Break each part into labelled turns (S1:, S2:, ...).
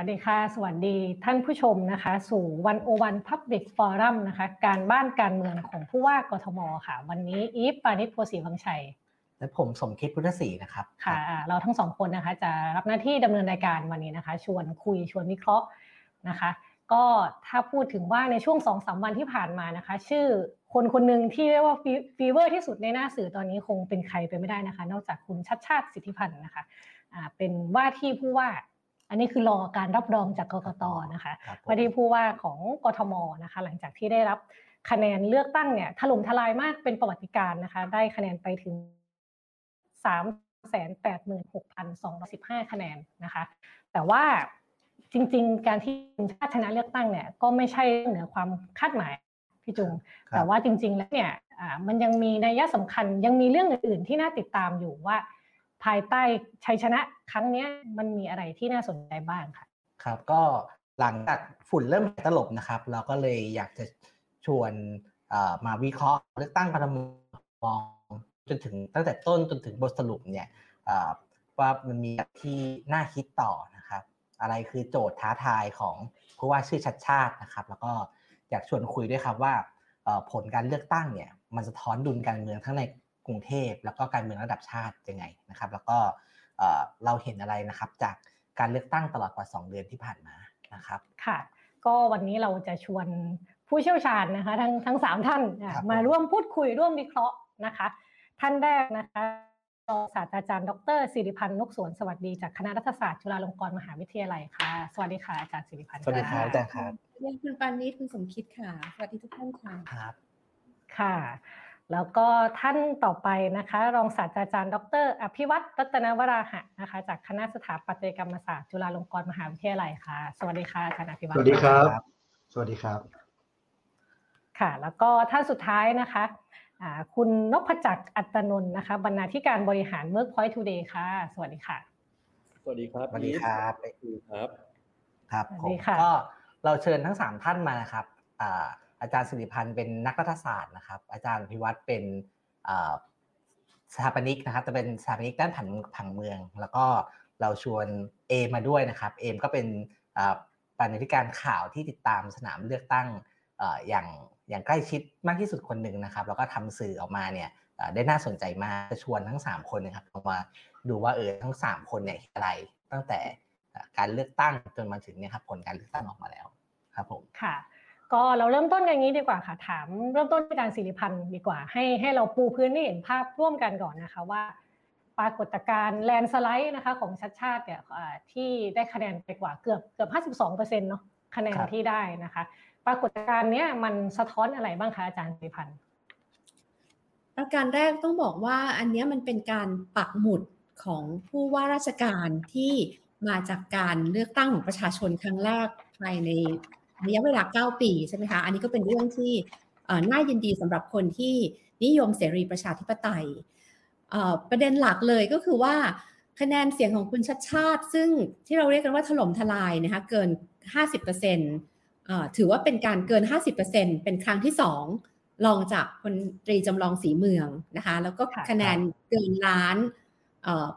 S1: สวัสดีค่ะ สวัสดีท่านผู้ชมนะคะ สู่ One O One Public Forum นะคะ การบ้านการเมืองของผู้ว่ากทมค่ะ วันนี้อีฟปาณิส โพธิ์ศรีวังชัย
S2: และผมสมคิดพุทธศรีนะครับ
S1: ค่ะ เราทั้งสองคนนะคะ จะรับหน้าที่ดำเนินรายการวันนี้นะคะ ชวนคุยชวนวิเคราะห์นะคะ ก็ถ้าพูดถึงว่าในช่วงสองสามวันที่ผ่านมานะคะ ชื่อคนคนหนึ่งที่เรียกว่าฟีเวอร์ที่สุดในหน้าสื่อตอนนี้คงเป็นใครไปไม่ได้นะคะ นอกจากคุณชัชชาติสิทธิพันธุ์นะคะเป็นว่าที่ผู้ว่า อันนี้คือรอการรับรองจากกกตนะคะว่าที่ผู้ว่าของกทมนะคะ หลังจากที่ได้รับคะแนนเลือกตั้งเนี่ยถล่มทลายมากเป็นประวัติการนะคะ ได้คะแนนไปถึง3 8 6 2 1 5คะแนนนะคะ แต่ว่าจริง ๆ การที่ชาติชนะเลือกตั้งเนี่ยก็ไม่ใช่เหนือความคาดหมายพี่จุง แต่ว่าจริง ๆ แล้วเนี่ยมันยังมีนัยสำคัญยังมีเรื่องอื่น ๆ ที่น่าติดตามอยู่ว่า ภายใต้ชัยชนะครั้งนี้มันมีอะไรที่น่าสนใจบ้างค่ะ
S2: ครับก็หลังจากฝุ่นเริ่มตลบนะครับ เราก็เลยอยากจะชวนมาวิเคราะห์เลือกตั้งกรทมจนถึงตั้งแต่ต้นจนถึงบทสรุปเนี่ยว่ามันมีที่น่าคิดต่อนะครับ อะไรคือโจทย์ท้าทายของผู้ว่าชื่อชัดชาตินะครับ แล้วก็อยากชวนคุยด้วยครับว่าผลการเลือกตั้งเนี่ยมันสะท้อนดุลการเมืองทั้งใน กรุงเทพแล้วก็การเมืองระดับชาติยังไงนะครับ แล้วก็เราเห็นอะไรนะครับจากการเลือกตั้งตลอดกว่า 2 เดือนที่ผ่านมานะครับ
S1: ค่ะ ก็วันนี้เราจะชวนผู้เชี่ยวชาญนะคะ ทั้งทั้งสามท่านมาร่วมพูดคุยร่วมวิเคราะห์นะคะ ท่านแรกนะคะรองศาสตราจารย์ ดรสิริพันธ์นกสวนสวัสดีจากคณะรัฐศาสตร์จุฬาลงกรณ์มหาวิทยาลัยค่ะ สวัสดีค่ะอาจารย์สิริพันธ์
S2: สวัสดีครับอาจารย์ครับ
S3: คุณปานิชคุณสมคิดค่ะ สวัสดีทุกท่านค่ะ
S2: ครับ
S1: ค่ะ แล้วก็ท่านต่อไปนะคะรองศาสตราจารย์ ดร อภิวัตรรัตนวราหะนะคะ จากคณะสถาปัตยกรรมศาสตร์จุฬาลงกรณ์มหาวิทยาลัยค่ะ สวัสดีค่ะอาจารย์อภิวัตร
S4: สวัสดีครับ สวัสดีครับ
S1: ค่ะ แล้วก็ท่านสุดท้ายนะคะคุณนพจักรอัตนนท์นะคะ บรรณาธิการบริหารเมื่อพอยทูเดย์ค่ะ สวัสดีค่ะ
S5: สวัสดีครับ
S2: สวัสดีครับ
S5: ครับ
S2: ครับผมก็เราเชิญทั้งสามท่านมานะครับ อาจารย์สิริพันธ์เป็นนักรัฐศาสตร์นะครับ อาจารย์พิวัตรเป็นสถาปนิกนะครับ จะเป็นสถาปนิกด้านผังผังเมือง แล้วก็เราชวนเอมาด้วยนะครับ เอมก็เป็นบรรณาธิการข่าวที่ติดตามสนามเลือกตั้งอย่างอย่างใกล้ชิดมากที่สุดคนหนึ่งนะครับ แล้วก็ทำสื่อออกมาเนี่ยได้น่าสนใจมากจะชวนทั้ง 3 คนนะครับมาดูว่าเออทั้ง 3 คนเนี่ยอะไรตั้งแต่การเลือกตั้งจนมาถึงเนี่ยครับผลการเลือกตั้งออกมาแล้วครับผม
S1: ค่ะ ก็เราเริ่มต้นกันงี้ดีกว่าค่ะ ถามเริ่มต้นที่การสิริพันธ์ดีกว่า ให้ให้เราปูพื้นให้เห็นภาพร่วมกันก่อนนะคะว่า ปรากฏการณ์แลนสไลด์นะคะของชัดชาติเนี่ยที่ได้คะแนนไปกว่าเกือบเกือบ 52เปอร์เซ็นต์เนาะคะแนนที่ได้นะคะ ปรากฏการณ์เนี้ยมันสะท้อนอะไรบ้างคะอาจารย์สิริพันธ์
S3: ประการแรกต้องบอกว่าอันนี้มันเป็นการปักหมุดของผู้ว่าราชการที่มาจากการเลือกตั้งของประชาชนครั้งแรกภายใน ระยะเวลา 9 ปีใช่ไหมคะ อันนี้ก็เป็นเรื่องที่น่ายินดีสำหรับคนที่นิยมเสรีประชาธิปไตย ประเด็นหลักเลยก็คือว่าคะแนนเสียงของคุณชัดชาติ ซึ่งที่เราเรียกกันว่าถล่มทลายนะคะเกิน 50%ถือว่าเป็นการเกิน 50%เป็นครั้งที่2ลองจากคนตรีจำลองสีเมืองนะคะแล้วก็คะแนนเกินล้าน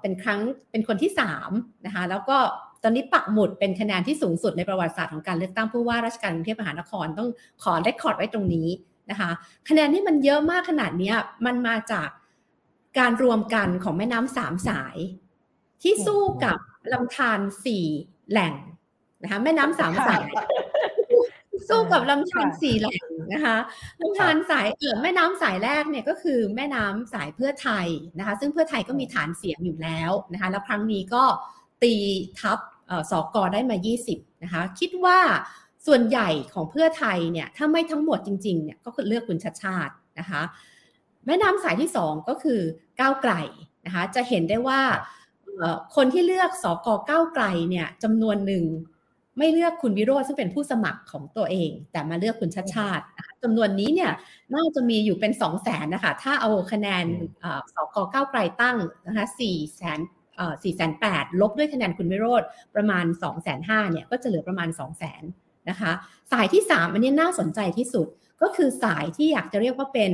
S3: เป็นครั้งเป็นคนที่3นะคะแล้วก็ ตอนนี้ปักหมุดเป็นคะแนนที่สูงสุดในประวัติศาสตร์ของการเลือกตั้งผู้ว่าราชการกรุงเทพมหานครต้องขอได้คอร์ดไว้ตรงนี้นะคะคะแนนที่มันเยอะมากขนาดนี้มันมาจากการรวมกันของแม่น้ำสามสาย ที่สู้กับลำธารสี่แหล่งนะคะแม่น้ำสามสาย สู้กับลำธารสี่แหล่งนะคะลำธารสายเออแม่น้ำสายแรกเนี่ยก็คือแม่น้ำสายเพื่อไทยนะคะ ซึ่งเพื่อไทยก็มีฐานเสียงอยู่แล้วนะคะแล้วครั้งนี้ก็ตีทับ สอกอได้มา 20 นะคะ คิดว่าส่วนใหญ่ของเพื่อไทยเนี่ย ถ้าไม่ทั้งหมดจริงๆเนี่ยก็คือเลือกคุณชัดชาตินะคะ แม่น้ำสายที่ 2 ก็คือก้าวไกลนะคะ จะเห็นได้ว่าคนที่เลือกสอกอก้าวไกลเนี่ยจำนวนหนึ่งไม่เลือกคุณวิโรจน์ซึ่งเป็นผู้สมัครของตัวเอง แต่มาเลือกคุณชัดชาติจำนวนนี้เนี่ยน่าจะมีอยู่เป็น 2 0 0แสนนะคะ ถ้าเอาคะแนนสอกอก้าวไกลตั้งนะคะ4แสน สี่แสนแปดลบด้วยคะแนนคุณวิโรธประมาณ2องแสนห้าเนี่ยก็จะเหลือประมาณ2องแสนนะคะสายที่ 3 อันนี้น่าสนใจที่สุดก็คือสายที่อยากจะเรียกว่าเป็น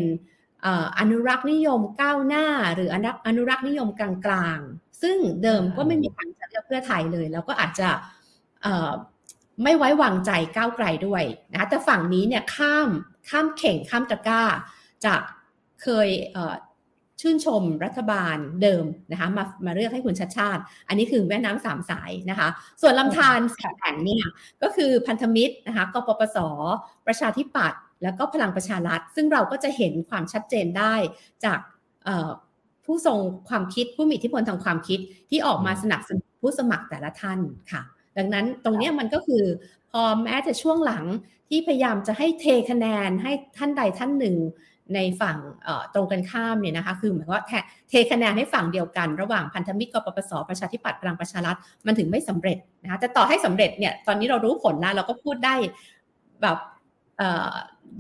S3: อนุรักษ์นิยมก้าวหน้า หรืออนุรักษ์นิยมกลางๆ ซึ่งเดิมก็ไม่มีทางจะเลือกเพื่อไทยเลย แล้วก็อาจจะไม่ไว้วางใจก้าวไกลด้วยนะแต่ฝั่งนี้เนี่ยข้ามข้ามเข่งข้ามตะก้า จากเคย ชื่นชมรัฐบาลเดิมนะคะมามาเลือกให้คุณชัดชาติ อันนี้คือแม่น้ำสามสายนะคะ ส่วนลำธารสีแห่งเนี่ยก็คือพันธมิตรนะคะกปปส ประชาธิปัตย์แล้วก็พลังประชารัฐ ซึ่งเราก็จะเห็นความชัดเจนได้จากผู้ทรงความคิดผู้มีอิทธิพลทางความคิดที่ออกมาสนับสนุนผู้สมัครแต่ละท่านค่ะ ดังนั้นตรงนี้มันก็คือพอแม้จะช่วงหลังที่พยายามจะให้เทคะแนนให้ท่านใดท่านหนึ่ง ในฝั่งตรงกันข้ามเนี่ยนะคะคือหมายว่าเทคะแนนให้ฝั่งเดียวกันระหว่างพันธมิตรกปปสประชาธิปัตย์พลังประชารัฐมันถึงไม่สำเร็จนะคะแต่ต่อให้สำเร็จเนี่ยตอนนี้เรารู้ผลแล้วเราก็พูดได้แบบ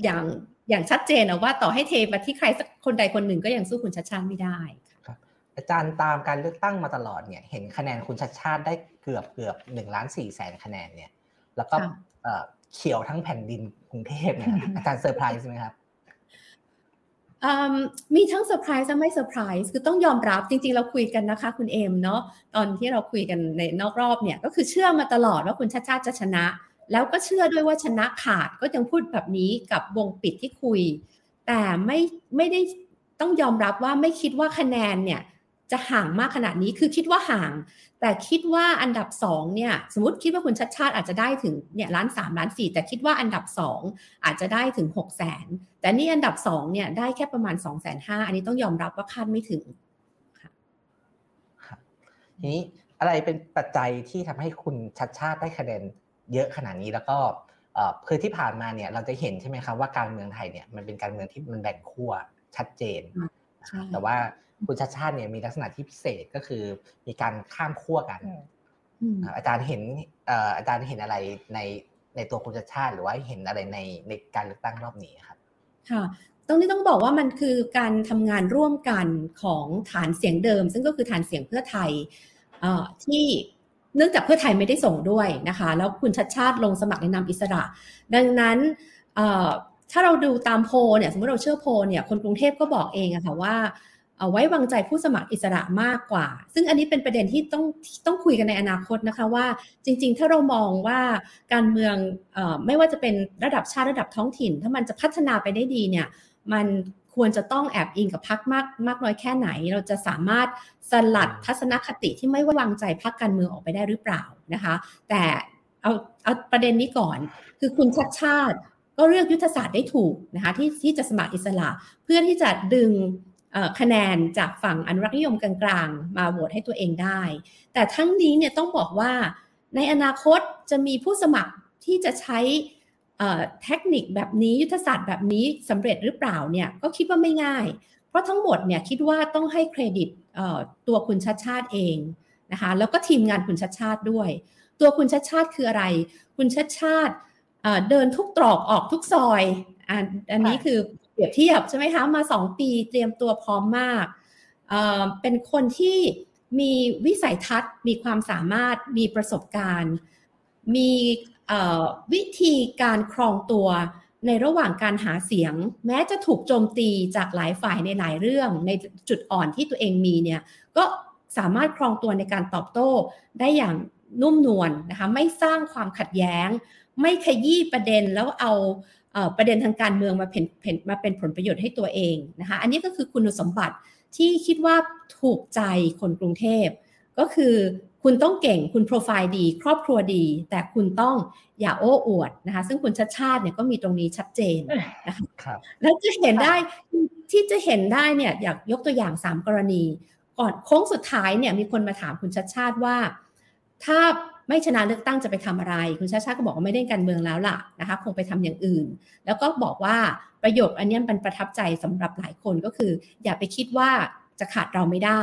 S3: อย่างอย่างชัดเจนนะว่าต่อให้เทมาที่ใครสักคนใดคนหนึ่งก็ยังสู้คุณชัชชาติไม่ได้
S2: ครับอาจารย์ตามการเลือกตั้งมาตลอดเนี่ยเห็นคะแนนคุณชัชชาติได้เกือบเกือบหนึ่งล้านสี่แสนคะแนนเนี่ยแล้วก็เขียวทั้งแผ่นดินกรุงเทพเนี่ยอาจารย์เซอร์ไพรส์ไหมครับ
S3: มีทั้งเซอร์ไพรส์และไม่เซอร์ไพรส์คือต้องยอมรับจริงๆ เราคุยกันนะคะ คุณเอมเนาะตอนที่เราคุยกันในนอกรอบเนี่ย ก็คือเชื่อมาตลอดว่าคุณชาติชาติจะชนะ แล้วก็เชื่อด้วยว่าชนะขาดก็ยังพูดแบบนี้กับวงปิดที่คุย แต่ไม่ไม่ได้ต้องยอมรับว่าไม่คิดว่าคะแนนเนี่ย จะห่างมากขนาดนี้คือคิดว่าห่าง แต่คิดว่าอันดับสองเนี่ยสมมติคิดว่าคุณชัดชาติอาจจะได้ถึงเนี่ยล้านสามล้านสี่แต่คิดว่าอันดับสองอาจจะได้ถึงหกแสนแต่นี่อันดับสองเนี่ยได้แค่ประมาณสองแสนห้าอันนี้ต้องยอมรับว่าคาดไม่ถึงค่ะ
S2: ทีนี้อะไรเป็นปัจจัยที่ทำให้คุณชัดชาติได้คะแนนเยอะขนาดนี้แล้วก็คือที่ผ่านมาเนี่ยเราจะเห็นใช่ไหมครับว่าการเมืองไทยเนี่ยมันเป็นการเมืองที่มันแบ่งขั้วชัดเจน แต่ว่า คุณชาติชาติเนี่ยมีลักษณะที่พิเศษก็คือมีการข้ามขั้วกัน อาจารย์เห็นอาจารย์เห็นอะไรในในตัวคุณชาติชาติหรือว่าเห็นอะไรในในการเลือกตั้งรอบนี้ครับ
S3: ค่ะตรงนี้ต้องบอกว่ามันคือการทำงานร่วมกันของฐานเสียงเดิม ซึ่งก็คือฐานเสียงเพื่อไทยที่เนื่องจากเพื่อไทยไม่ได้ส่งด้วยนะคะ แล้วคุณชัดชาติลงสมัครในนามอิสระ ดังนั้นถ้าเราดูตามโพเนี่ยสมมติเราเชื่อโพเนี่ยคนกรุงเทพก็บอกเองอะค่ะว่า ไว้วางใจผู้สมัครอิสระมากกว่า ซึ่งอันนี้เป็นประเด็นที่ต้องต้องคุยกันในอนาคตนะคะว่า จริง ๆ ถ้าเรามองว่าการเมืองอไม่ว่าจะเป็นระดับชาติระดับท้องถิ่น ถ้ามันจะพัฒนาไปได้ดีเนี่ยมันควรจะต้องแอบอิงกับพักมากมากน้อยแค่ไหน เราจะสามารถสลัดทัศนคติที่ไม่ไว้วางใจพักการเมืองออกไปได้หรือเปล่านะคะ แต่เอาเอาประเด็นนี้ก่อน คือคุณชัดชาติก็เลือกยุทธศาสตร์ได้ถูกนะคะที่ที่จะสมัครอิสระเพื่อที่จะดึง คะแนนจากฝั่งอนุรักษนิยมกลางๆ มาโหวตให้ตัวเองได้ แต่ทั้งนี้เนี่ยต้องบอกว่าในอนาคตจะมีผู้สมัครที่จะใช้เทคนิคแบบนี้ยุทธศาสตร์แบบนี้สำเร็จหรือเปล่าเนี่ยก็คิดว่าไม่ง่าย เพราะทั้งหมดเนี่ยคิดว่าต้องให้เครดิตตัวคุณชัดชาติเองนะคะแล้วก็ทีมงานคุณชัดชาติด้วย ตัวคุณชัดชาติคืออะไร คุณชัดชาติเดินทุกตรอกออกทุกซอยอันนี้คือเรียบเทียบใช่ไหมคะมาสองปีเตรียมตัวพร้อมมากเป็นคนที่มีวิสัยทัศน์ มีความสามารถมีประสบการณ์ มีวิธีการครองตัวในระหว่างการหาเสียง แม้จะถูกโจมตีจากหลายฝ่ายในหลายเรื่อง ในจุดอ่อนที่ตัวเองมีเนี่ยก็สามารถครองตัวในการตอบโต้ได้อย่างนุ่มนวลนนะคะไม่สร้างความขัดแย้ง ไม่ขยี้ประเด็นแล้วเอา ประเด็นทางการเมืองมาเป็นมาเป็นผลประโยชน์ให้ตัวเองนะคะ อันนี้ก็คือคุณสมบัติที่คิดว่าถูกใจคนกรุงเทพ ก็คือคุณต้องเก่งคุณโปรไฟล์ดี ครอบครัวดี แต่คุณต้องอย่าโอ้อวดนะคะ ซึ่งคุณชัดชาติเนี่ยก็มีตรงนี้ชัดเจนนะคะแล้วจะเห็นได้ที่จะเห็นได้เนี่ยอยากยกตัวอย่าง 3 กรณี ก่อนโค้งสุดท้ายเนี่ยมีคนมาถามคุณชัดชาติว่า ถ้า ไม่ชนะเลือกตั้งจะไปทำอะไร คุณชาชาก็บอกว่าไม่ได้การเมืองแล้วล่ะนะคะคงไปทำอย่างอื่น แล้วก็บอกว่าประโยคอันนี้มันประทับใจสำหรับหลายคนก็คือ อย่าไปคิดว่าจะขาดเราไม่ได้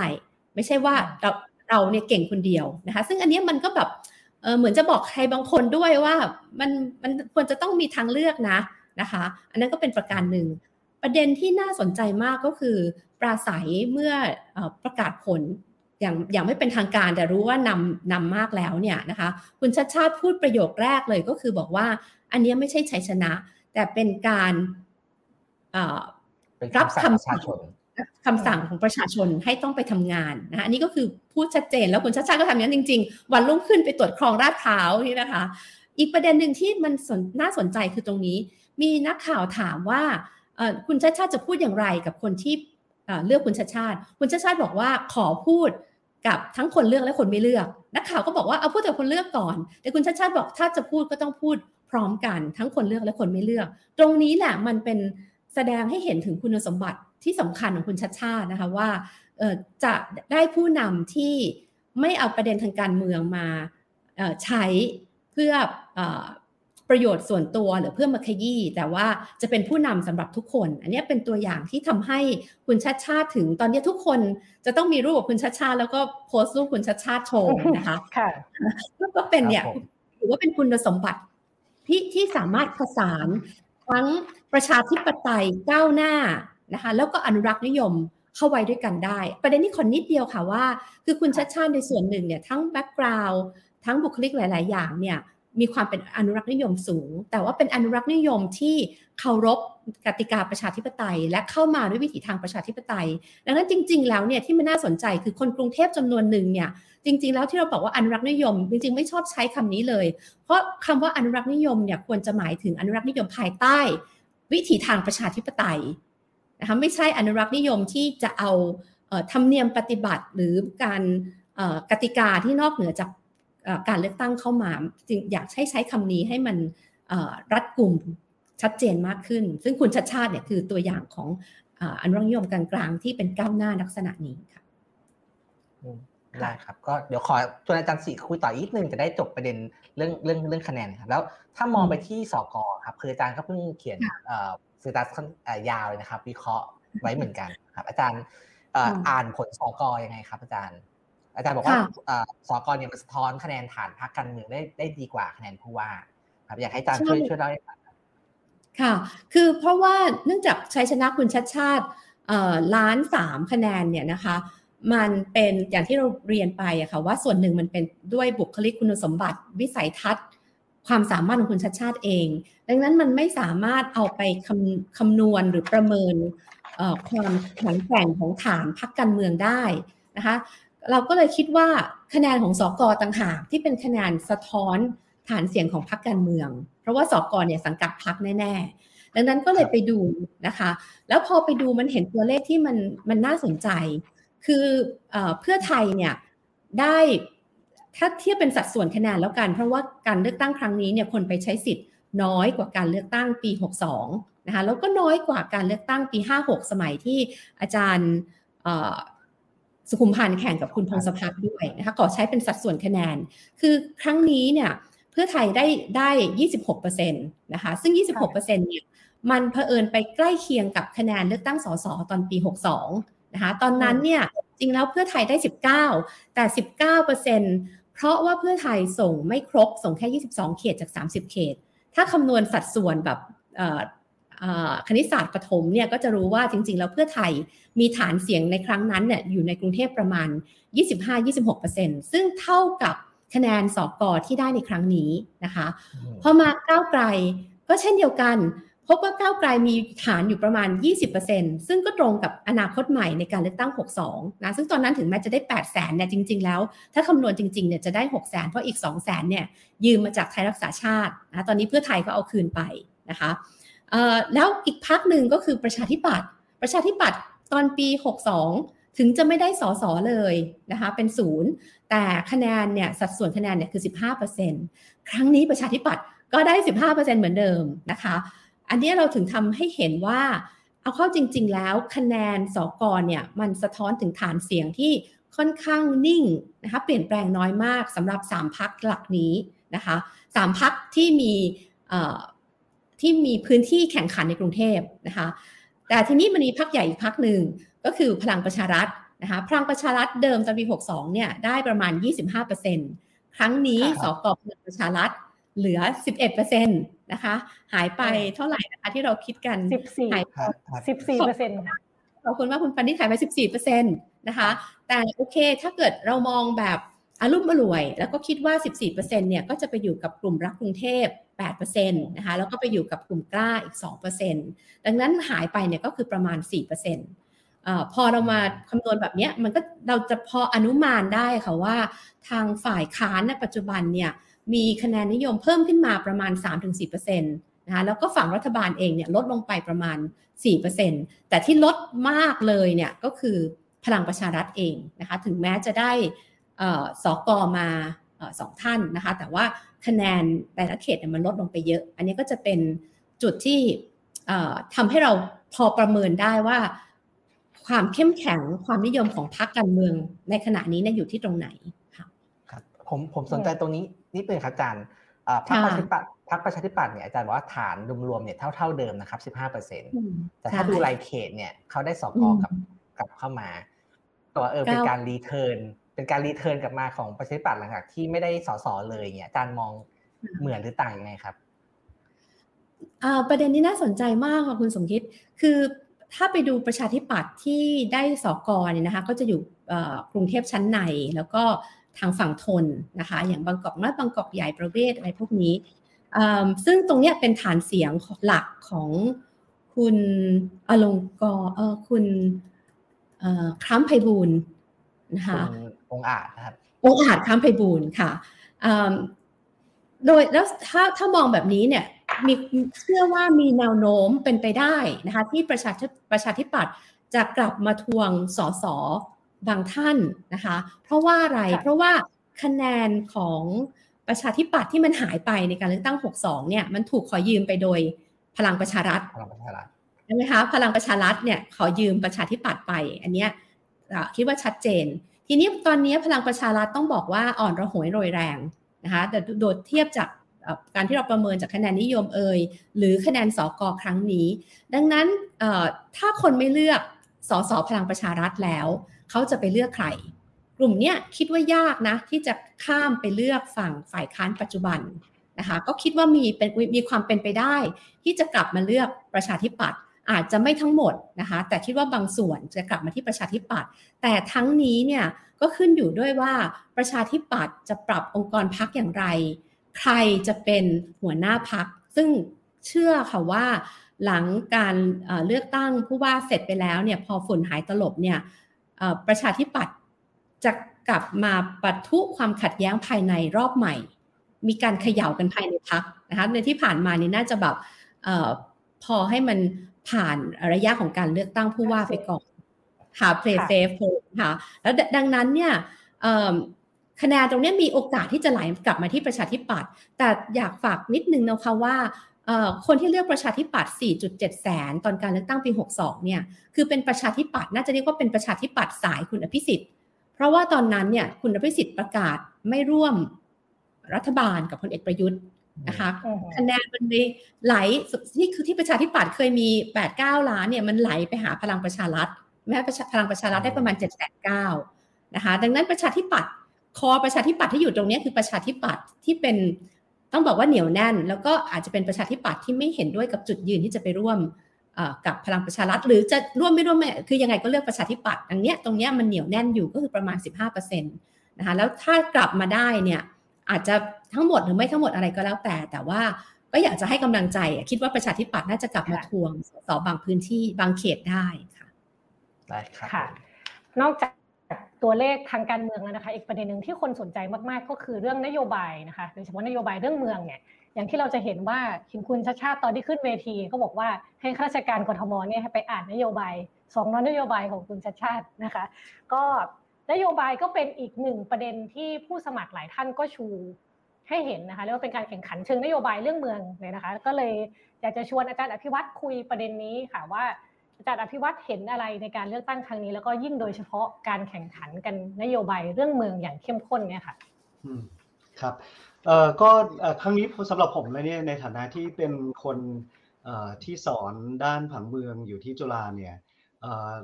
S3: ไม่ใช่ว่าเราเราเนี่ยเก่งคนเดียวนะคะ ซึ่งอันนี้มันก็แบบเเหมือนจะบอกใครบางคนด้วยว่ามันมันควรจะต้องมีทางเลือกนะนะคะ อันนั้นก็เป็นประการหนึ่งประเด็นที่น่าสนใจมากก็คือปราศัยเมื่อประกาศผล อย่างอย่างไม่เป็นทางการแต่รู้ว่านำนำมากแล้วเนี่ยนะคะคุณชัดชาติพูดประโยคแรกเลยก็คือบอกว่า อันนี้ไม่ใช่ชัยชนะ แต่เป็นการรับคำสั่งคำสั่งของประชาชนให้ต้องไปทำงานนะคะอันนี้ก็คือพูดชัดเจนแล้วคุณชาติชาติก็ทำอย่างนั้นจริง ๆ วันรุ่งขึ้นไปตรวจครองราดพร้าวนี่นะคะ อีกประเด็นหนึ่งที่มันน่าสนใจคือตรงนี้ มีนักข่าวถามว่าคุณชาติชาติจะพูดอย่างไรกับคนที่ เลือกคุณชาติชาติ คุณชาติชาติบอกว่าขอพูดกับทั้งคนเลือกและคนไม่เลือกนักข่าวก็บอกว่าเอาพูดแต่คนเลือกก่อน แต่คุณชาติชาติบอกถ้าจะพูดก็ต้องพูดพร้อมกันทั้งคนเลือกและคนไม่เลือก ตรงนี้แหละมันเป็นแสดงให้เห็นถึงคุณสมบัติที่สำคัญของคุณชาติชาตินะคะว่าจะได้ผู้นำที่ไม่เอาประเด็นทางการเมืองมาใช้เพื่อ ประโยชน์ส่วนตัวหรือเพื่อมาขยี้แต่ว่าจะเป็นผู้นำสำหรับทุกคน อันนี้เป็นตัวอย่างที่ทำให้คุณชาติชาติถึงตอนนี้ทุกคนจะต้องมีรูปกับคุณชาติชาติแล้วก็โพสต์รูปคุณชาติชาติโชว์นะคะ
S1: ค่ะ
S3: ก็เป็นเนี่ยถือว่าเป็นคุณสมบัติที่ที่สามารถผสานทั้งประชาธิปไตยก้าวหน้านะคะแล้วก็อนุรักษ์นิยมเข้าไว้ด้วยกันได้ ประเด็นนี้ขอนิดเดียวค่ะว่า คือคุณชาติชาติในส่วนหนึ่งเนี่ยทั้งแบ็กกราวด์ทั้งบุคลิกหลาย ๆ อย่างเนี่ย มีความเป็นอนุรักษ์นิยมสูง แต่ว่าเป็นอนุรักษ์นิยมที่เคารพกติกาประชาธิปไตย และเข้ามาด้วยวิถีทางประชาธิปไตย ดังนั้นจริง ๆ แล้วเนี่ยที่มันน่าสนใจคือคนกรุงเทพจำนวนหนึ่งเนี่ยจริง ๆ แล้วที่เราบอกว่าอนุรักษ์นิยม จริง ๆ ไม่ชอบใช้คำนี้เลย เพราะคำว่าอนุรักษ์นิยมเนี่ยควรจะหมายถึงอนุรักษ์นิยมภายใต้ วิถีทางประชาธิปไตยนะคะไม่ใช่อนุรักษ์นิยมที่จะเอาธรรมเนียมปฏิบัติหรือการกติกาที่นอกเหนือจาก การเลือกตั้งเข้ามาจึงอยากให้ใช้คำนี้ให้มันรัดกลุ่มชัดเจนมากขึ้น ซึ่งคุณชัดชาติเนี่ยคือตัวอย่างของอนุรักษ์นิยมกลางๆ ที่เป็นก้าวหน้าลักษณะนี้ค่ะ
S2: ได้ครับก็เดี๋ยวขอชวนอาจารย์สีคุยต่ออีกนึงจะได้จบประเด็นเรื่องเรื่องเรื่องคะแนนครับแล้วถ้ามองไปที่สกครับคืออาจารย์ก็เพิ่งเขียนสื่อตายาวเลยนะครับ วิเคราะห์ไว้เหมือนกันครับ อาจารย์อ่านผลสกยังไงครับ อาจารย์ อาจารย์บอกว่าสกเนี่ยมันสะท้อนคะแนนฐานพรรคการเมืองได้ได้ดีกว่าคะแนนผู้ว่าครับอยากให้อาจารย์ช่วยช่วยเล่าให้ฟัง
S3: ค่ะ คือเพราะว่าเนื่องจากชัยชนะคุณชัดชาติล้านสามคะแนนเนี่ยนะคะ มันเป็นอย่างที่เราเรียนไปอะค่ะว่าส่วนหนึ่งมันเป็นด้วยบุคลิกคุณสมบัติวิสัยทัศน์ ความสามารถของคุณชัดชาติเอง ดังนั้นมันไม่สามารถเอาไปคำคำนวณหรือประเมินความแข็งแกร่งของฐานพรรคการเมืองได้นะคะ เราก็เลยคิดว่าคะแนนของสอกอต่างหากที่เป็นคะแนนสะท้อนฐานเสียงของพรรคการเมือง เพราะว่าสอกอเนี่ยสังกัดพรรคแน่ๆ ดังนั้นก็เลยไปดูนะคะ แล้วพอไปดูมันเห็นตัวเลขที่มันมันน่าสนใจ คือเพื่อไทยเนี่ยได้ถ้าเทียบเป็นสัดส่วนคะแนนแล้วกัน เพราะว่าการเลือกตั้งครั้งนี้เนี่ยคนไปใช้สิทธิ์น้อยกว่าการเลือกตั้งปี 62นะคะแล้วก็น้อยกว่าการเลือกตั้งปี 56 สมัยที่อาจารย์ สุขุมพันธ์แข่งกับคุณพงศพัฒน์ด้วยนะคะขอใช้เป็นสัดส่วนคะแนน คือครั้งนี้เนี่ยเพื่อไทยได้ได้ 26%นะคะซึ่ง 26%เนี่ยมันเผอิญไปใกล้เคียงกับคะแนนเลือกตั้งสสตอนปี 62นะคะตอนนั้นเนี่ยจริงแล้วเพื่อไทยได้ 19 แต่ 19%เพราะว่าเพื่อไทยส่งไม่ครบส่งแค่ 22 เขตจาก 30 เขต ถ้าคำนวณสัดส่วนแบบ คณิตศาสตร์ปฐมเนี่ยก็จะรู้ว่าจริงๆ แล้วเพื่อไทยมีฐานเสียงในครั้งนั้นเนี่ยอยู่ในกรุงเทพประมาณ 25-26%ซึ่งเท่ากับคะแนนสอบกอที่ได้ในครั้งนี้นะคะพอมาก้าวไกลก็เช่นเดียวกัน พบว่าก้าวไกลมีฐานอยู่ประมาณ 20%ซึ่งก็ตรงกับอนาคตใหม่ในการเลือกตั้ง 62 นะซึ่งตอนนั้นถึงแม้จะได้ 8 0 0แสนเนี่ยจริง ๆ แล้ว ถ้าคำนวณจริงๆเนี่ยจะได้ 6 0 0แสนเพราะอีก 2 0 0แสนเนี่ยยืมมาจากไทยรักษาชาตินะตอนนี้เพื่อไทยก็เอาคืนไปนะคะ แล้วอีกพักหนึ่งก็คือประชาธิปัตย์ประชาธิปัตย์ตอนปี 62 ถึงจะไม่ได้สอสอเลยนะคะเป็นศูนย์แต่คะแนนเนี่ยสัดส่วนคะแนนเนี่ยคือ 15%ครั้งนี้ประชาธิปัตย์ก็ได้ 15%เหมือนเดิมนะคะ อันนี้เราถึงทำให้เห็นว่าเอาเข้าจริง ๆ แล้วคะแนนสอกรเนี่ยมันสะท้อนถึงฐานเสียงที่ค่อนข้างนิ่งนะคะเปลี่ยนแปลงน้อยมากสำหรับ 3พักหลักนี้นะคะสามพักที่มี ที่มีพื้นที่แข่งขันในกรุงเทพนะคะ แต่ทีนี้มันมีพักใหญ่อีกพักหนึ่งก็คือพลังประชารัฐนะคะพลังประชารัฐเดิมตอนปี 62 เนี่ยได้ประมาณ 25%ครั้งนี้สกพลังประชารัฐเหลือ 11%นะคะ หายไปเท่าไหร่นะคะที่เราคิดกัน
S1: 14หาย14%
S3: ขอบคุณว่าคุณปันนี่หายไป 14%นะคะ แต่โอเคถ้าเกิดเรามองแบบอารุ่มอร่วย แล้วก็คิดว่า 14%เนี่ยก็จะไปอยู่กับกลุ่มรักกรุงเทพ 8%นะคะแล้วก็ไปอยู่กับกลุ่มกล้าอีก 2%ดังนั้นหายไปเนี่ยก็คือประมาณ4%เพอเรามาคำนวณแบบนี้มันก็เราจะพออนุมานได้ค่ะว่าทางฝ่ายค้านในปัจจุบันเนี่ยมีคะแนนนิยมเพิ่มขึ้นมาประมาณ 3-4%นะคะแล้วก็ฝั่งรัฐบาลเองเนี่ยลดลงไปประมาณ 4%แต่ที่ลดมากเลยเนี่ยก็คือพลังประชารัฐเองนะคะถึงแม้จะได้สอกอมาสองท่านนะคะแต่ว่า คะแนนแต่ละเขตมันลดลงไปเยอะ อันนี้ก็จะเป็นจุดที่ทำให้เราพอประเมินได้ว่า ความเข้มแข็งความนิยมของพรรคการเมืองในขณะนี้เนี่ยอยู่ที่ตรงไหน
S2: ครับครับผมผมสนใจตรงนี้นิดนึงครับอาจารย์พรรคประชาธิปัตย์พรรคประชาธิปัตย์เนี่ยอาจารย์บอกว่าฐานรวมๆเนี่ยเท่าเท่าเดิมนะครับสิบห้าเปอร์เซ็นต์แต่ถ้าดูรายเขตเนี่ยเขาได้สก.กลับกลับเข้ามาตัวเออเป็นการ return เป็นการ return กลับมาของประชาธิปัตย์หลังจากที่ไม่ได้สส.เลยเนี่ยอาจารย์มองเหมือนหรือต่างยังไงครับ
S3: ประเด็นนี้น่าสนใจมากค่ะคุณสมคิด คือถ้าไปดูประชาธิปัตย์ที่ได้สอกอเนี่ยนะคะ ก็จะอยู่กรุงเทพชั้นใน แล้วก็ทางฝั่งทนนะคะ อย่างบางกอกน้อยบางกอกใหญ่ประเวศอะไรพวกนี้ ซึ่งตรงนี้เป็นฐานเสียงหลักของคุณอลงกรเออคุณครัมไพบูลนะคะ
S2: องอาจนะครับ
S3: องอาจครัมไพบูลค่ะโดยแล้วถ้าถ้ามองแบบนี้เนี่ยมีเชื่อว่ามีแนวโน้มเป็นไปได้นะคะที่ประชาประชาธิปัตย์จะกลับมาทวงสสบางท่านนะคะ เพราะว่าอะไรเพราะว่าคะแนนของประชาธิปัตย์ที่มันหายไปในการเลือกตั้ง 62 เนี่ยมันถูกขอยืมไปโดยพลังประชารัฐ
S2: พลังประชารัฐ
S3: ใช่ไหมคะพลังประชารัฐเนี่ยขอยืมประชาธิปัตย์ไป อันเนี้ยคิดว่าชัดเจน ทีนี้ตอนนี้พลังประชารัฐต้องบอกว่าอ่อนระหวยโรยแรงนะคะแต่โดดเทียบจากการที่เราประเมินจากคะแนนนิยมเอ่ยหรือคะแนนสอกอครั้งนี้ ดังนั้นถ้าคนไม่เลือกสสพลังประชารัฐแล้ว เขาจะไปเลือกใคร กลุ่มเนี้ยคิดว่ายากนะ ที่จะข้ามไปเลือกฝั่งฝ่ายค้านปัจจุบันนะคะก็คิดว่ามีเป็นมีความเป็นไปได้ ที่จะกลับมาเลือกประชาธิปัตย์ อาจจะไม่ทั้งหมดนะคะแต่คิดว่าบางส่วนจะกลับมาที่ประชาธิปัตย์แต่ทั้งนี้เนี่ยก็ขึ้นอยู่ด้วยว่าประชาธิปัตย์จะปรับองค์กรพักอย่างไร ใครจะเป็นหัวหน้าพัก ซึ่งเชื่อค่ะว่าหลังการเลือกตั้งผู้ว่าเสร็จไปแล้วเนี่ยพอฝุ่นหายตลบเนี่ยประชาธิปัตย์จะกลับมาปะทุความขัดแย้งภายในรอบใหม่ มีการเขย่ากันภายในพักนะคะในที่ผ่านมานี่น่าจะแบบออพอให้มัน ผ่านระยะของการเลือกตั้งผู้ว่าไปก่อนหา play safe ค่ะแล้วดังนั้นเนี่ยคะแนนตรงนี้มีโอกาสที่จะไหลกลับมาที่ประชาธิปัตย์แต่อยากฝากนิดนึงนะคะว่าคนที่เลือกประชาธิปัตย์ 4.7 แสน ตอนการเลือกตั้งปี 62 เนี่ย คือเป็นประชาธิปัตย์น่าจะเรียกว่าเป็นประชาธิปัตย์สายคุณอภิสิทธิ์ เพราะว่าตอนนั้นเนี่ยคุณอภิสิทธิ์ประกาศไม่ร่วมรัฐบาลกับพลเอกประยุทธ์ นะคะคะแนนมันเลยไหลนี่คือที่ประชาธิปัตย์เคยมี 8-9 ล้านเนี่ยมันไหลไปหาพลังประชารัฐ แม้พลังประชารัฐได้ประมาณ7 9 0 0นะคะดังนั้นประชาธิปัตย์คอประชาธิปัตย์ที่อยู่ตรงนี้คือประชาธิปัตย์ที่เป็นต้องบอกว่าเหนียวแน่น แล้วก็อาจจะเป็นประชาธิปัตย์ที่ไม่เห็นด้วยกับจุดยืนที่จะไปร่วมกับพลังประชารัฐ หรือจะร่วมไม่ร่วมคือยังไงก็เลือกประชาธิปัตย์อันนี้ตรงนี้มันเหนียวแน่นอยู่ก็คือประมาณ 15%นะคะแล้วถ้ากลับมาได้เนี่ย อาจจะทั้งหมดหรือไม่ทั้งหมดอะไรก็แล้วแต่ แต่ว่าก็อยากจะให้กำลังใจคิดว่าประชาธิปัตย์น่าจะกลับมาทวงสอบางพื้นที่บางเขตได้ค่ะ
S2: ได้ครับ
S1: นอกจากตัวเลขทางการเมืองแล้วนะคะ อีกประเด็นหนึ่งที่คนสนใจมากๆ ก็คือเรื่องนโยบายนะคะโดยเฉพาะนโยบายเรื่องเมืองเนี่ยอย่างที่เราจะเห็นว่าคิมคุณชาชาติตอนที่ขึ้นเวทีก็บอกว่าให้ข้าราชการกทมเนี่ยให้ไปอ่านนโยบายสองนโยบายของคุณชาชาตินะคะ ก็ นโยบายก็เป็นอีกหนึ่งประเด็นที่ผู้สมัครหลายท่านก็ชูให้เห็นนะคะเรียกว่าเป็นการแข่งขันเชิงนโยบายเรื่องเมืองเลยนะคะ ก็เลยอยากจะชวนอาจารย์อภิวัตรคุยประเด็นนี้ค่ะว่าอาจารย์อภิวัตเห็นอะไรในการเลือกตั้งครั้งนี้ แล้วก็ยิ่งโดยเฉพาะการแข่งขันกันนโยบายเรื่องเมืองอย่างเข้มข้นเนี่ยค่ะ
S4: ครับเอ่อก็ครั้งนี้สำหรับผมเลยเนี่ยในฐานะที่เป็นคนที่สอนด้านผังเมืองอยู่ที่จุฬาเนี่ย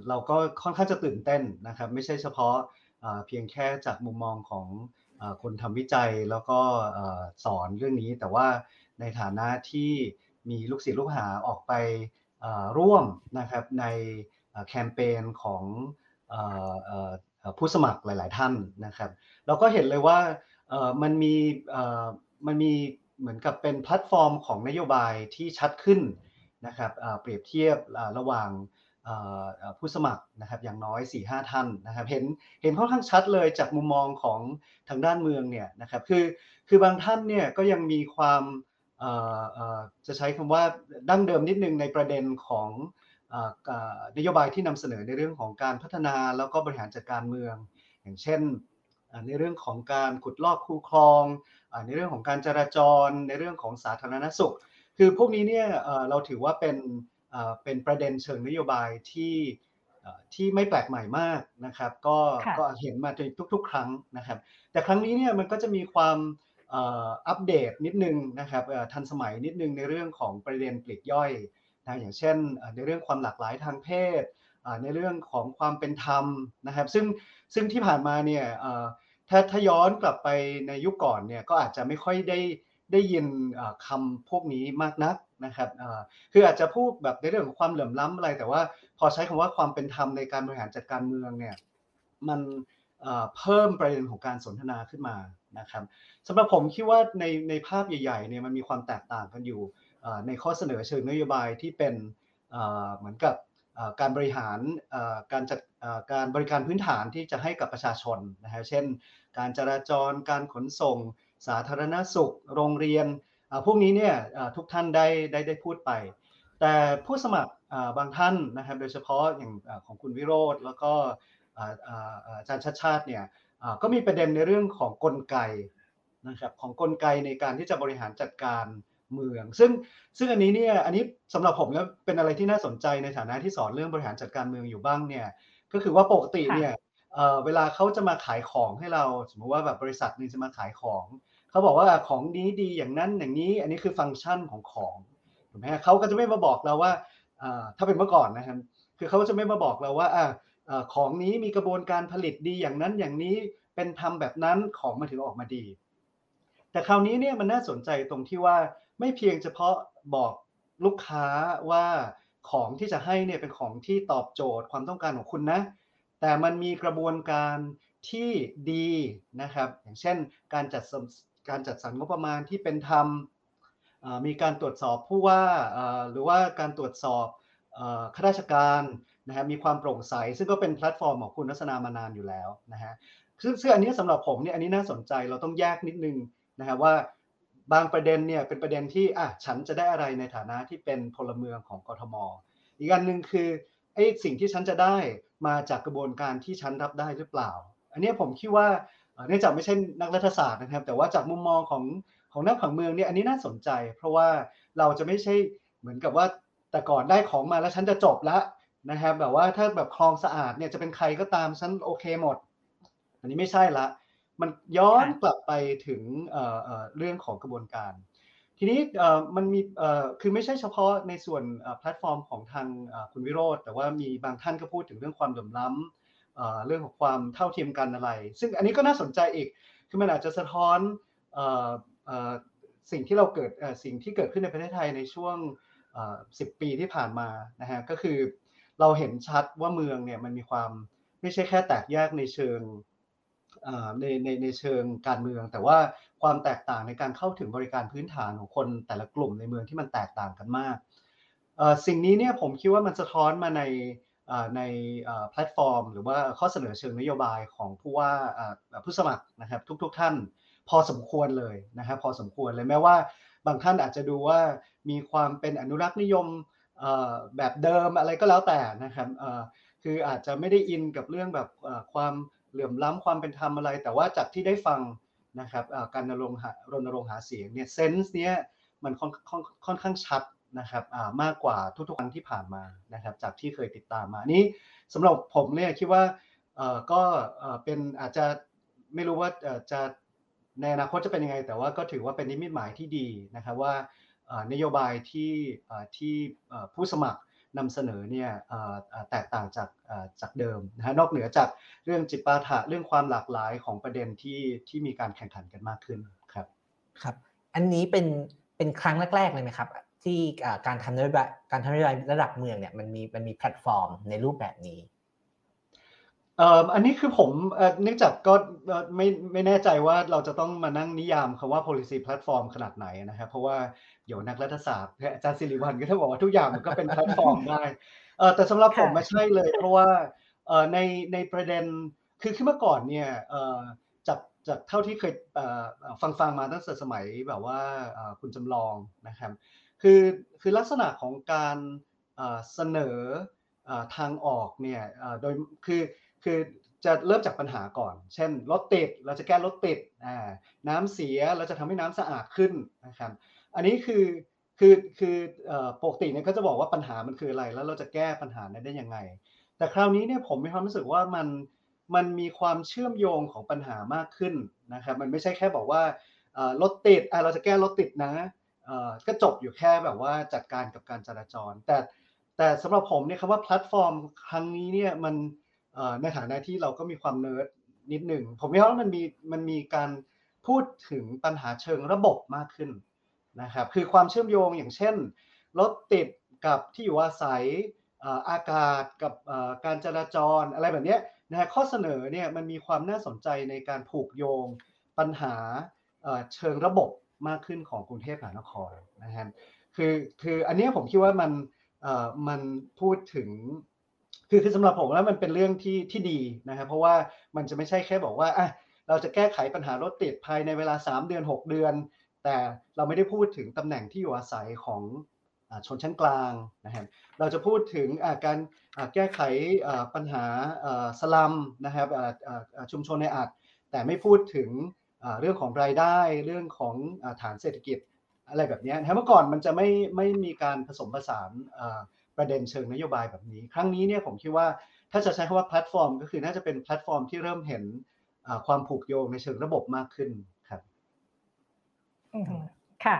S4: เราก็ค่อนข้างจะตื่นเต้นนะครับ ไม่ใช่เฉพาะเพียงแค่จากมุมมองของคนทำวิจัยแล้วก็สอนเรื่องนี้ แต่ว่าในฐานะที่มีลูกศิษย์ลูกหาออกไปร่วมนะครับในแคมเปญของผู้สมัครหลาย ๆ ท่านนะครับ เราก็เห็นเลยว่ามันมีมันมีเหมือนกับเป็นแพลตฟอร์มของนโยบายที่ชัดขึ้นนะครับเปรียบเทียบระหว่าง ผู้สมัครนะครับอย่างน้อย 4-5หท่านนะครับเห็นเห็นค่อนข้างชัดเลยจากมุมมองของทางด้านเมืองเนี่ยนะครับคือคือบางท่านเนี่ยก็ยังมีความจะใช้คำว่าดั้งเดิมนิดนึงในประเด็นของนโยบายที่นำเสนอในเรื่องของการพัฒนาแล้วก็บริหารจัดการเมือง อย่างเช่นในเรื่องของการขุดลอกคูคลอง ในเรื่องของการจราจร ในเรื่องของสาธารณสุข คือพวกนี้เนี่ยเราถือว่าเป็น เป็นประเด็นเชิงนโยบายที่ที่ไม่แปลกใหม่มากนะครับ ก็ก็เห็นมาในทุก ๆ ครั้งนะครับ แต่ครั้งนี้เนี่ยมันก็จะมีความอัปเดตนิดนึงนะครับทันสมัยนิดนึงในเรื่องของประเด็นปลีกย่อยนะอย่างเช่นในเรื่องความหลากหลายทางเพศ ในเรื่องของความเป็นธรรมนะครับ ซึ่งซึ่งที่ผ่านมาเนี่ยถ้าถ้าย้อนกลับไปในยุคก่อนเนี่ยก็อาจจะไม่ค่อยได้ได้ยินคำพวกนี้มากนัก นะครับคืออาจจะพูดแบบในเรื่องของความเหลื่อมล้ำอะไร แต่ว่าพอใช้คำว่าความเป็นธรรมในการบริหารจัดการเมืองเนี่ยมันเพิ่มประเด็นของการสนทนาขึ้นมานะครับสำหรับผมคิดว่าในในภาพใหญ่ๆเนี่ยมันมีความแตกต่างกันอยู่ในข้อเสนอเชิงนโยบายที่เป็นเหมือนกับการบริหารการจัดการบริการพื้นฐานที่จะให้กับประชาชนนะฮะเช่น การจราจร การขนส่ง สาธารณสุข โรงเรียน พวกนี้เนี่ยทุกท่านได้ได้ได้พูดไป แต่ผู้สมัครบางท่านนะครับ โดยเฉพาะอย่างของคุณวิโรธแล้วก็อาจารย์ชาติชาติเนี่ยก็มีประเด็นในเรื่องของกลไกนะครับของกลไกในการที่จะบริหารจัดการเมือง ซึ่งซึ่งอันนี้เนี่ยอันนี้สำหรับผมแล้วเป็นอะไรที่น่าสนใจในฐานะที่สอนเรื่องบริหารจัดการเมืองอยู่บ้างเนี่ยก็คือว่าปกติเนี่ยเวลาเขาจะมาขายของให้เราสมมติว่าแบบบริษัทนึงจะมาขายของ เขาบอกว่าของนี้ดีอย่างนั้นอย่างนี้ อันนี้คือฟังก์ชันของของถูกไหมเขาก็จะไม่มาบอกเราว่าถ้าเป็นเมื่อก่อนนะครับ คือเขาจะไม่มาบอกเราว่าของนี้มีกระบวนการผลิตดีอย่างนั้นอย่างนี้เป็นทำแบบนั้นของมันถึงออกมาดี แต่คราวนี้เนี่ยมันน่าสนใจตรงที่ว่าไม่เพียงเฉพาะบอกลูกค้าว่าของที่จะให้เนี่ยเป็นของที่ตอบโจทย์ความต้องการของคุณนะ แต่มันมีกระบวนการที่ดีนะครับ อย่างเช่นการจัด การจัดสรรงบประมาณที่เป็นธรรมมีการตรวจสอบผู้ว่าหรือว่าการตรวจสอบข้าราชการนะครับมีความโปร่งใส ซึ่งก็เป็นแพลตฟอร์มของคุณลักษณะมานานอยู่แล้วนะฮะซึ่งอันนี้สำหรับผมเนี่ยอันนี้น่าสนใจเราต้องแยกนิดนึงนะครับว่าบางประเด็นเนี่ยเป็นประเด็นที่อะฉันจะได้อะไรในฐานะที่เป็นพลเมืองของกทม อีกอันหนึ่งคือไอ้สิ่งที่ฉันจะได้มาจากกระบวนการที่ฉันรับได้หรือเปล่า อันนี้ผมคิดว่า เนื่องจากไม่ใช่นักรัฐศาสตร์นะครับ แต่ว่าจากมุมมองของของนักผังเมืองเนี่ยอันนี้น่าสนใจ เพราะว่าเราจะไม่ใช่เหมือนกับว่าแต่ก่อนได้ของมาแล้วฉันจะจบแล้วนะครับแบบว่าถ้าแบบคลองสะอาดเนี่ยจะเป็นใครก็ตามฉันโอเคหมด อันนี้ไม่ใช่ละ มันย้อนกลับไปถึงเรื่องของกระบวนการ ทีนี้มันมีคือไม่ใช่เฉพาะในส่วนแพลตฟอร์มของทางคุณวิโรจน์แต่ว่ามีบางท่านก็พูดถึงเรื่องความเหลื่อมล้ำ เรื่องของความเท่าเทียมกันอะไร ซึ่งอันนี้ก็น่าสนใจอีก คือมันอาจจะสะท้อนสิ่งที่เราเกิดสิ่งที่เกิดขึ้นในประเทศไทยในช่วง 10 ปีที่ผ่านมานะฮะ ก็คือเราเห็นชัดว่าเมืองเนี่ยมันมีความไม่ใช่แค่แตกแยกในเชิงในในในเชิงการเมือง แต่ว่าความแตกต่างในการเข้าถึงบริการพื้นฐานของคนแต่ละกลุ่มในเมืองที่มันแตกต่างกันมาก สิ่งนี้เนี่ยผมคิดว่ามันสะท้อนมาใน ในแพลตฟอร์ม หรือว่าข้อเสนอเชิงนโยบายของผู้ว่าผู้สมัครนะครับทุกๆทท่านพอสมควรเลยนะครับพอสมควรเลยแม้ว่าบางท่านอาจจะดูว่ามีความเป็นอนุรักษ์นิยมแบบเดิมอะไรก็แล้วแต่นะครับคืออาจจะไม่ได้อินกับเรื่องแบบความเหลื่อมล้ำความเป็นธรรมอะไร แต่ว่าจากที่ได้ฟังนะครับการรณรงค์รณรงหาเสียงเนี่ยเซนส์เนี้ยมันค่อนค่อนข้างชัด นะครับมากกว่าทุกๆครั้งที่ผ่านมานะครับจากที่เคยติดตามมานี้สำหรับผมเนี่ยคิดว่าก็เป็นอาจจะไม่รู้ว่าจะในอนาคตจะเป็นยังไง แต่ว่าก็ถือว่าเป็นนิมิตหมายที่ดีนะครับว่านโยบายที่ที่ผู้สมัครนำเสนอเนี่ยแตกต่างจากจากเดิมนะฮะนอกเหนือจากเรื่องจิปาถะเรื่องความหลากหลายของประเด็นที่ที่มีการแข่งขันกันมากขึ้นครับ
S2: ครับ อันนี้เป็นเป็นครั้งแรกๆเลยไหมครับ ที่การทำนโยบายการทำนโยบายระดับเมืองเนี่ยมันมีมันมีแพลตฟอร์มในรูปแบบนี้
S4: อันนี้คือผมเนื่องจากก็ไม่ไม่แน่ใจว่าเราจะต้องมานั่งนิยามคำว่า policy platform ขนาดไหนนะครับเพราะว่าเดี๋ยวนักรัฐศาสตร์อาจารย์สิริพรรณก็ถ้าบอกว่าทุกอย่างมันก็เป็นแพลตฟอร์มได้ออแต่สำหรับผมไม่ใช่เลย เพราะว่าเออในในประเด็นคือขึ้นเมื่อก่อนเนี่ยเออจากจากเท่าที่เคยฟังฟังมาตั้งแต่สมัยแบบว่าคุณจำลองนะครับ คือคือลักษณะของการเสนอทางออกเนี่ยโดยคือคือจะเริ่มจากปัญหาก่อน เช่นรถติดเราจะแก้รถติดน้ำเสียเราจะทำให้น้ำสะอาดขึ้นนะครับ อันนี้คือคือคือปกติเนี่ยก็จะบอกว่าปัญหามันคืออะไร แล้วเราจะแก้ปัญหานั้นได้ยังไง แต่คราวนี้เนี่ยผมมีความรู้สึกว่ามันมันมีความเชื่อมโยงของปัญหามากขึ้นนะครับ มันไม่ใช่แค่บอกว่ารถติดเราจะแก้รถติดนะ ก็จบอยู่แค่แบบว่าจัดการกับการจราจร แต่แต่สำหรับผมเนี่ยคำว่าแพลตฟอร์มครั้งนี้เนี่ยมันในฐานะที่เราก็มีความเนิร์ดนิดหนึ่ง ผมว่ามันมีมันมีการพูดถึงปัญหาเชิงระบบมากขึ้นนะครับคือความเชื่อมโยงอย่างเช่นรถติดกับที่อยู่อาศัยอากาศกับการจราจรอะไรแบบนี้นะฮะข้อเสนอเนี่ยมันมีความน่าสนใจในการผูกโยงปัญหาเชิงระบบ มากขึ้นของกรุงเทพมหานครนะฮะคือคืออันนี้ผมคิดว่ามันเอ่อมันพูดถึง คือคือสำหรับผมแล้วมันเป็นเรื่องที่ที่ดีนะครับเพราะว่ามันจะไม่ใช่แค่บอกว่าอะเราจะแก้ไขปัญหารถติดภายในเวลา 3 เดือน 6 เดือน แต่เราไม่ได้พูดถึงตำแหน่งที่อยู่อาศัยของชนชั้นกลางนะครับเราจะพูดถึงการแก้ไขปัญหาสลัมนะครับชุมชนแออัดแต่ไม่พูดถึง เรื่องของรายได้เรื่องของฐานเศรษฐกิจอะไรแบบนี้นะเมื่อก่อนมันจะไม่ไม่มีการผสมผสานประเด็นเชิงนโยบายแบบนี้ ครั้งนี้เนี่ยผมคิดว่าถ้าจะใช้คำว่าแพลตฟอร์ม ก็คือน่าจะเป็นแพลตฟอร์มที่เริ่มเห็นความผูกโยงในเชิงระบบมากขึ้นครับ
S1: ค่ะ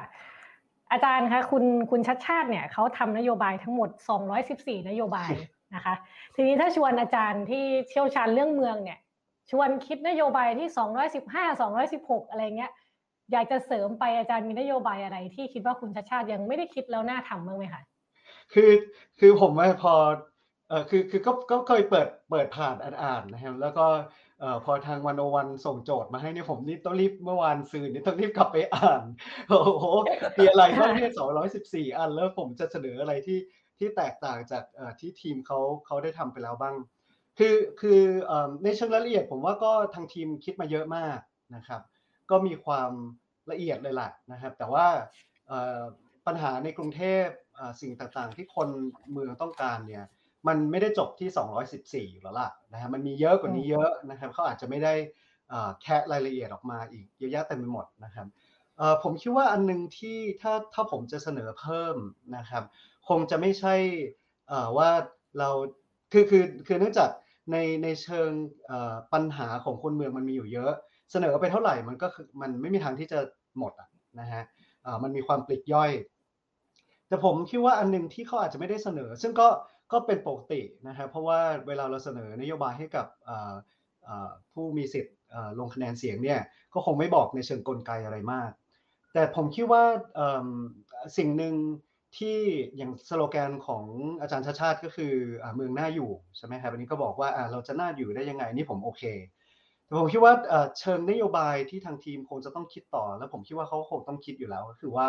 S1: อาจารย์คะคุณคุณชัดชาติเนี่ยเขาทำนโยบายทั้งหมด 214 นโยบายนะคะ ทีนี้ถ้าชวนอาจารย์ที่เชี่ยวชาญเรื่องเมืองเนี่ย ชวนคิดนโยบายที่ 215 216 อะไรเงี้ย อยากจะเสริมไปอาจารย์มีนโยบายอะไร ที่คิดว่าคุณชัดชาติยังไม่ได้คิดแล้วน่าทำบ้างไหมคะ
S4: คือคือผมพอเออคือคือก็ก็เคยเปิดเปิดผ่านอ่านนะครับแล้วก็เอ่อพอทางวันโอวันส่งโจทย์มาให้เนี่ยผมนี่ต้องรีบเมื่อวานซืนนี่ต้องรีบกลับไปอ่านโอ้โหมีอะไรบ้างเนี่ยสองร้อยสิบสี่อันแล้วผมจะเสนออะไรที่ที่แตกต่างจากเอ่อที่ทีมเขาเขาได้ทำไปแล้วบ้าง คือคือในเชิงรายละเอียดผมว่าก็ทางทีมคิดมาเยอะมากนะครับ ก็มีความละเอียดเลยแหละนะครับ แต่ว่าปัญหาในกรุงเทพสิ่งต่างๆ ที่คนเมืองต้องการเนี่ยมันไม่ได้จบที่ 214 อยู่แล้วล่ะนะฮะมันมีเยอะกว่านี้เยอะนะครับเขาอาจจะไม่ได้แคะรายละเอียดออกมาอีกเยอะแยะเต็มไปหมดนะครับผมคิดว่าอันนึงที่ถ้าถ้าผมจะเสนอเพิ่มนะครับ คงจะไม่ใช่ว่าเราคือคือคือเนื่องจาก ในในเชิงปัญหาของคนเมืองมันมีอยู่เยอะ เสนอไปเท่าไหร่มันก็คือมันไม่มีทางที่จะหมดนะฮะมันมีความปลิกย่อย แต่ผมคิดว่าอันนึงที่เขาอาจจะไม่ได้เสนอ ซึ่งก็ก็เป็นปกตินะครับเพราะว่าเวลาเราเสนอนโยบายให้กับผู้มีสิทธิ์ลงคะแนนเสียงเนี่ยก็คงไม่บอกในเชิงกลไกอะไรมาก แต่ผมคิดว่าสิ่งหนึ่ง ที่อย่างสโลแกนของอาจารย์ชาชาติก็คือเมืองน่าอยู่ใช่ไหมครับอันนี้ก็บอกว่าเราจะน่าอยู่ได้ยังไงนี่ผมโอเคแต่ผมคิดว่าเชิงนโยบายที่ทางทีมคงจะต้องคิดต่อ แล้วผมคิดว่าเขาคงต้องคิดอยู่แล้วก็คือว่า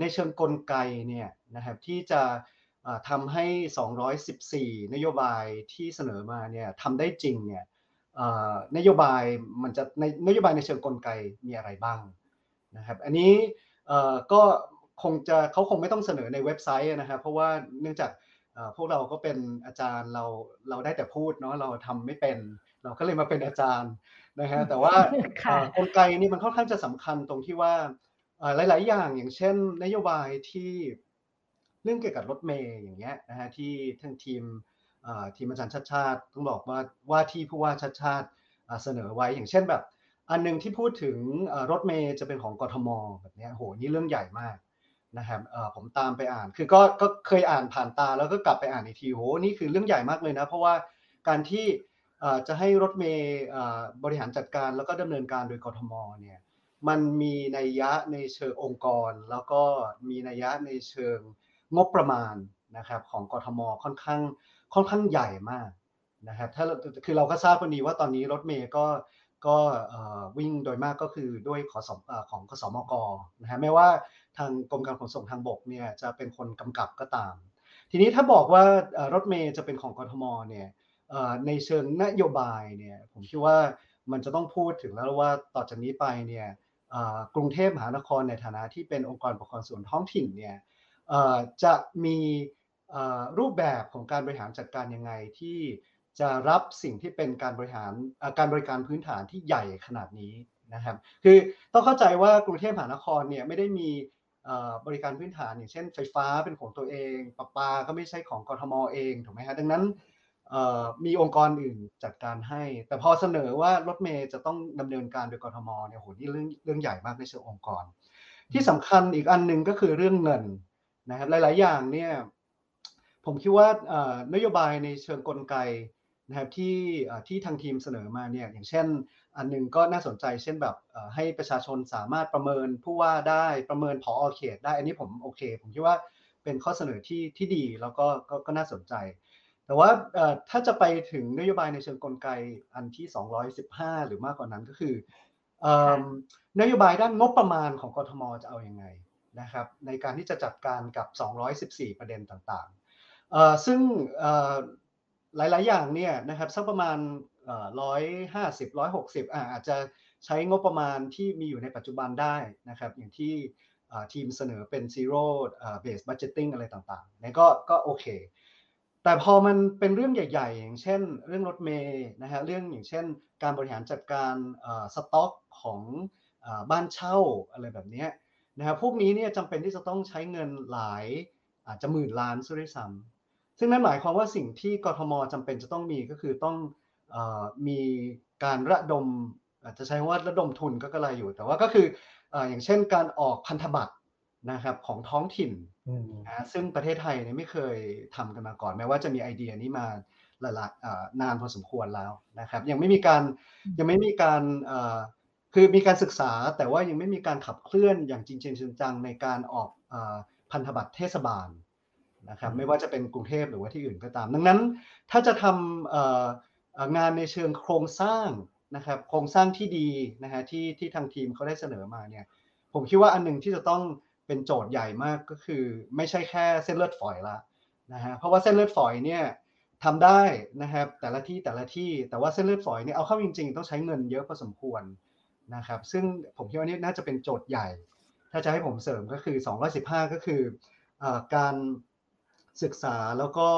S4: ในเชิงกลไกเนี่ยนะครับที่จะทำให้ 214 นโยบายที่เสนอมาเนี่ยทำได้จริงเนี่ยนโยบายมันจะในนโยบายในเชิงกลไกมีอะไรบ้างนะครับ อันนี้ก็ คงจะเขาคงไม่ต้องเสนอในเว็บไซต์นะครับเพราะว่าเนื่องจากพวกเราก็เป็นอาจารย์เราเราได้แต่พูดเนาะเราทำไม่เป็น เราก็เลยมาเป็นอาจารย์นะฮะแต่ว่ากลไกนี่มันค่อนข้างจะสำคัญตรงที่ว่าหลาย ๆ อย่างอย่างเช่น นโยบายที่เรื่องเกี่ยวกับรถเมย์อย่างเงี้ยนะฮะที่ทั้งทีมทีมอาจารย์ชาติชาติต้องบอกว่าว่าที่ผู้ว่าชาติชาติเสนอไว้อย่างเช่นแบบ อันนึงที่พูดถึงรถเมย์จะเป็นของกทมแบบนี้โหนี่เรื่องใหญ่มาก นะครับผมตามไปอ่าน คือก็ก็เคยอ่านผ่านตาแล้วก็กลับไปอ่านอีกทีโหนี่คือเรื่องใหญ่มากเลยนะ เพราะว่าการที่จะให้รถเมย์บริหารจัดการแล้วก็ดำเนินการโดยกทมเนี่ยมันมีนัยยะในเชิงองค์กร แล้วก็มีนัยยะในเชิงงบประมาณนะครับของกทมค่อนข้างค่อนข้างใหญ่มากนะครับถ้าคือเราก็ทราบกันดีว่าตอนนี้รถเมย์ก็ก็วิ่งโดยมากก็คือด้วยขอสของขสมกนะฮะไม่ว่า ทางกรมการขนส่งทางบกเนี่ยจะเป็นคนกำกับก็ตาม ทีนี้ถ้าบอกว่ารถเมย์จะเป็นของกทมเนี่ยในเชิงนโยบายเนี่ยผมคิดว่ามันจะต้องพูดถึงแล้วว่าต่อจากนี้ไปเนี่ยกรุงเทพมหานครในฐานะที่เป็นองค์กรปกครองส่วนท้องถิ่นเนี่ยจะมีรูปแบบของการบริหารจัดการยังไงที่จะรับสิ่งที่เป็นการบริหารการบริการพื้นฐานที่ใหญ่ขนาดนี้นะครับ คือต้องเข้าใจว่ากรุงเทพมหานครเนี่ยไม่ได้มี บริการพื้นฐานอย่างเช่นไฟฟ้าเป็นของตัวเองประปาก็ไม่ใช่ของกทมเองถูกไหมฮะดังนั้นมีองค์กรอื่นจัดการให้ แต่พอเสนอว่ารถเมย์จะต้องดำเนินการโดยกทมเนี่ยโหนี่เรื่องเรื่องใหญ่มากในเชิงองค์กร ที่สำคัญอีกอันหนึ่งก็คือเรื่องเงินนะครับหลาย ๆ อย่างเนี่ยผมคิดว่านโยบายในเชิงกลไกนะครับที่ที่ทางทีมเสนอมาเนี่ยอย่างเช่น อันนึงก็น่าสนใจเช่นแบบให้ประชาชนสามารถประเมินผู้ว่าได้ประเมินผอเขตได้ อันนี้ผมโอเค ผมคิดว่าเป็นข้อเสนอที่ที่ดีแล้วก็ก็น่าสนใจ แต่ว่าถ้าจะไปถึงนโยบายในเชิงกลไกอันที่ 215 หรือมากกว่านั้นก็คือนโยบายด้านงบประมาณของกทมจะเอาอยัางไงนะครับ ในการที่จะจัดการกับ 214 ประเด็นต่างๆซึ่งหลาย ๆ อย่างเนี่ยนะครับสักประมาณ ร้อยห้าสิบร้อยหกสิบอาจจะใช้งบประมาณที่มีอยู่ในปัจจุบันได้นะครับ อย่างที่ทีมเสนอเป็น zero base budgeting อะไรต่างๆนี่ก็ก็โอเค แต่พอมันเป็นเรื่องใหญ่ ๆ อย่างเช่น เรื่องรถเมย์นะฮะเรื่องอย่างเช่น การบริหารจัดการสต็อกของบ้านเช่าอะไรแบบนี้นะครับพวกนี้เนี่ยจำเป็นที่จะต้องใช้เงินหลายอาจจะหมื่นล้านซะด้วยซ้ำซึ่งนั่นหมายความว่าสิ่งที่กทมจำเป็นจะต้องมีก็คือต้อง มีการระดมอาจจะใช้ว่าระดมทุนก็กระไรอยู่ แต่ว่าก็คืออย่างเช่นการออกพันธบัตรนะครับของท้องถิ่นนะซึ่งประเทศไทยเนี่ยไม่เคยทำกันมาก่อนแม้ว่าจะมีไอเดียนี้มาหลายนานพอสมควรแล้วนะครับยังไม่มีการยังไม่มีการคือมีการศึกษาแต่ว่ายังไม่มีการขับเคลื่อนอย่างจริงจังในการออกพันธบัตรเทศบาลนะครับไม่ว่าจะเป็นกรุงเทพหรือว่าที่อื่นก็ตาม ดังนั้นถ้าจะทำ งานในเชิงโครงสร้างนะครับโครงสร้างที่ดีนะฮะที่ที่ทางทีมเขาได้เสนอมาเนี่ยผมคิดว่าอันหนึ่งที่จะต้องเป็นโจทย์ใหญ่มากก็คือ ไม่ใช่แค่เส้นเลือดฝอยละนะฮะเพราะว่าเส้นเลือดฝอยเนี่ยทำได้นะครับแต่ละที่แต่ละที่แต่ว่าเส้นเลือดฝอยเนี่ยเอาเข้าจริง ๆ ต้องใช้เงินเยอะพอสมควรนะครับซึ่งผมคิดว่านี่น่าจะเป็นโจทย์ใหญ่ ถ้าจะให้ผมเสริมก็คือ 215 ก็คืออการศึกษาแล้วก็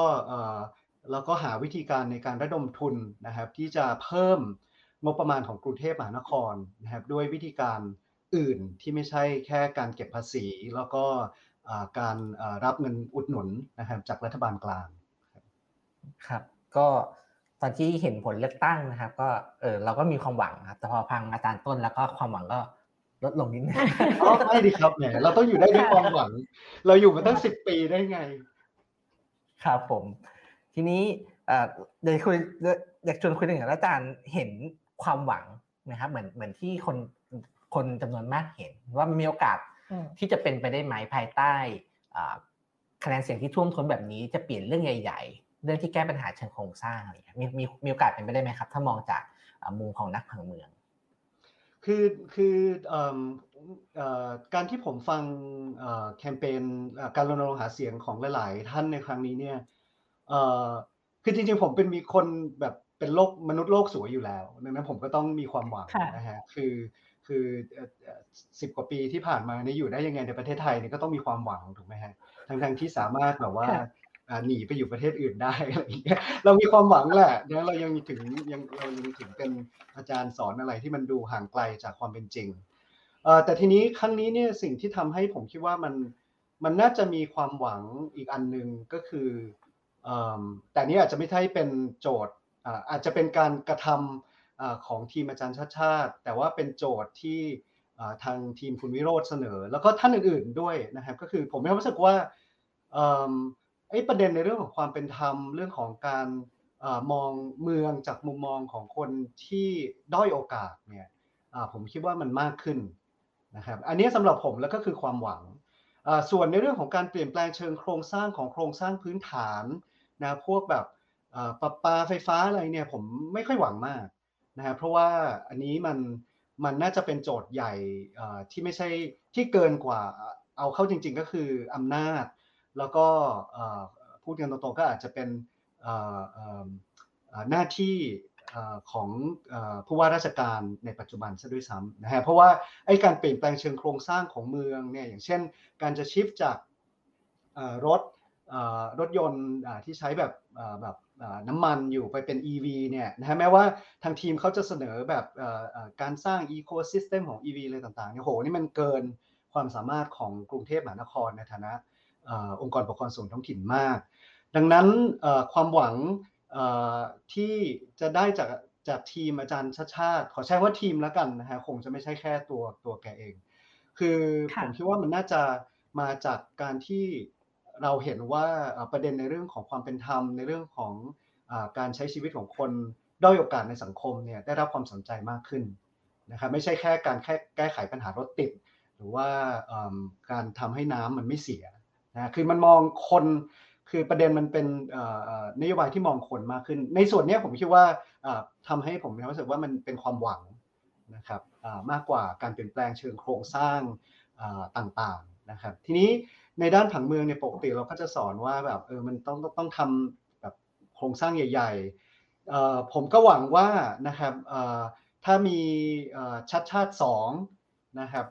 S4: แล้วก็หาวิธีการในการระดมทุนนะครับ ที่จะเพิ่มงบประมาณของกรุงเทพมหานครนะครับด้วยวิธีการอื่นที่ไม่ใช่แค่การเก็บภาษี แล้วก็การรับเงินอุดหนุนนะครับจากรัฐบาลกลาง
S2: ครับ ก็ตอนที่เห็นผลเลือกตั้งนะครับ ก็เออเราก็มีความหวังครับแต่พอพังอาจารย์ต้นแล้วก็ความหวังก็ลดลงนิดนึง
S4: ไม่ดีครับเนี่ยเราต้องอยู่ได้ด้วยความหวัง เราอยู่มาตั้งสิบปีได้ไง
S2: ครับผม ทีนี้เดี๋ยวคุยอยากชวนคุยถึงอาจารย์เห็นความหวังนะครับเหมือนเหมือนที่คนคนจำนวนมากเห็น ว่ามีโอกาสที่จะเป็นไปได้ไหมภายใต้คะแนนเสียงที่ท่วมท้นแบบนี้จะเปลี่ยนเรื่องใหญ่ ๆ เรื่องที่แก้ปัญหาเชิงโครงสร้างอะไรมีมีมีโอกาสเป็นไปได้ไหมครับ ถ้ามองจากมุมของนักผังเมือง
S4: คือคือการที่ผมฟังแคมเปญการรณรงค์หาเสียงของหลาย ๆ ท่านในครั้งนี้เนี่ย คือจริงๆผมเป็นมีคนแบบเป็นโลกมนุษย์โลกสวยอยู่แล้วดังนั้นผมก็ต้องมีความหวังนะฮะคือคือสิบกว่าปีที่ผ่านมานี่อยู่ได้ยังไงในประเทศไทยนี่ก็ต้องมีความหวังถูกไหมฮะทั้งทั้งที่สามารถแบบว่าหนีไปอยู่ประเทศอื่นได้อะไรอย่างเงี้ยเรามีความหวังแหละนะเรายังถึงยังเรายังถึงเป็นอาจารย์สอนอะไรที่มันดูห่างไกลจากความเป็นจริงแต่ทีนี้ครั้งนี้เนี่ยสิ่งที่ทำให้ผมคิดว่ามันมันน่าจะมีความหวังอีกอันหนึ่งก็คือ แต่นี้อาจจะไม่ใช่เป็นโจทย์อาจจะเป็นการกระทำของทีมอาจารย์ชาติชาติ แต่ว่าเป็นโจทย์ที่ทางทีมคุณวิโรธเสนอ แล้วก็ท่านอื่น ๆด้วยนะครับ ก็คือผมมีความรู้สึกว่าไอ้ประเด็นในเรื่องของความเป็นธรรมเรื่องของการมองเมืองจากมุมมองของคนที่ด้อยโอกาสเนี่ยผมคิดว่ามันมากขึ้นนะครับ อันนี้สำหรับผมแล้วก็คือความหวังส่วนในเรื่องของการเปลี่ยนแปลงเชิงโครงสร้างของโครงสร้างพื้นฐาน นะพวกแบบปรับปาไฟฟ้าอะไรเนี่ยผมไม่ค่อยหวังมากนะครับเพราะว่าอันนี้มันมันน่าจะเป็นโจทย์ใหญ่ที่ไม่ใช่ที่เกินกว่าเอาเข้าจริง ๆ ก็คืออำนาจ แล้วก็พูดกันตรงๆก็อาจจะเป็นหน้าที่ของผู้ว่าราชการในปัจจุบันซะด้วยซ้ำนะฮะเพราะว่าไอ้การเปลี่ยนแปลงเชิงโครงสร้างของเมืองเนี่ยอย่างเช่น การจะชิฟจากรถ รถยนต์ที่ใช้แบบแบบน้ำมันอยู่ไปเป็น EV เนี่ยนะฮะแม้ว่าทางทีมเขาจะเสนอแบบการสร้างอีโคซิสเต็มของ EV เลยต่างๆเนี่ยโหนี่มันเกินความสามารถของกรุงเทพมหานครในฐานะองค์กรปกครองส่วนท้องถิ่นมาก ดังนั้นความหวังที่จะได้จากจากทีมอาจารย์ชาชาติ ขอใช้ว่าทีมแล้วกันนะฮะคงจะไม่ใช่แค่ตัวตัวแกเอง คือผมคิดว่ามันน่าจะมาจากการที่ เราเห็นว่าประเด็นในเรื่องของความเป็นธรรมในเรื่องของการใช้ชีวิตของคนด้อยโอกาสในสังคมเนี่ยได้รับความสนใจมากขึ้นนะครับไม่ใช่แค่การแค่แก้ไขปัญหารถติด หรือว่าการทำให้น้ำมันไม่เสียนะคือมันมองคนคือประเด็นมันเป็นนโยบายที่มองคนมากขึ้น ในส่วนนี้ผมคิดว่าทำให้ผมรู้สึกว่ามันเป็นความหวังนะครับมากกว่าการเปลี่ยนแปลงเชิงโครงสร้างต่างๆนะครับ ทีนี้ ในด้านผังเมืองเนี่ยปกติเราก็จะสอนว่าแบบเออมันต้องต้องทำแบบโครงสร้างใหญ่ๆผมก็หวังว่านะครับถ้ามีชัดชาติสองนะครับ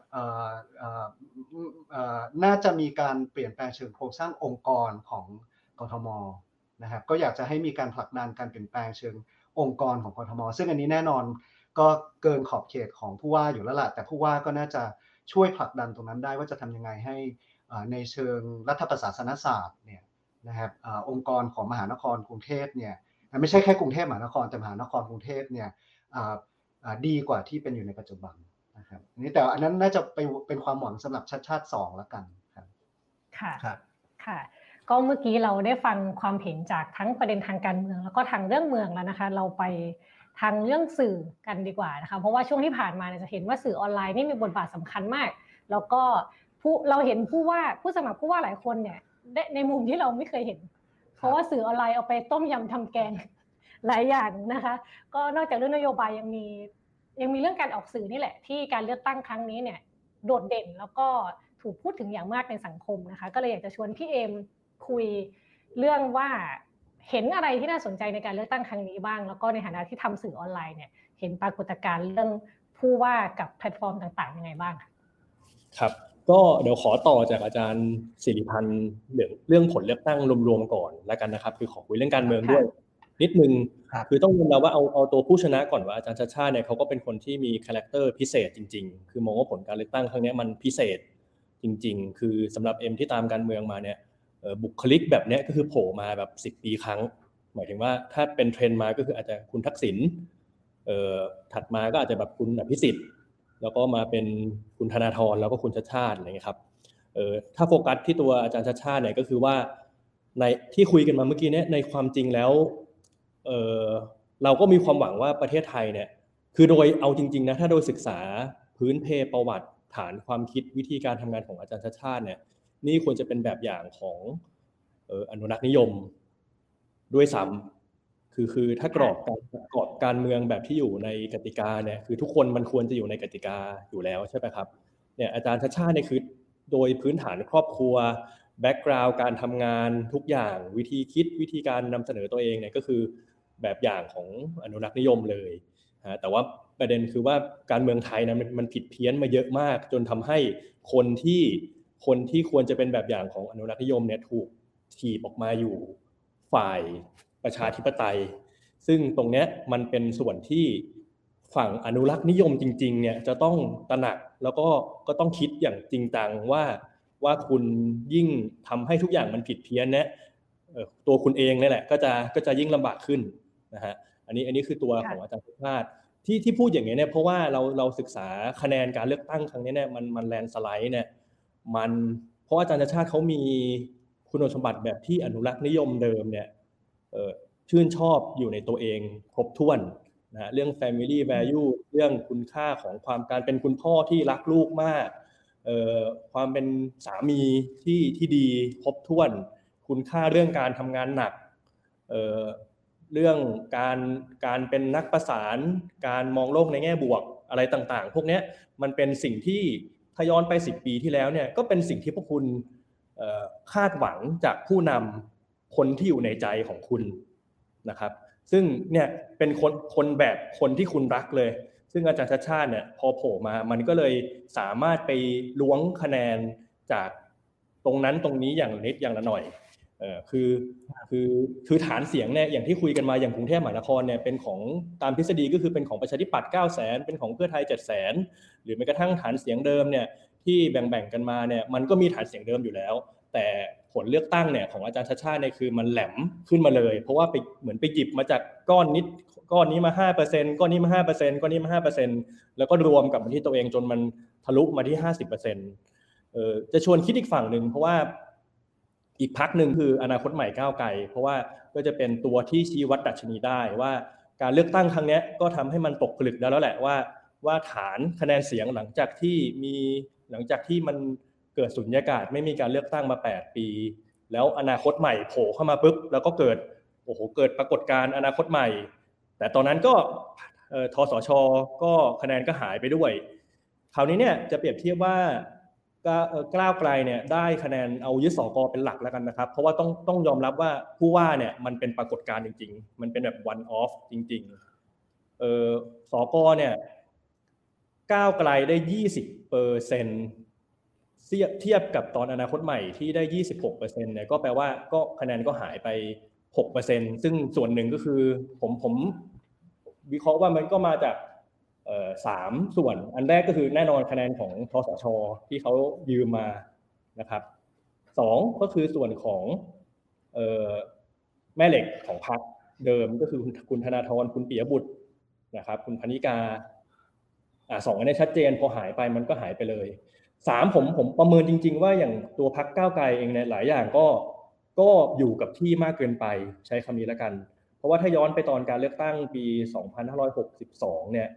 S4: น่าจะมีการเปลี่ยนแปลงเชิงโครงสร้างองค์กรของกทมนะครับก็อยากจะให้มีการผลักดันการเปลี่ยนแปลงเชิงองค์กรของกทม ซึ่งอันนี้แน่นอนก็เกินขอบเขตของผู้ว่าอยู่แล้วล่ะแต่ผู้ว่าก็น่าจะช่วยผลักดันตรงนั้นได้ว่าจะทำยังไงให้ ในเชิงรัฐประศาสนศาสตร์เนี่ยนะครับองค์กรของมหานครกรุงเทพเนี่ยไม่ใช่แค่กรุงเทพมหานครแต่มหานครกรุงเทพเนี่ยดีกว่าที่เป็นอยู่ในปัจจุบันนะครับนี่แต่อันนั้นน่าจะไปเป็นความหวังสำหรับชาติชาติสองแล้วกันครับ
S1: ค่ะค่ะ ก็เมื่อกี้เราได้ฟังความเห็นจากทั้งประเด็นทางการเมือง แล้วก็ทางเรื่องเมืองแล้วนะคะ เราไปทางเรื่องสื่อกันดีกว่านะคะ เพราะว่าช่วงที่ผ่านมาจะเห็นว่าสื่อออนไลน์นี่มีบทบาทสำคัญมาก แล้วก็ ผู้เราเห็นผู้ว่าผู้สมัครผู้ว่าหลายคนเนี่ยในมุมที่เราไม่เคยเห็น เพราะว่าสื่อออนไลน์เอาไปต้มยำทำแกงหลายอย่างนะคะ ก็นอกจากเรื่องนโยบายยังมียังมีเรื่องการออกสื่อนี่แหละ ที่การเลือกตั้งครั้งนี้เนี่ย โดดเด่นแล้วก็ถูกพูดถึงอย่างมากในสังคมนะคะ ก็เลยอยากจะชวนพี่เอมคุยเรื่องว่าเห็นอะไรที่น่าสนใจในการเลือกตั้งครั้งนี้บ้าง แล้วก็ในฐานะที่ทำสื่อออนไลน์เนี่ย เห็นปรากฏการณ์เรื่องผู้ว่ากับแพลตฟอร์มต่างๆยังไงบ้าง
S5: ครับ ก็เดี๋ยวขอต่อจากอาจารย์สิริพรรณเรื่องเรื่องผลเลือกตั้งรวมๆก่อนแล้วกันนะครับ คือขอคุยเรื่องการเมืองด้วย นิดนึงคือต้องยอมรับว่าเอาเอาตัวผู้ชนะก่อนว่าอาจารย์ชัชชาติเนี่ยเขาก็เป็นคนที่มี character พิเศษจริง ๆ คือมองว่าผลการเลือกตั้งครั้งนี้มันพิเศษจริง ๆ คือสำหรับเอ็มที่ตามการเมืองมาเนี่ยบุคลิกแบบนี้ก็คือโผล่มาแบบสิบปีครั้ง หมายถึงว่าถ้าเป็นเทรนด์มาก็คืออาจจะคุณทักษิณถัดมาก็อาจจะแบบคุณอภิสิทธิ์ แล้วก็มาเป็นคุณธนาธรแล้วก็คุณชาชาติอะไรเงี้ยครับเออถ้าโฟกัสที่ตัวอาจารย์ชาชาติเนี่ยก็คือว่าในที่คุยกันมาเมื่อกี้เนี่ยในความจริงแล้วเออเราก็มีความหวังว่าประเทศไทยเนี่ยคือโดยเอาจริงๆนะถ้าโดยศึกษาพื้นเพประวัติฐานความคิดวิธีการทำงานของอาจารย์ชาชาติเนี่ยนี่ควรจะเป็นแบบอย่างของอนุรักษ์นิยมด้วยซ้ำ คือคือถ้ากรอบการกรอบการเมืองแบบที่อยู่ในกติกาเนี่ยคือทุกคนมันควรจะอยู่ในกติกาอยู่แล้วใช่ไหมครับเนี่ยอาจารย์ชาชาเนี่ยคือโดยพื้นฐานครอบครัวแบ็กกราวด์การทำงานทุกอย่างวิธีคิดวิธีการนำเสนอตัวเองเนี่ยก็คือแบบอย่างของอนุรักษ์นิยมเลยฮะแต่ว่าประเด็นคือว่าการเมืองไทยนะมันมันผิดเพี้ยนมาเยอะมาก จนทำให้คนที่คนที่ควรจะเป็นแบบอย่างของอนุรักษ์นิยมเนี่ยถูกถีบออกมาอยู่ฝ่าย ประชาธิปไตย ซึ่งตรงนี้มันเป็นส่วนที่ฝั่งอนุรักษ์นิยมจริง ๆ เนี่ยจะต้องตระหนักแล้วก็ก็ต้องคิดอย่างจริงจังว่าว่าคุณยิ่งทำให้ทุกอย่างมันผิดเพี้ยนเนี่ยตัวคุณเองนี่แหละก็จะก็จะยิ่งลำบากขึ้นนะฮะอันนี้อันนี้คือตัวของอาจารย์สุภาพที่ที่พูดอย่างนี้เนี่ยเพราะว่าเราเราศึกษาคะแนนการเลือกตั้งครั้งนี้เนี่ยมันมันแลนสไลด์เนี่ยมันเพราะอาจารย์ชาติเขามีคุณสมบัติแบบที่อนุรักษ์นิยมเดิมเนี่ย ชื่นชอบอยู่ในตัวเองครบถ้วนนะเรื่อง family value เรื่องคุณค่าของความการเป็นคุณพ่อที่รักลูกมากความเป็นสามีที่ที่ดีครบถ้วน คุณค่าเรื่องการทำงานหนักเเรื่องการการเป็นนักประสาน การมองโลกในแง่บวกอะไรต่างๆ พวกนี้มันเป็นสิ่งที่ถ้าย้อนไป 10 ปีที่แล้วเนี่ยก็เป็นสิ่งที่พวกคุณคาดหวังจากผู้นำ คนที่อยู่ในใจของคุณนะครับ ซึ่งเนี่ยเป็นคนคนแบบคนที่คุณรักเลย ซึ่งอาจารย์ชาชาติเนี่ยพอโผล่มามันก็เลยสามารถไปล้วงคะแนนจากตรงนั้นตรงนี้อย่างนิดอย่างละหน่อยเออคือคือคือฐานเสียงเนี่ยอย่างที่คุยกันมาอย่างกรุงเทพมหานครเนี่ยเป็นของตามทฤษฎีก็คือเป็นของประชาธิปัตย์เก้าแสนเป็นของเพื่อไทยเจ็ดแสนหรือแม้กระทั่งฐานเสียงเดิมเนี่ยที่แบ่งๆกันมาเนี่ยมันก็มีฐานเสียงเดิมอยู่แล้ว แต่ ผลเลือกตั้งเนี่ยของอาจารย์ชาชาเนี่ยคือมันแหลมขึ้นมาเลย เพราะว่าไปเหมือนไปหยิบมาจากก้อนนิดก้อนนี้มาห้าเปอร์เซ็นก้อนนี้มาห้าเปอร์เซ็นก้อนนี้มาห้าเปอร์เซ็นแล้วก็รวมกับมาที่ตัวเองจนมันทะลุมาที่ห้าสิบเปอร์เซ็นต์เออจะชวนคิดอีกฝั่งหนึ่งเพราะว่าอีกพักหนึ่งคืออนาคตใหม่ก้าวไกลเพราะว่าก็จะเป็นตัวที่ชี้วัดดัชนีได้ว่าการเลือกตั้งครั้งนี้ก็ทำให้มันตกผลึกได้แล้วแหละว่า ว่าฐานคะแนนเสียงหลังจากที่มีหลังจากที่มัน เกิดสุญญากาศไม่มีการเลือกตั้งมา 8 ปี แล้วอนาคตใหม่โผล่เข้ามาปุ๊บแล้วก็เกิดโอ้โหเกิดปรากฏการณ์อนาคตใหม่ แต่ตอนนั้นก็ทสช ก็คะแนนก็หายไปด้วย คราวนี้เนี่ยจะเปรียบเทียบว่าก้าวไกลเนี่ยได้คะแนนเอายึดสกเป็นหลักแล้วกันนะครับ เพราะว่าต้องต้องยอมรับว่าผู้ว่าเนี่ยมันเป็นปรากฏการณ์จริง ๆ มันเป็นแบบ one off จริงๆเออสกเนี่ยก้าวไกลได้ยี่สิบเปอร์เซ็นต เทียบกับตอนอนาคตใหม่ที่ได้ยี่สิบหกเนี่ยก็แปลว่าก็คะแนนก็หายไปหกเปอร์เซ็นซึ่งส่วนหนึ่งก็คือผมผมวิเคราะห์ว่ามันก็มาจากสามส่วนอันแรกก็คือแน่นอนคะแนนของทสชที่เขายืมมานะครับสองก็คือส่วนของแม่เหล็กของพรรคเดิมก็คือคุณธนาธรคุณปียบุตรนะครับ คุณพนิกาอ่าสองอันนี้ชัดเจนพอหายไปมันก็หายไปเลย สามผมผมประเมินจริง ๆ ว่าอย่างตัวพักก้าวไกลเองเนี่ยหลายอย่างก็ก็อยู่กับที่มากเกินไปใช้คำนี้แล้วกัน เพราะว่าถ้าย้อนไปตอนการเลือกตั้งปี 2562 เนี่ย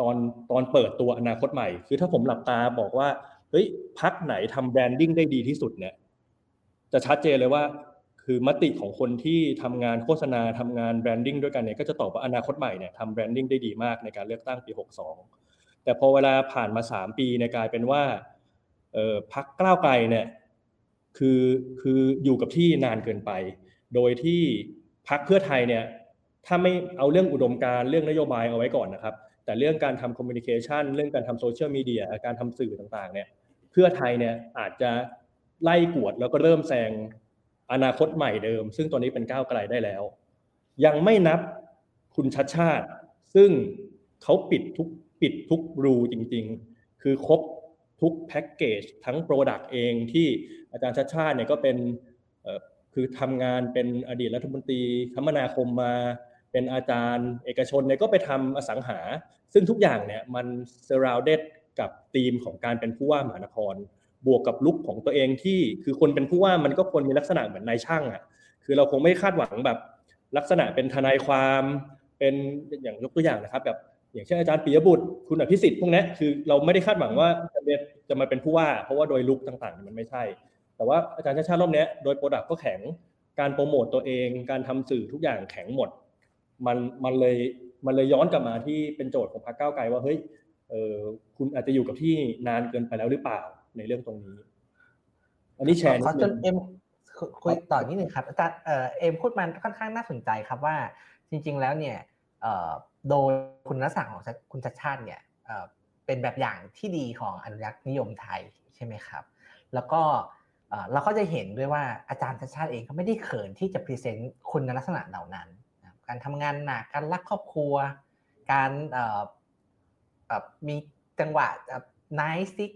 S5: ตอนตอนเปิดตัวอนาคตใหม่ คือถ้าผมหลับตาบอกว่าเฮ้ยพรรคไหนทำ branding ได้ดีที่สุดเนี่ยจะชัดเจนเลยว่า คือมติของคนที่ทำงานโฆษณาทำงาน branding ด้วยกันเนี่ยก็จะตอบว่าอนาคตใหม่เนี่ยทำ branding ได้ดีมากในการเลือกตั้งปี 62 แต่พอเวลาผ่านมา 3 ปีเนี่ยกลายเป็นว่า พรรคก้าวไกลเนี่ยคือคืออยู่กับที่นานเกินไป โดยที่พรรคเพื่อไทยเนี่ยถ้าไม่เอาเรื่องอุดมการณ์เรื่องนโยบายเอาไว้ก่อนนะครับ แต่เรื่องการทำ communication เรื่องการทำโซเชียลมีเดียการทำสื่อต่างๆเนี่ยเพื่อไทยเนี่ยอาจจะไล่กวดแล้วก็เริ่มแซงอนาคตใหม่เดิม ซึ่งตอนนี้เป็นก้าวไกลได้แล้ว ยังไม่นับคุณชัชชาติ ซึ่งเขาปิดทุกปิดทุกรูจริง ๆ คือครบ ทุกแพ็กเกจทั้ง product เองที่อาจารย์ชัดชาติเนี่ยก็เป็นคือทำงานเป็นอดีตรัฐมนตรีคมนาคมมา เป็นอาจารย์เอกชนเนี่ยก็ไปทำอสังหา ซึ่งทุกอย่างเนี่ยมัน surrounded กับธีมของการเป็นผู้ว่ามหานคร บวกกับลุกของตัวเองที่คือคนเป็นผู้ว่ามันก็ควรมีลักษณะเหมือนนายช่างอะคือเราคงไม่คาดหวังแบบลักษณะเป็นทนายความเป็นอย่างยกตัวอย่างนะครับแบบ อย่างเช่นอาจารย์ปิยบุตร คุณอภิสิทธิ์พวกนี้คือเราไม่ได้คาดหวังว่าจะจะมาเป็นผู้ว่า เพราะว่าโดย look ต่างๆมันไม่ใช่ แต่ว่าอาจารย์ชัชชาติรอบนี้โดย product ก็แข็งการโปรโมตตัวเอง การทำสื่อทุกอย่างแข็งหมด มันมันเลยมันเลยย้อนกลับมาที่เป็นโจทย์ของพรรคก้าวไกลว่าเฮ้ยเออคุณอาจจะอยู่กับที่นานเกินไปแล้วหรือเปล่าในเรื่องตรงนี้ อันนี้แชร์
S2: ขอจนเอ็มคุยต่อนิดนึงครับอาจารย์เอ็มพูดมันค่อนข้างน่าสนใจครับว่าจริง ๆ แล้วเนี่ย โดยคุณลักษณะของคุณชัชชาติเนี่ยเป็นแบบอย่างที่ดีของอนุรักษ์นิยมไทยใช่ไหมครับ แล้วก็เราก็จะเห็นด้วยว่าอาจารย์ชัชชาติเองก็ไม่ได้เขินที่จะ present คุณลักษณะเหล่านั้น การทำงานหนักการรักครอบครัว การมีจังหวะไนซิก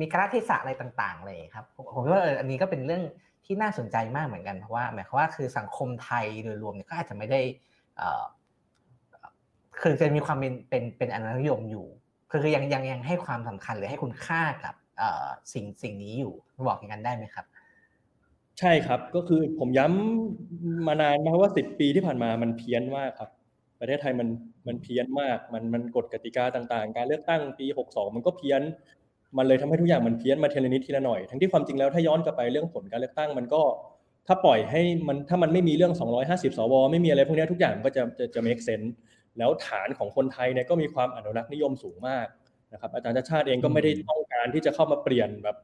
S2: มีกาลเทศะอะไรต่างๆเลยครับผมว่าอันนี้ก็เป็นเรื่องที่น่าสนใจมากเหมือนกันเพราะว่าหมายความว่าคือสังคมไทยโดยรวมเนี่ยก็อาจจะไม่ได้ คือจะมีความเป็นเป็นเป็นอนุยมอยู่คือยังยังยังให้ความสำคัญหรือให้คุณค่ากับสิ่งสิ่งนี้อยู่บอกอย่างนั้นได้ไหมครับ
S5: ใช่ครับก็คือผมย้ำมานานนะว่าสิบปีที่ผ่านมามันเพี้ยนมากครับ ประเทศไทยมันมันเพี้ยนมาก มันมันกฎกติกาต่างๆ การเลือกตั้งปีหกสองมันก็เพี้ยน มันเลยทำให้ทุกอย่างมันเพี้ยนมาเทเลนิดทีละหน่อย ทั้งที่ความจริงแล้วถ้าย้อนกลับไปเรื่องผลการเลือกตั้งมันก็ ถ้าปล่อยให้มันถ้ามันไม่มีเรื่อง 250 สว ไม่มีอะไรพวกนี้ทุกอย่างก็จะจะจะ make sense แล้วฐานของคนไทยเนี่ยก็มีความอนุรักษ์นิยมสูงมากนะครับ อาจารย์ชาติเองก็ไม่ได้ต้องการที่จะเข้ามาเปลี่ยนแบบ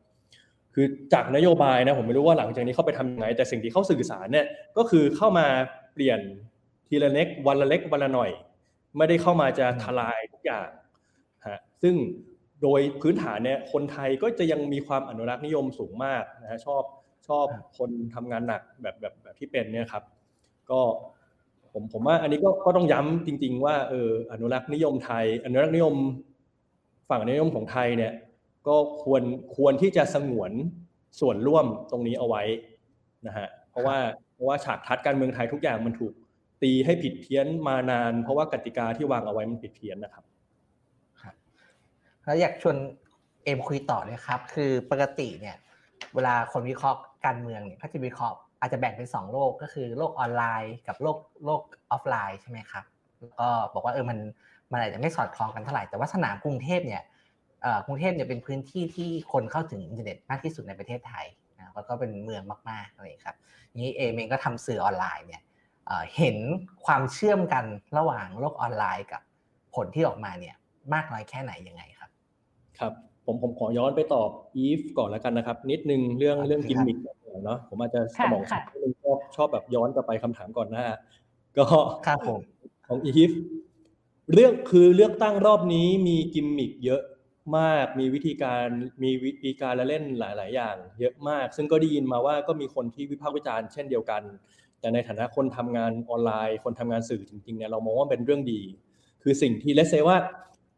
S5: คือจากนโยบายนะผมไม่รู้ว่าหลังจากนี้เขาไปทำยังไง แต่สิ่งที่เขาสื่อสารเนี่ยก็คือเข้ามาเปลี่ยนทีละเล็กวันละเล็กวันละหน่อย ไม่ได้เข้ามาจะทลายทุกอย่างฮะซึ่งโดยพื้นฐานเนี่ยคนไทยก็จะยังมีความอนุรักษ์นิยมสูงมากนะฮะชอบ ชอบคนทำงานหนักแบบแบบแบบที่เป็นเนี่ยครับ ก็ผมผมว่าอันนี้ก็ก็ต้องย้ำจริง ๆ ว่าเอออนุรักษ์นิยมไทย อนุรักษ์นิยม ฝั่งนิยมของไทยเนี่ย ก็ควรควรที่จะสงวนส่วนร่วมตรงนี้เอาไว้นะฮะเพราะว่าเพราะว่าฉากทัดการเมืองไทยทุกอย่างมันถูกตีให้ผิดเพี้ยนมานาน เพราะว่ากติกาที่วางเอาไว้มันผิดเพี้ยนนะครับ
S2: ครับแล้วอยากชวนเอ็มคุยต่อเลยครับ คือปกติเนี่ย เวลาคนวิเคราะห์ การเมืองเนี่ยเขาจะวิเคราะห์อาจจะแบ่งเป็นสองโลกก็คือโลกออนไลน์กับโลกโลกออฟไลน์ใช่ไหมครับแล้วก็บอกว่าเออมันมันอาจจะไม่สอดคล้องกันเท่าไหร่แต่ว่าสนามกรุงเทพเนี่ยกรุงเทพเนี่ยเป็นพื้นที่ที่คนเข้าถึงอินเทอร์เน็ตมากที่สุดในประเทศไทยนะแล้วก็เป็นเมืองมากๆเลยครับนี้เอ็มเองก็ทำสื่อออนไลน์เนี่ยเห็นความเชื่อมกันระหว่างโลกออนไลน์กับผลที่ออกมาเนี่ยมากน้อยแค่ไหนยังไงครับ
S5: ครับ ผมผมขอย้อนไปตอบอีฟก่อนแล้วกันนะครับ นิดนึงเรื่องเรื่องกิมมิคเนาะผมอาจจะสมองชอบชอบแบบย้อนกลับไปคำถามก่อนหน้า ก็
S2: ครับผม
S5: ของอีฟเรื่องคือเลือกตั้งรอบนี้มีกิมมิคเยอะมากมีวิธีการมีวิธีการละเล่นหลาย ๆ อย่าง เยอะมาก ซึ่งก็ได้ยินมาว่าก็มีคนที่วิพากษ์วิจารณ์เช่นเดียวกัน แต่ในฐานะคนทำงานออนไลน์ คนทำงานสื่อจริง ๆ เนี่ยเรามองว่าเป็นเรื่องดี คือสิ่งที่ let's say ว่า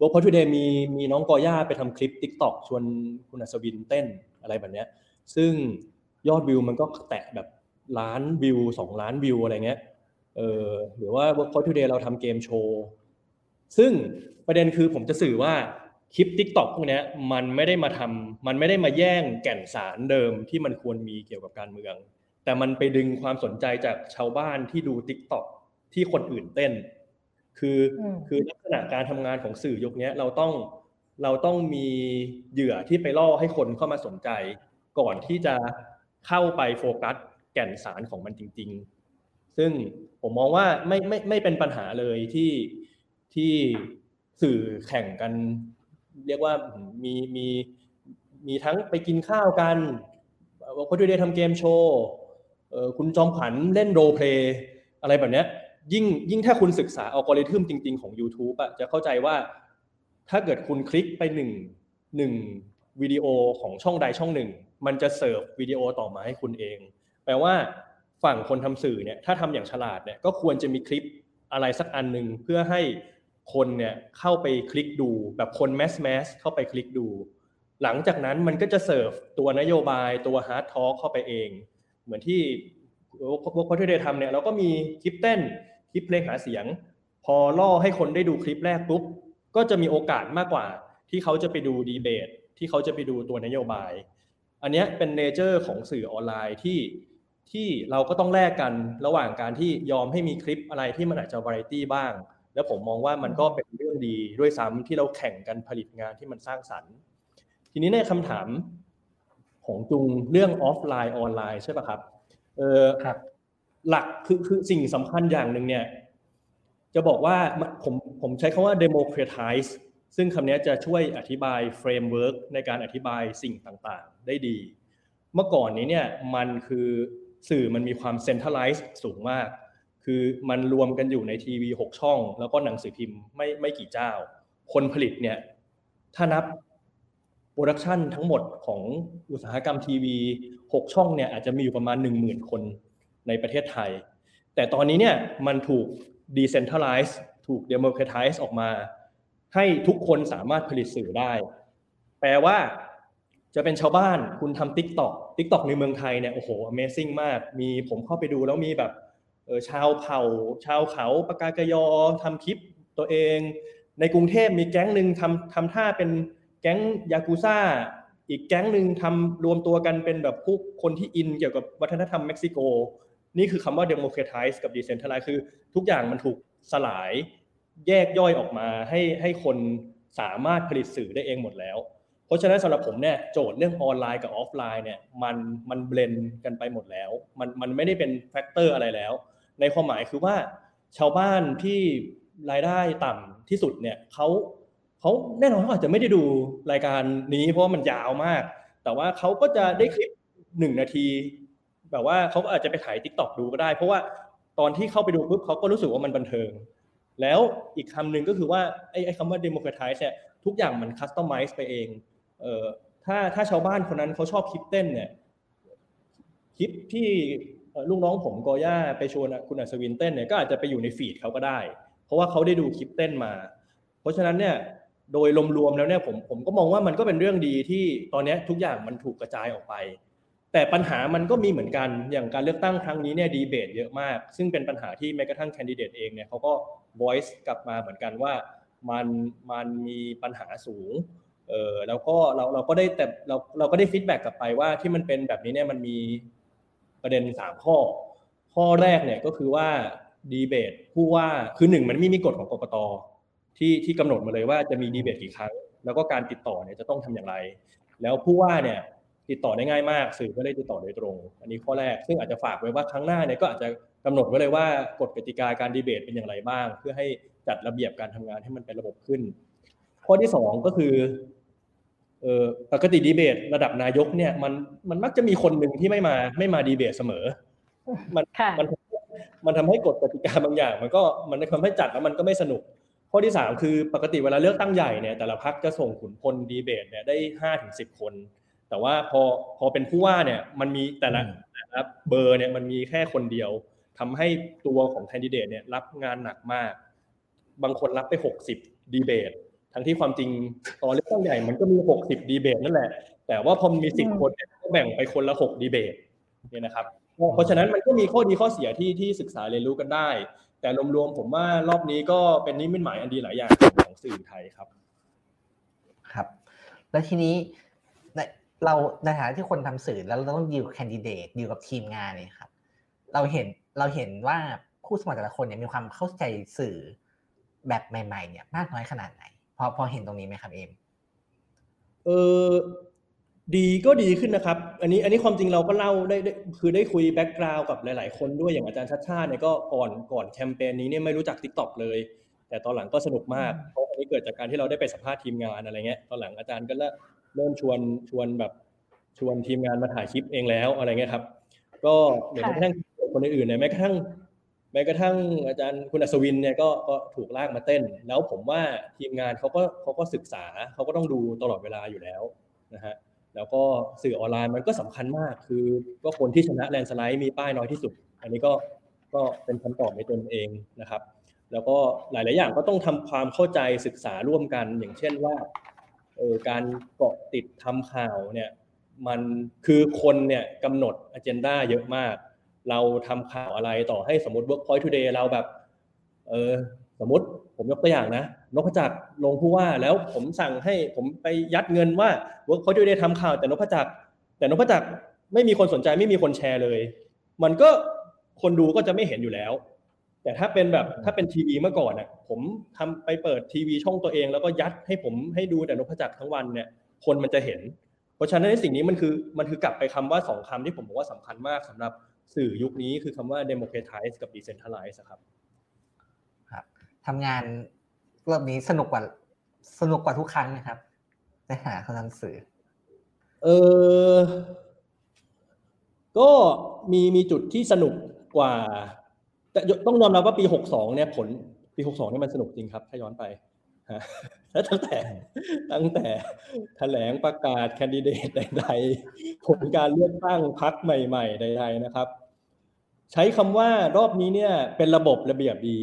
S5: w o r k p o ทูเดย์มีมีน้องกอย่าไปทำคลิป TikTok ชวนคุณอัศวินเต้นอะไรแบบนี้ซึ่งยอดวิวมันก็แตะแบบล้านวิวสองล้านวิวอะไรเงี้ยเออหรือว่า w o r k p o ทูเดย์เราทำเกมโชว์ซึ่งประเด็นคือผมจะสื่อว่าคลิป TikTok พวกนี้มันไม่ได้มาทำมันไม่ได้มาแย่งแก่นสารเดิมที่มันควรมีเกี่ยวกับการเมือง แต่มันไปดึงความสนใจจากชาวบ้านที่ดูทิกตอกที่คนอื่นเต้น คือคือลักษ ณะการทำงานของสื่อยุคนี้เราต้องเราต้องมีเหยื่อที่ไปล่อให้คนเข้ามาสนใจ ก่อนที่จะเข้าไปโฟกัสแก่นสารของมันจริง ๆ ซึ่งผมมองว่าไม่ไม่ไม่เป็นปัญหาเลยที่ที่สื่อแข่งกัน เรียกว่ามีมีมีทั้งไปกินข้าวกันว่าคนด้วยทำเกมโชว์คุณจอมขวัญเล่นโรเพลอะไรแบบนี้ย ยิ่งยิ่งถ้าคุณศึกษาอัลกอริทึมจริง ๆ ของ YouTube อะจะเข้าใจว่า ถ้าเกิดคุณคลิกไปหนึ่งหนึ่งวิดีโอของช่องใดช่องหนึ่ง มันจะเสิร์ฟวิดีโอต่อมาให้คุณเอง แปลว่าฝั่งคนทำสื่อเนี่ยถ้าทำอย่างฉลาดเนี่ยก็ควรจะมีคลิปอะไรสักอันหนึ่งเพื่อให้คนเนี่ยเข้าไปคลิกดู แบบคน mass mass เข้าไปคลิกดู หลังจากนั้นมันก็จะเสิร์ฟตัวนโยบายตัว hard talk เข้าไปเอง เหมือนที่ Workpoint Today ทำเนี่ยเราก็มีคลิปเต้น คลิปเพลงหาเสียง พอล่อให้คนได้ดูคลิปแรกปุ๊บก็จะมีโอกาสมากกว่า ที่เขาจะไปดูดีเบต ที่เขาจะไปดูตัวนโยบาย อันนี้เป็น nature ของสื่อออนไลน์ที่ที่เราก็ต้องแลกกันระหว่างการที่ยอมให้มีคลิปอะไรที่มันอาจจะวาไรตี้บ้าง แล้วผมมองว่ามันก็เป็นเรื่องดีด้วยซ้ำที่เราแข่งกันผลิตงานที่มันสร้างสรรค์ ทีนี้ในคำถามของจุงเรื่องออฟไลน์ออนไลน์ใช่ป่ะครับเออ
S2: ครับ
S5: หลักคือคือสิ่งสำคัญอย่างหนึ่งเนี่ยจะบอกว่าผมผมใช้คำว่า democratize ซึ่งคำนี้จะช่วยอธิบาย framework ในการอธิบายสิ่งต่างๆ ได้ดี เมื่อก่อนนี้เนี่ยมันคือสื่อมันมีความ centralize สูงมาก คือมันรวมกันอยู่ในทีวีหกช่อง แล้วก็หนังสือพิมพ์ไม่ไม่กี่เจ้า คนผลิตเนี่ยถ้านับ production ทั้งหมดของอุตสาหกรรมทีวีหกช่องเนี่ยอาจจะมีอยู่ประมาณหนึ่งหมื่นคน ในประเทศไทย แต่ตอนนี้เนี่ยมันถูก decentralize ถูก democratize ออกมา ให้ทุกคนสามารถผลิตสื่อได้ แปลว่าจะเป็นชาวบ้านคุณทำ TikTok TikTok ในเมืองไทยเนี่ยโอ้โห Amazing มาก มีผมเข้าไปดูแล้วมีแบบชาวเผ่า ชาวเขาปากากยอทำคลิปตัวเอง ในกรุงเทพมีแก๊งหนึ่งทำทำท่าเป็นแก๊งยากูซ่า อีกแก๊งหนึ่งทำรวมตัวกันเป็นแบบพวกคนที่อินเกี่ยวกับวัฒนธรรมเม็กซิโก นี่คือคำว่า democratize กับ decentralize คือ ทุกอย่างมันถูกสลายแยกย่อยออกมาให้ให้คนสามารถผลิตสื่อได้เองหมดแล้ว เพราะฉะนั้นสำหรับผมเนี่ยโจทย์เรื่องออนไลน์กับออฟไลน์เนี่ยมันมัน blend กันไปหมดแล้ว มันมันไม่ได้เป็น factor อะไรแล้ว ในความหมายคือว่าชาวบ้านที่รายได้ต่ำที่สุดเนี่ยเขาเขาแน่นอนเขาอาจจะไม่ได้ดูรายการนี้เพราะมันยาวมาก แต่ว่าเขาก็จะได้คลิปหนึ่งนาที แบบว่าเขาก็อาจจะไปถ่าย TikTok ดูก็ได้ เพราะว่าตอนที่เข้าไปดูปุ๊บเขาก็รู้สึกว่ามันบันเทิง แล้วอีกคำหนึ่งก็คือว่าไอ้ไอ้คำว่า democratize เนี่ยทุกอย่างมัน customize ไปเองเอ่อถ้าถ้าชาวบ้านคนนั้นเขาชอบคลิปเต้นเนี่ยคลิปที่ลูกน้องผมกอย่าไปชวนคุณอัศวินเต้นเนี่ยก็อาจจะไปอยู่ในฟีดเขาก็ได้ เพราะว่าเขาได้ดูคลิปเต้นมา เพราะฉะนั้นเนี่ยโดยรวมๆแล้วเนี่ยผมผมก็มองว่ามันก็เป็นเรื่องดีที่ตอนนี้ทุกอย่างมันถูกกระจายออกไป แต่ปัญหามันก็มีเหมือนกัน อย่างการเลือกตั้งครั้งนี้เนี่ยดีเบตเยอะมาก ซึ่งเป็นปัญหาที่แม้กระทั่งแคนดิเดตเองเนี่ยเขาก็ voice กลับมาเหมือนกันว่ามันมันมีปัญหาสูง เออแล้วก็เราเราก็ได้แต่เราเราก็ได้ feedback กลับไปว่าที่มันเป็นแบบนี้เนี่ยมันมีประเด็นสามข้อ ข้อแรกเนี่ยก็คือว่าดีเบตผู้ว่าคือหนึ่งมันไม่มีกฎของกกตที่ที่กำหนดมาเลยว่าจะมีดีเบตกี่ครั้ง แล้วก็การติดต่อเนี่ยจะต้องทำอย่างไร แล้วผู้ว่าเนี่ย ติดต่อได้ง่ายมาก สื่อก็ได้ติดต่อโดยตรง อันนี้ข้อแรกซึ่งอาจจะฝากไว้ว่าครั้งหน้าเนี่ยก็อาจจะกำหนดไว้เลยว่ากฎกติกาการดีเบตเป็นอย่างไรบ้าง เพื่อให้จัดระเบียบการทำงานให้มันเป็นระบบขึ้น ข้อที่สองก็คือเออปกติดีเบต ระดับนายกเนี่ยมันมันมักจะมีคนหนึ่งที่ไม่มาไม่มาดีเบตเสมอ มันมันมันทำให้กฎกติกาบางอย่าง มันก็มันทำให้จัดแล้วมันก็ไม่สนุก ข้อที่สามคือปกติเวลาเลือกตั้งใหญ่เนี่ยแต่ละพักจะส่งขุนพลดีเบตเนี่ยได้ห้าถึงสิบคน แต่ว่าพอพอเป็นผู้ว่าเนี่ยมันมีแต่ละแต่ละเบอร์เนี่ยมันมีแค่คนเดียวทำให้ตัวของแคนดิเดตเนี่ยรับงานหนักมาก บางคนรับไปหกสิบดีเบต ทั้งที่ความจริงตอนเลือกตั้งใหญ่มันก็มีหกสิบดีเบตนั่นแหละ แต่ว่าพอมีสิบคนก็แบ่งไปคนละหกดีเบตเนี่ยนะครับ เพราะฉะนั้นมันก็มีข้อดีข้อเสียที่ที่ศึกษาเรียนรู้กันได้ แต่รวมๆผมว่ารอบนี้ก็เป็นนิมิตหมายอันดีหลายอย่างของสื่อไทยครับ
S2: ครับ แล้วทีนี้ เราในฐานะที่คนทำสื่อแล้วเราต้องดีลแคนดิเดตดีลกับทีมงานเนี่ยครับเราเห็นเราเห็นว่าผู้สมัครแต่ละคนเนี่ยมีความเข้าใจสื่อแบบใหม่ ๆ เนี่ย มากน้อยขนาดไหน พอพอเห็นตรงนี้ไหมครับเอม
S5: เออดีก็ดีขึ้นนะครับ อันนี้อันนี้ความจริงเราก็เล่าได้คือได้คุย background กับหลาย ๆ คนด้วยอย่างอาจารย์ชัชชาติเนี่ยก็ก่อนก่อนแคมเปญนี้เนี่ยไม่รู้จัก TikTok เลย แต่ตอนหลังก็สนุกมากเพราะอันนี้เกิดจากการที่เราได้ไปสัมภาษณ์ทีมงานอะไรเงี้ยตอนหลังอาจารย์ก็ เริ่มชวนชวนแบบชวนทีมงานมาถ่ายคลิปเองแล้วอะไรเงี้ยครับ ก็เดี๋ยวแม้กระทั่งคนอื่นๆเนี่ยแม้กระทั่งแม้กระทั่งอาจารย์คุณอัศวินเนี่ยก็ก็ถูกลากมาเต้น แล้วผมว่าทีมงานเขาก็เขาก็ศึกษาเขาก็ต้องดูตลอดเวลาอยู่แล้วนะฮะแล้วก็สื่อออนไลน์มันก็สำคัญมาก คือก็คนที่ชนะแลนสไลด์มีป้ายน้อยที่สุด อันนี้ก็ก็เป็นคำตอบในตนเองนะครับ แล้วก็หลาย ๆ อย่างก็ต้องทำความเข้าใจศึกษาร่วมกัน อย่างเช่นว่าเออการเกาะติดทำข่าวเนี่ยมันคือคนเนี่ยกำหนดอเจนดาเยอะมาก เราทำข่าวอะไรต่อให้สมมติ Workpoint Today เราแบบเออสมมติผมยกตัวอย่างนะนพจักรลงผู้ว่าแล้วผมสั่งให้ผมไปยัดเงินว่า Workpoint Today ทำข่าวแต่นพจักรแต่นพจักรไม่มีคนสนใจไม่มีคนแชร์เลย มันก็คนดูก็จะไม่เห็นอยู่แล้ว แต่ถ้าเป็นแบบถ้าเป็นทีวีเมื่อก่อนอะผมทำไปเปิดทีวีช่องตัวเอง แล้วก็ยัดให้ผมให้ดูแต่นพจักรทั้งวันเนี่ยคนมันจะเห็น เพราะฉะนั้นในสิ่งนี้มันคือมันคือกลับไปคำว่าสองคำที่ผมบอกว่าสำคัญมากสำหรับสื่อยุคนี้คือคำว่า democratize กับ decentralize ครับ
S2: ครับทำงานรอบนี้สนุกกว่าสนุกกว่าทุกครั้งนะครับในหาคนทำสื่อ
S5: เออก็มีมีจุดที่สนุกกว่า แต่ต้องยอมรับว่าปีหกสองเนี่ยผลปีหกสองเนี่ยมันสนุกจริงครับ ถ้าย้อนไปแล้วตั้งแต่ตั้งแต่แถลงประกาศแคนดิเดตใดๆผลการเลือกตั้งพักใหม่ๆใดๆนะครับ ใช้คำว่ารอบนี้เนี่ยเป็นระบบระเบียบดี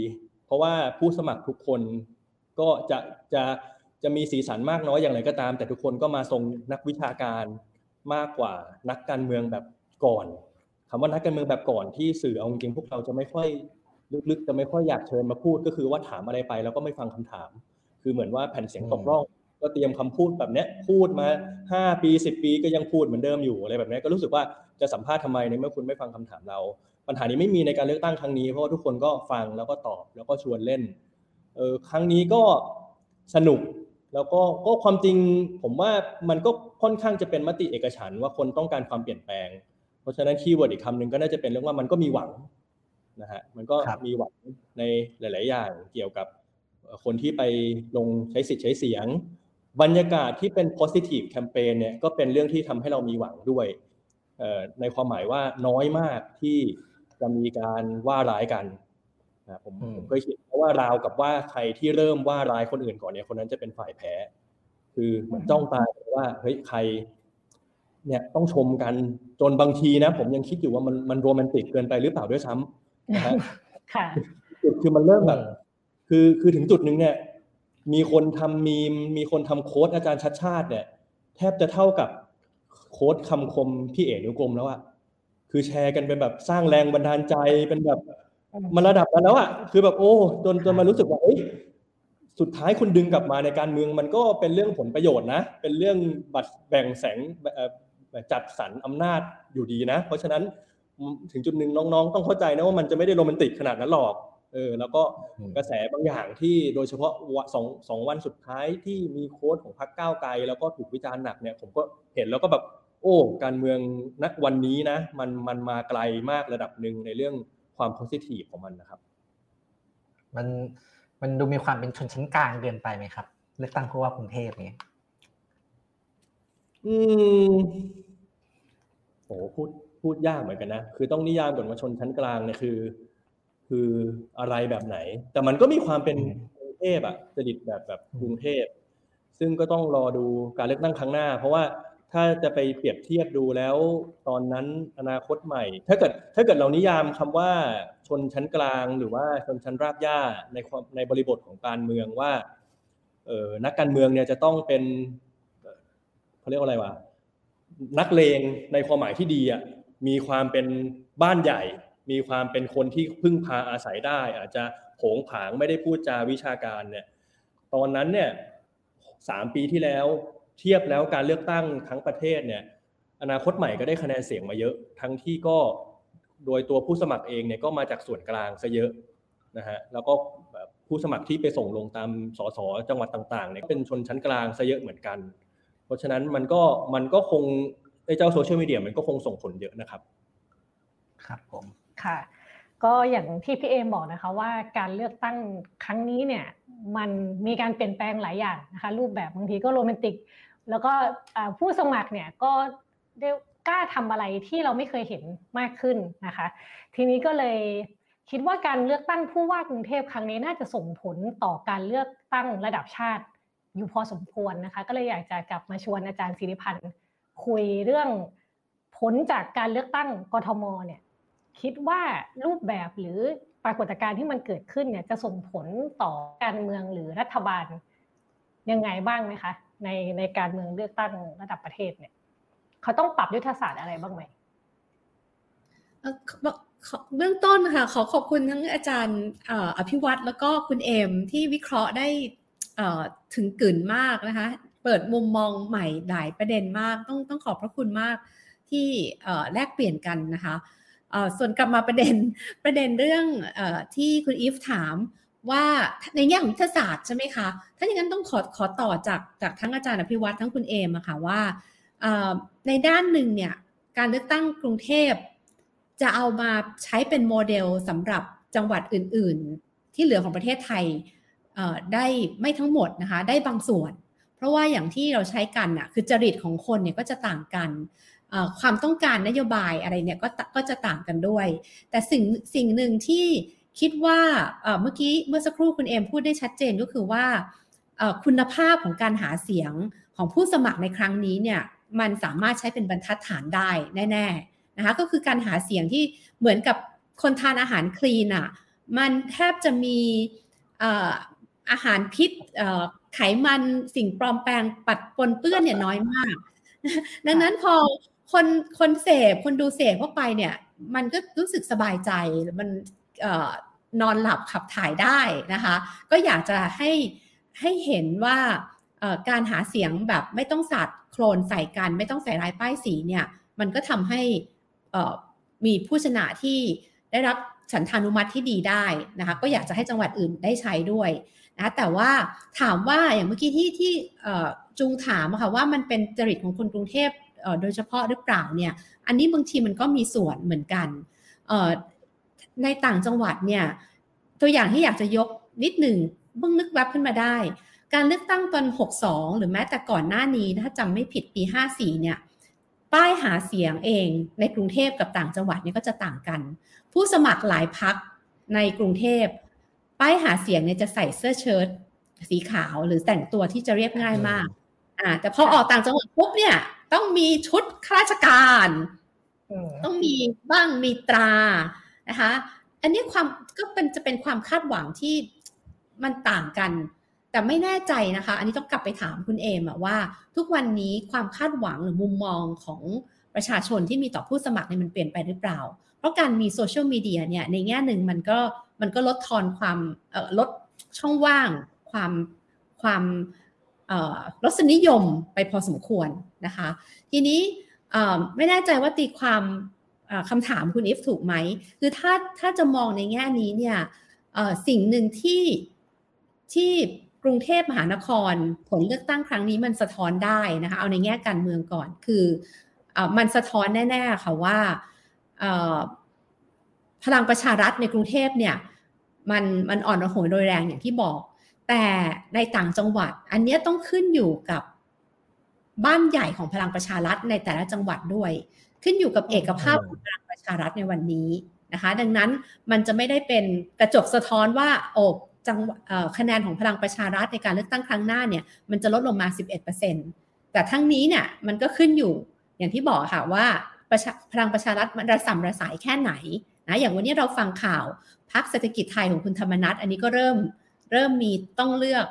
S5: เพราะว่าผู้สมัครทุกคนก็จะจะจะมีสีสันมากน้อยอย่างไรก็ตาม แต่ทุกคนก็มาทรงนักวิชาการมากกว่านักการเมืองแบบก่อน คำว่านักการเมืองแบบก่อนที่สื่อเอาจริงพวกเราจะไม่ค่อยลึกๆจะไม่ค่อยอยากเชิญมาพูดก็คือว่าถามอะไรไปแล้วก็ไม่ฟังคำถาม คือเหมือนว่าแผ่นเสียงตกร่อง ก็เตรียมคำพูดแบบนี้พูดมาห้าปีสิบปีก็ยังพูดเหมือนเดิมอยู่อะไรแบบนี้ก็รู้สึกว่าจะสัมภาษณ์ทำไมในเมื่อคุณไม่ฟังคำถามเรา ปัญหานี้ไม่มีในการเลือกตั้งครั้งนี้เพราะว่าทุกคนก็ฟังแล้วก็ตอบแล้วก็ชวนเล่นเออครั้งนี้ก็สนุกแล้วก็ก็ความจริงผมว่ามันก็ค่อนข้างจะเป็นมติเอกฉันท์ว่าคนต้องการความเปลี่ยนแปลง เพราะฉะนั้น keyword อีกคำหนึ่งก็น่าจะเป็นเรื่องว่ามันก็มีหวังนะฮะมันก็มีหวังในหลาย ๆ อย่างเกี่ยวกับคนที่ไปลงใช้สิทธิ์ใช้เสียง บรรยากาศที่เป็น positive campaign เนี่ยก็เป็นเรื่องที่ทำให้เรามีหวังด้วยในความหมายว่าน้อยมากที่จะมีการว่าร้ายกันนะผมผมเคยคิดเพราะว่าราวกับว่าใครที่เริ่มว่าร้ายคนอื่นก่อนเนี่ยคนนั้นจะเป็นฝ่ายแพ้ คือเหมือนจ้องตาว่าเฮ้ยใคร เนี่ยต้องชมกันจนบางทีนะ ผมยังคิดอยู่ว่ามันมันโรแมนติกเกินไปหรือเปล่าด้วยซ้ำนะฮะ
S1: ค่ะ
S5: คือมันเริ่มแบบคือคือถึงจุดหนึ่งเนี่ย มีคนทำมีมมีคนทำโค้ดอาจารย์ชัดชาติเนี่ย แทบจะเท่ากับโค้ดคำคมพี่เอ๋นุกรมแล้วอะคือแชร์กันเป็นแบบสร้างแรงบันดาลใจเป็นแบบมันระดับกันแล้วอะคือแบบโอ้จนจนมารู้สึกว่าเอ้ยสุดท้ายคุณดึงกลับมาในการเมืองมันก็เป็นเรื่องผลประโยชน์นะ เป็นเรื่องบัตรแบ่งแสง จัดสรรอำนาจอยู่ดีนะ เพราะฉะนั้นถึงจุดหนึ่งน้องๆ ต้องเข้าใจนะว่ามันจะไม่ได้โรแมนติกขนาดนั้นหรอกเออแล้วก็กระแสบางอย่างที่โดยเฉพาะสองสองวันสุดท้ายที่มีโค้ดของพรรคก้าวไกล แล้วก็ถูกวิจารณ์หนักเนี่ยผมก็เห็นแล้วก็แบบโอ้การเมืองณวันนี้นะ มันมันมาไกลมากระดับหนึ่งในเรื่องความโพสิทีฟของมันนะครับ
S2: มันมันดูมีความเป็นชนชั้นกลางเกินไปไหมครับ เลือกตั้งผู้ว่ากรุงเทพนี้
S5: อืมโอ้พูดพูดยากเหมือนกันนะ คือต้องนิยามก่อนว่าชนชั้นกลางเนี่ยคือ คืออะไรแบบไหน แต่มันก็มีความเป็นกรุงเทพอะจริตแบบแบบกรุงเทพ ซึ่งก็ต้องรอดูการเลือกตั้งครั้งหน้า เพราะว่าถ้าจะไปเปรียบเทียบดูแล้ว ตอนนั้นอนาคตใหม่ ถ้าเกิดถ้าเกิดเรานิยามคำว่าชนชั้นกลางหรือว่าชนชั้นรากหญ้าในความในบริบทของการเมืองว่าเออนักการเมืองเนี่ยจะต้องเป็น เขาเรียกว่าอะไรวะนักเลงในความหมายที่ดีอะมีความเป็นบ้านใหญ่ มีความเป็นคนที่พึ่งพาอาศัยได้ อาจจะโผงผางไม่ได้พูดจาวิชาการเนี่ยตอนนั้นเนี่ยสามปีที่แล้วเทียบแล้วการเลือกตั้งทั้งประเทศเนี่ยอนาคตใหม่ก็ได้คะแนนเสียงมาเยอะ ทั้งที่ก็โดยตัวผู้สมัครเองเนี่ยก็มาจากส่วนกลางซะเยอะนะฮะแล้วก็ผู้สมัครที่ไปส่งลงตามสสจังหวัดต่างๆเนี่ยเป็นชนชั้นกลางซะเยอะเหมือนกัน เพราะฉะนั้นมันก็มันก็คงไอ้เจ้าโซเชียลมีเดียมันก็คงส่งผลเยอะนะครับ
S2: ครับผม
S1: ค่ะก็อย่างที่พี่เอมบอกนะคะว่าการเลือกตั้งครั้งนี้เนี่ยมันมีการเปลี่ยนแปลงหลายอย่างนะคะรูปแบบบางทีก็โรแมนติก แล้วก็ผู้สมัครเนี่ยก็ได้กล้าทำอะไรที่เราไม่เคยเห็นมากขึ้นนะคะ ทีนี้ก็เลยคิดว่าการเลือกตั้งผู้ว่ากรุงเทพครั้งนี้น่าจะส่งผลต่อการเลือกตั้งระดับชาติ อยู่พอสมควรนะคะ ก็เลยอยากจะกลับมาชวนอาจารย์ศิริพันธ์คุยเรื่องผลจากการเลือกตั้งกทมเนี่ยคิดว่ารูปแบบหรือปรากฏการณ์ที่มันเกิดขึ้นเนี่ยจะส่งผลต่อการเมืองหรือรัฐบาลยังไงบ้างไหมคะในในการเมืองเลือกตั้งระดับประเทศเนี่ยเขาต้องปรับยุทธศาสตร์อะไรบ้างไหม
S3: เบื้องต้นค่ะขอขอบคุณทั้งอาจารย์อภิวัตรแล้วก็คุณเอมที่วิเคราะห์ได้ ถึงกลืนมากนะคะ เปิดมุมมองใหม่หลายประเด็นมาก ต้องต้องขอบพระคุณมากที่แลกเปลี่ยนกันนะคะส่วนกลับมาประเด็นประเด็นเรื่องอที่คุณอีฟถามว่าในแง่ของยุทธศาสตร์ใช่ไหมคะ ถ้าอย่างนั้นต้องขอขอต่อจากจากทั้งอาจารย์อภิวัตทั้งคุณเอมอะค่ะว่าในด้านหนึ่งเนี่ยการเลือกตั้งกรุงเทพ จะเอามาใช้เป็นโมเดลสำหรับจังหวัดอื่น ๆ ที่เหลือของประเทศไทย ได้ไม่ทั้งหมดนะคะได้บางส่วน เพราะว่าอย่างที่เราใช้กันน่ะคือจริตของคนเนี่ยก็จะต่างกันความต้องการนโยบายอะไรเนี่ยก็ก็จะต่างกันด้วย แต่สิ่งสิ่งหนึ่งที่คิดว่าเมื่อกี้เมื่อสักครู่คุณเอมพูดได้ชัดเจนก็คือว่าคุณภาพของการหาเสียงของผู้สมัครในครั้งนี้เนี่ยมันสามารถใช้เป็นบรรทัดฐานได้แน่ๆนะคะก็คือการหาเสียงที่เหมือนกับคนทานอาหารคลีนอะ่ะมันแทบจะมี อาหารพิษไขมันสิ่งปลอมแปลงปัดปนเปื้อนเนี่ยน้อยมาก ดังนั้นพอคนคนเสพคนดูเสพเข้าไปเนี่ย มันก็รู้สึกสบายใจมันนอนหลับขับถ่ายได้นะคะ ก็อยากจะให้ให้เห็นว่าการหาเสียงแบบไม่ต้องสัตว์โคลนใส่กันไม่ต้องใส่ลายป้ายสีเนี่ย มันก็ทำให้มีผู้ชนะที่ได้รับฉันทานุมัติที่ดีได้นะคะ ก็อยากจะให้จังหวัดอื่นได้ใช้ด้วย นะแต่ว่าถามว่าอย่างเมื่อกี้ที่ที่จุงถามค่ะว่ามันเป็นจริตของคนกรุงเทพโดยเฉพาะหรือเปล่าเนี่ย อันนี้บางทีมันก็มีส่วนเหมือนกัน ในต่างจังหวัดเนี่ยตัวอย่างที่อยากจะยกนิดหนึ่งเพิ่งนึกแวบขึ้นมาได้ การเลือกตั้งตอน 62 หรือแม้แต่ก่อนหน้านี้ถ้าจำไม่ผิดปี 54 เนี่ยป้ายหาเสียงเองในกรุงเทพกับต่างจังหวัดเนี่ยก็จะต่างกัน ผู้สมัครหลายพักในกรุงเทพ ป้ายหาเสียงเนี่ยจะใส่เสื้อเชิ้ตสีขาวหรือแต่งตัวที่จะเรียบง่ายมาก อ่า แต่พอออกต่างจังหวัดปุ๊บเนี่ย ต้องมีชุดข้าราชการ ต้องมีบ้างมีตรานะคะ อันนี้ความก็เป็นจะเป็นความคาดหวังที่มันต่างกัน แต่ไม่แน่ใจนะคะ อันนี้ต้องกลับไปถามคุณเอมว่า ทุกวันนี้ความคาดหวังหรือมุมมองของประชาชนที่มีต่อผู้สมัครเนี่ยมันเปลี่ยนไปหรือเปล่า เพราะการมีโซเชียลมีเดียเนี่ยในแง่หนึ่งมันก็มันก็ลดทอนความลดช่องว่างความความรสนิยมไปพอสมควรนะคะ ทีนี้ไม่แน่ใจว่าตีความคำถามคุณอิฟถูกไหม คือถ้าถ้าจะมองในแง่นี้เนี่ยสิ่งหนึ่งที่ที่กรุงเทพมหานครผลเลือกตั้งครั้งนี้มันสะท้อนได้นะคะ เอาในแง่การเมืองก่อนคืออมันสะท้อนแน่ๆค่ะว่า พลังประชารัฐในกรุงเทพเนี่ยมันมันอ่อนระหยโดยแรงอย่างที่บอก แต่ในต่างจังหวัด อันนี้ต้องขึ้นอยู่กับบ้านใหญ่ของพลังประชารัฐในแต่ละจังหวัดด้วย ขึ้นอยู่กับเอกภาพของพลังประชารัฐในวันนี้นะคะ ดังนั้นมันจะไม่ได้เป็นกระจกสะท้อนว่าโอบจังคะแนนของพลังประชารัฐในการเลือกตั้งครั้งหน้าเนี่ยมันจะลดลงมา 11%แต่ทั้งนี้เนี่ยมันก็ขึ้นอยู่อย่างที่บอกค่ะว่า พลังประชารัฐมันระสำระสายแค่ไหนนะอย่างวันนี้เราฟังข่าวพักเศรษฐกิจไทยของคุณธรรมนัฐอันนี้ก็เริ่มเริ่มมีต้องเลือก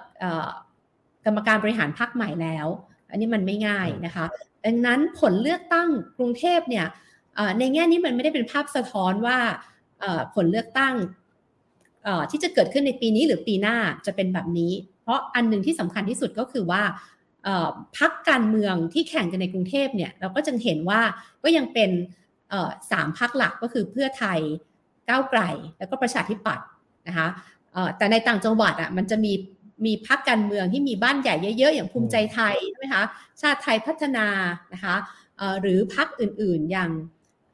S3: กรรมการบริหารพักใหม่แล้ว อันนี้มันไม่ง่ายนะคะดังนั้นผลเลือกตั้งกรุงเทพเนี่ยในแง่นี้มันไม่ได้เป็นภาพสะท้อนว่าผลเลือกตั้งที่จะเกิดขึ้นในปีนี้หรือปีหน้าจะเป็นแบบนี้ เพราะอันหนึ่งที่สำคัญที่สุดก็คือว่า พักการเมืองที่แข่งกันในกรุงเทพเนี่ยเราก็จะเห็นว่าก็ยังเป็นสามพักหลักก็คือเพื่อไทยก้าวไกลแล้วก็ประชาธิปัตย์นะคะแต่ในต่างจังหวัดอะมันจะมีมีพักการเมืองที่มีบ้านใหญ่เยอะๆ อย่างภูมิใจไทยใช่ไหมคะชาติไทยพัฒนานะคะหรือพักอื่นๆอย่าง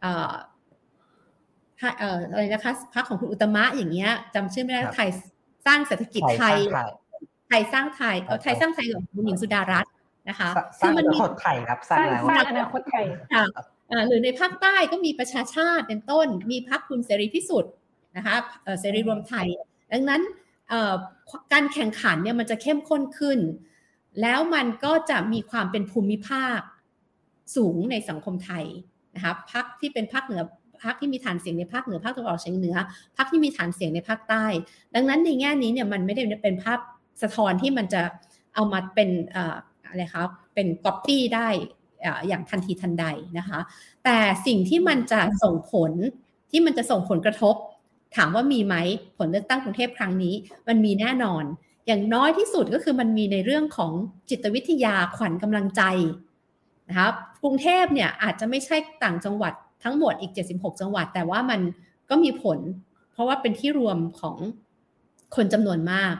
S3: อะไรนะคะพักของคุณอุตมะอย่างเงี้ยจำชื่อไม่ได้ไทยสร้างเศรษฐกิจไทยไทยสร้างไทยเอาไทยสร้างไทยของคุณหญิงสุดารัตน์นะคะ
S2: ซึ่งมันมีคนไทยครับสร้าง
S1: อนาคตไทย
S3: หรือในภาคใต้ก็มีประชาชาติเป็นต้น มีพักคุณเสรีพิสุทธิ์นะคะเสรีรวมไทย ดังนั้นการแข่งขันเนี่ยมันจะเข้มข้นขึ้น แล้วมันก็จะมีความเป็นภูมิภาคสูงในสังคมไทยนะคะพักที่เป็นภาคเหนือพักที่มีฐานเสียงในภาคเหนือภาคตะวันออกเฉียงเหนือพักที่มีฐานเสียงในภาคใต้ ดังนั้นในแง่นี้เนี่ยมันไม่ได้เป็นภาพ สะท้อนที่มันจะเอามาเป็นอะไรครับเป็นก๊อปปี้ได้อย่างทันทีทันใดนะคะ แต่สิ่งที่มันจะส่งผลที่มันจะส่งผลกระทบ ถามว่ามีไหมผลเลือกตั้งกรุงเทพครั้งนี้ มันมีแน่นอน อย่างน้อยที่สุดก็คือมันมีในเรื่องของจิตวิทยาขวัญกำลังใจนะครับกรุงเทพเนี่ยอาจจะไม่ใช่ต่างจังหวัดทั้งหมดอีก 76 จังหวัด แต่ว่ามันก็มีผล เพราะว่าเป็นที่รวมของคนจำนวนมาก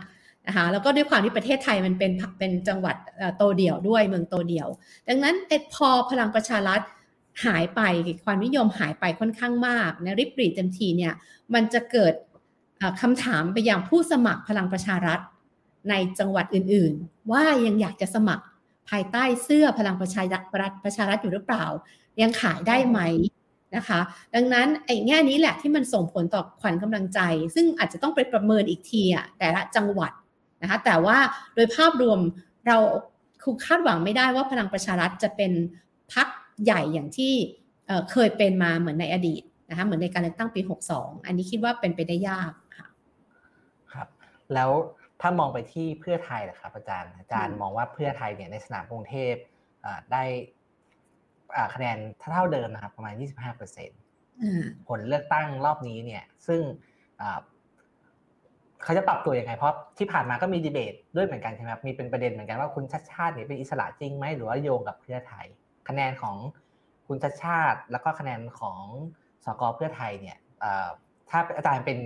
S3: นะคะแล้วก็ด้วยความที่ประเทศไทยมันเป็นเป็นจังหวัดโตเดี่ยวด้วยเมืองโตเดี่ยว ดังนั้นอพอพลังประชารัฐหายไปความนิยมหายไปค่อนข้างมากนะริบรีเต็มทีเนี่ยมันจะเกิดคำถามไปยังผู้สมัครพลังประชารัฐในจังหวัดอื่นๆ ว่ายังอยากจะสมัครภายใต้เสื้อพลังประชารัฐประชารัฐอยู่หรือเปล่า ยังขายได้ไหมนะคะ ดังนั้นไอ้แง่นี้แหละที่มันส่งผลต่อขวัญกำลังใจ ซึ่งอาจจะต้องไปประเมินอีกทีอะแต่ละจังหวัด นะคะแต่ว่าโดยภาพรวมเราคือคาดหวังไม่ได้ว่าพลังประชารัฐจะเป็นพักใหญ่อย่างที่เคยเป็นมาเหมือนในอดีตนะคะเหมือนในการเลือกตั้งปี 62 อันนี้คิดว่าเป็นไปได้ยากค่ะ
S2: ครับแล้วถ้ามองไปที่เพื่อไทยนะครับอาจารย์อาจารย์มองว่าเพื่อไทยเนี่ยในสนามกรุงเทพได้คะแนนเท่าเดิมนะครับประมาณ 25%ผลเลือกตั้งรอบนี้เนี่ยซึ่ง เขาจะปรับตัวยังไงเพราะที่ผ่านมาก็มีดีเบตด้วยเหมือนกันใช่ไหมครับมีเป็นประเด็นเหมือนกันว่าคุณชัดชาติเนี่ยเป็นอิสระจริงไหมหรือว่าโยงกับเพื่อไทย คะแนนของคุณชัชชาติ แล้วก็คะแนนของสกเพื่อไทยเนี่ยถ้าอาจารย์เป็น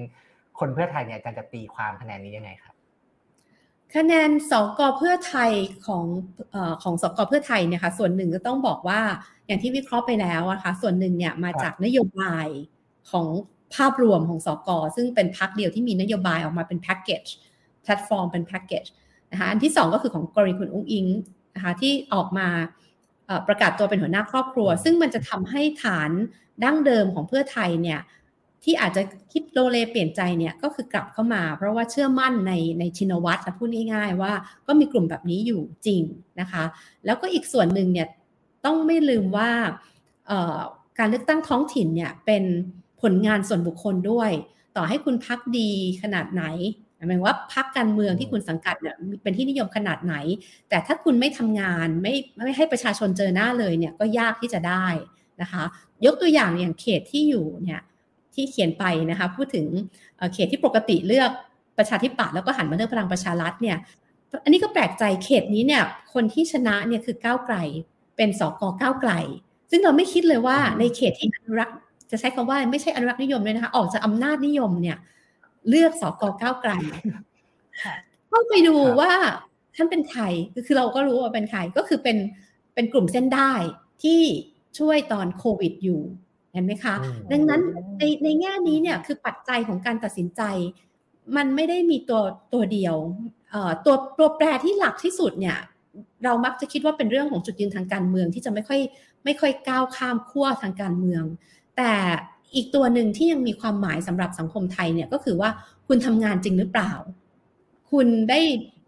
S2: คนเพื่อไทยเนี่ยอาจารย์จะตีความคะแนนนี้ยังไงครับ
S3: คะแนนสกเพื่อไทยของของสกเพื่อไทยเนี่ยค่ะส่วนหนึ่งก็ต้องบอกว่าอย่างที่วิเคราะห์ไปแล้วนะคะส่วนหนึ่งเนี่ยมาจากนโยบายของ ภาพรวมของสอกอซึ่งเป็นพรรคเดียวที่มีนโยบายออกมาเป็นแพ็กเกจแพลตฟอร์มเป็นแพ็กเกจนะคะอันที่ 2 ก็คือของกรณีคุณอุ๊งอิ๊งนะคะที่ออกมาประกาศตัวเป็นหัวหน้าครอบครัว ซึ่งมันจะทำให้ฐานดั้งเดิมของเพื่อไทยเนี่ยที่อาจจะคิดโลเลเปลี่ยนใจเนี่ยก็คือกลับเข้ามา เพราะว่าเชื่อมั่นในในชินวัตรและพูดง่ายๆ ว่าก็มีกลุ่มแบบนี้อยู่จริงนะคะ แล้วก็อีกส่วนหนึ่งเนี่ยต้องไม่ลืมว่าการเลือกตั้งท้องถิ่นเนี่ยเป็น ผลงานส่วนบุคคลด้วย ต่อให้คุณพักดีขนาดไหนหมายว่าพักการเมืองที่คุณสังกัดเนี่ยเป็นที่นิยมขนาดไหน แต่ถ้าคุณไม่ทำงานไม่ไม่ให้ประชาชนเจอหน้าเลยเนี่ยก็ยากที่จะได้นะคะ ยกตัวอย่างอย่างเขตที่อยู่เนี่ยที่เขียนไปนะคะพูดถึงเขตที่ปกติเลือกประชาธิปัตย์แล้วก็หันมาเลือกพลังประชารัฐเนี่ยอันนี้ก็แปลกใจเขตนี้เนี่ยคนที่ชนะเนี่ยคือก้าวไกลเป็นสกก้าวไกล ซึ่งเราไม่คิดเลยว่าในเขตที่อนุรักษ์ จะใช้คำว่าไม่ใช่อนุรักษ์นิยมเลยนะคะ ออกจากอำนาจนิยมเนี่ย เลือกสกก้าวไกลก็ไปดูว่าท่านเป็นใครคือเราก็รู้ว่าเป็นใครก็คือเป็นเป็นกลุ่มเส้นได้ที่ช่วยตอนโควิดอยู่เห็นไหมคะ ดังนั้นในในแง่นี้เนี่ยคือปัจจัยของการตัดสินใจ มันไม่ได้มีตัวตัวเดียวตัวตัวแปรที่หลักที่สุดเนี่ยเรามักจะคิดว่าเป็นเรื่องของจุดยืนทางการเมืองที่จะไม่ค่อยไม่ค่อยก้าวข้ามขั้วทางการเมือง แต่อีกตัวหนึ่งที่ยังมีความหมายสำหรับสังคมไทยเนี่ยก็คือว่าคุณทำงานจริงหรือเปล่า คุณได้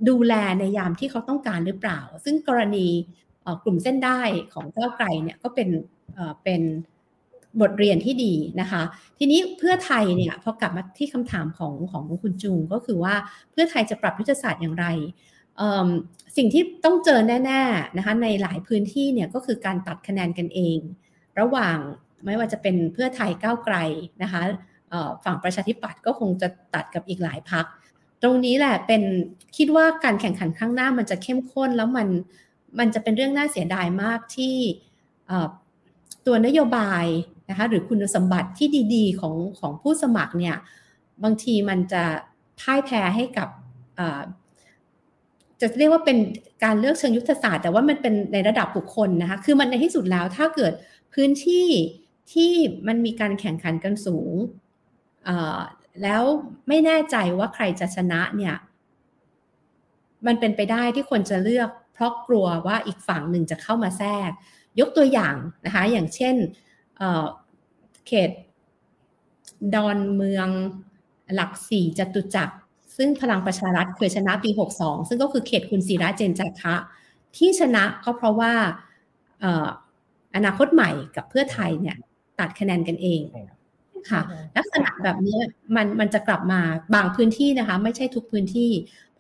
S3: ดูแลในยามที่เขาต้องการหรือเปล่า ซึ่งกรณีกลุ่มเส้นได้ของก้าไกลเนี่ยก็เป็นเป็นบทเรียนที่ดีนะคะ ทีนี้เพื่อไทยเนี่ยพอกลับมาที่คำถามของของคุณจุงก็คือว่าเพื่อไทยจะปรับยุทธศาสตร์อย่างไร สิ่งที่ต้องเจอแน่ๆนะคะในหลายพื้นที่เนี่ยก็คือการตัดคะแนนกันเอง ระหว่าง ไม่ว่าจะเป็นเพื่อไทยก้าวไกลนะคะฝั่งประชาธิปัตย์ก็คงจะตัดกับอีกหลายพัก ตรงนี้แหละเป็นคิดว่าการแข่งขันข้างหน้ามันจะเข้มข้นแล้วมันมันจะเป็นเรื่องน่าเสียดายมากที่ตัวนโยบายนะคะหรือคุณสมบัติที่ดีๆของของผู้สมัครเนี่ยบางทีมันจะพ่ายแพ้ให้กับจะเรียกว่าเป็นการเลือกเชิงยุทธศาสตร์ แต่ว่ามันเป็นในระดับบุคคลนะคะคือมันในที่สุดแล้วถ้าเกิดพื้นที่ ที่มันมีการแข่งขันกันสูง แล้วไม่แน่ใจว่าใครจะชนะเนี่ย มันเป็นไปได้ที่คนจะเลือก เพราะกลัวว่าอีกฝั่งหนึ่งจะเข้ามาแทรก ยกตัวอย่างนะคะ อย่างเช่นเขตดอนเมืองหลักสี่จตุจักร ซึ่งพลังประชารัฐเคยชนะปี 62 ซึ่งก็คือเขตคุณศิระเจนจัคะที่ชนะก็เพราะว่าอนาคตใหม่กับเพื่อไทยเนี่ย ตัดคะแนนกันเองค่ะ ลักษณะแบบนี้มันมันจะกลับมาบางพื้นที่นะคะ ไม่ใช่ทุกพื้นที่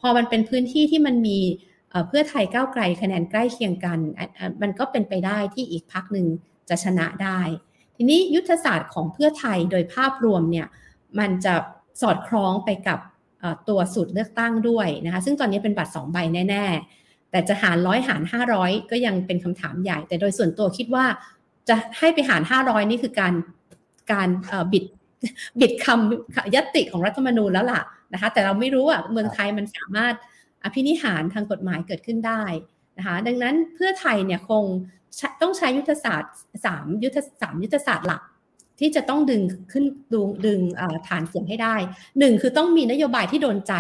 S3: พอมันเป็นพื้นที่ที่มันมีเพื่อไทยก้าวไกลคะแนนใกล้เคียงกัน มันก็เป็นไปได้ที่อีกพักหนึ่งจะชนะได้ ทีนี้ยุทธศาสตร์ของเพื่อไทยโดยภาพรวมเนี่ยมันจะสอดคล้องไปกับตัวสูตรเลือกตั้งด้วยนะคะซึ่งตอนนี้เป็นบัตร 2 ใบแน่ ๆ แต่จะหารร้อยหาร 500 ก็ยังเป็นคำถามใหญ่ แต่โดยส่วนตัวคิดว่า จะให้ไปหาร500นี่คือการการบิดบิดคำยัตติของรัฐธรรมนูญแล้วล่ะนะคะแต่เราไม่รู้อะเมืองไทยมันสามารถอภินิหารทางกฎหมายเกิดขึ้นได้นะคะดังนั้นเพื่อไทยเนี่ยคงต้องใช้ยุทธศาสตร์3ยุทธสามยุทธศาสตร์หลัก ที่จะต้องดึงขึ้นดึงดึงฐานเสียงให้ได้หนึ่งคือต้องมีนโยบายที่โดนใจ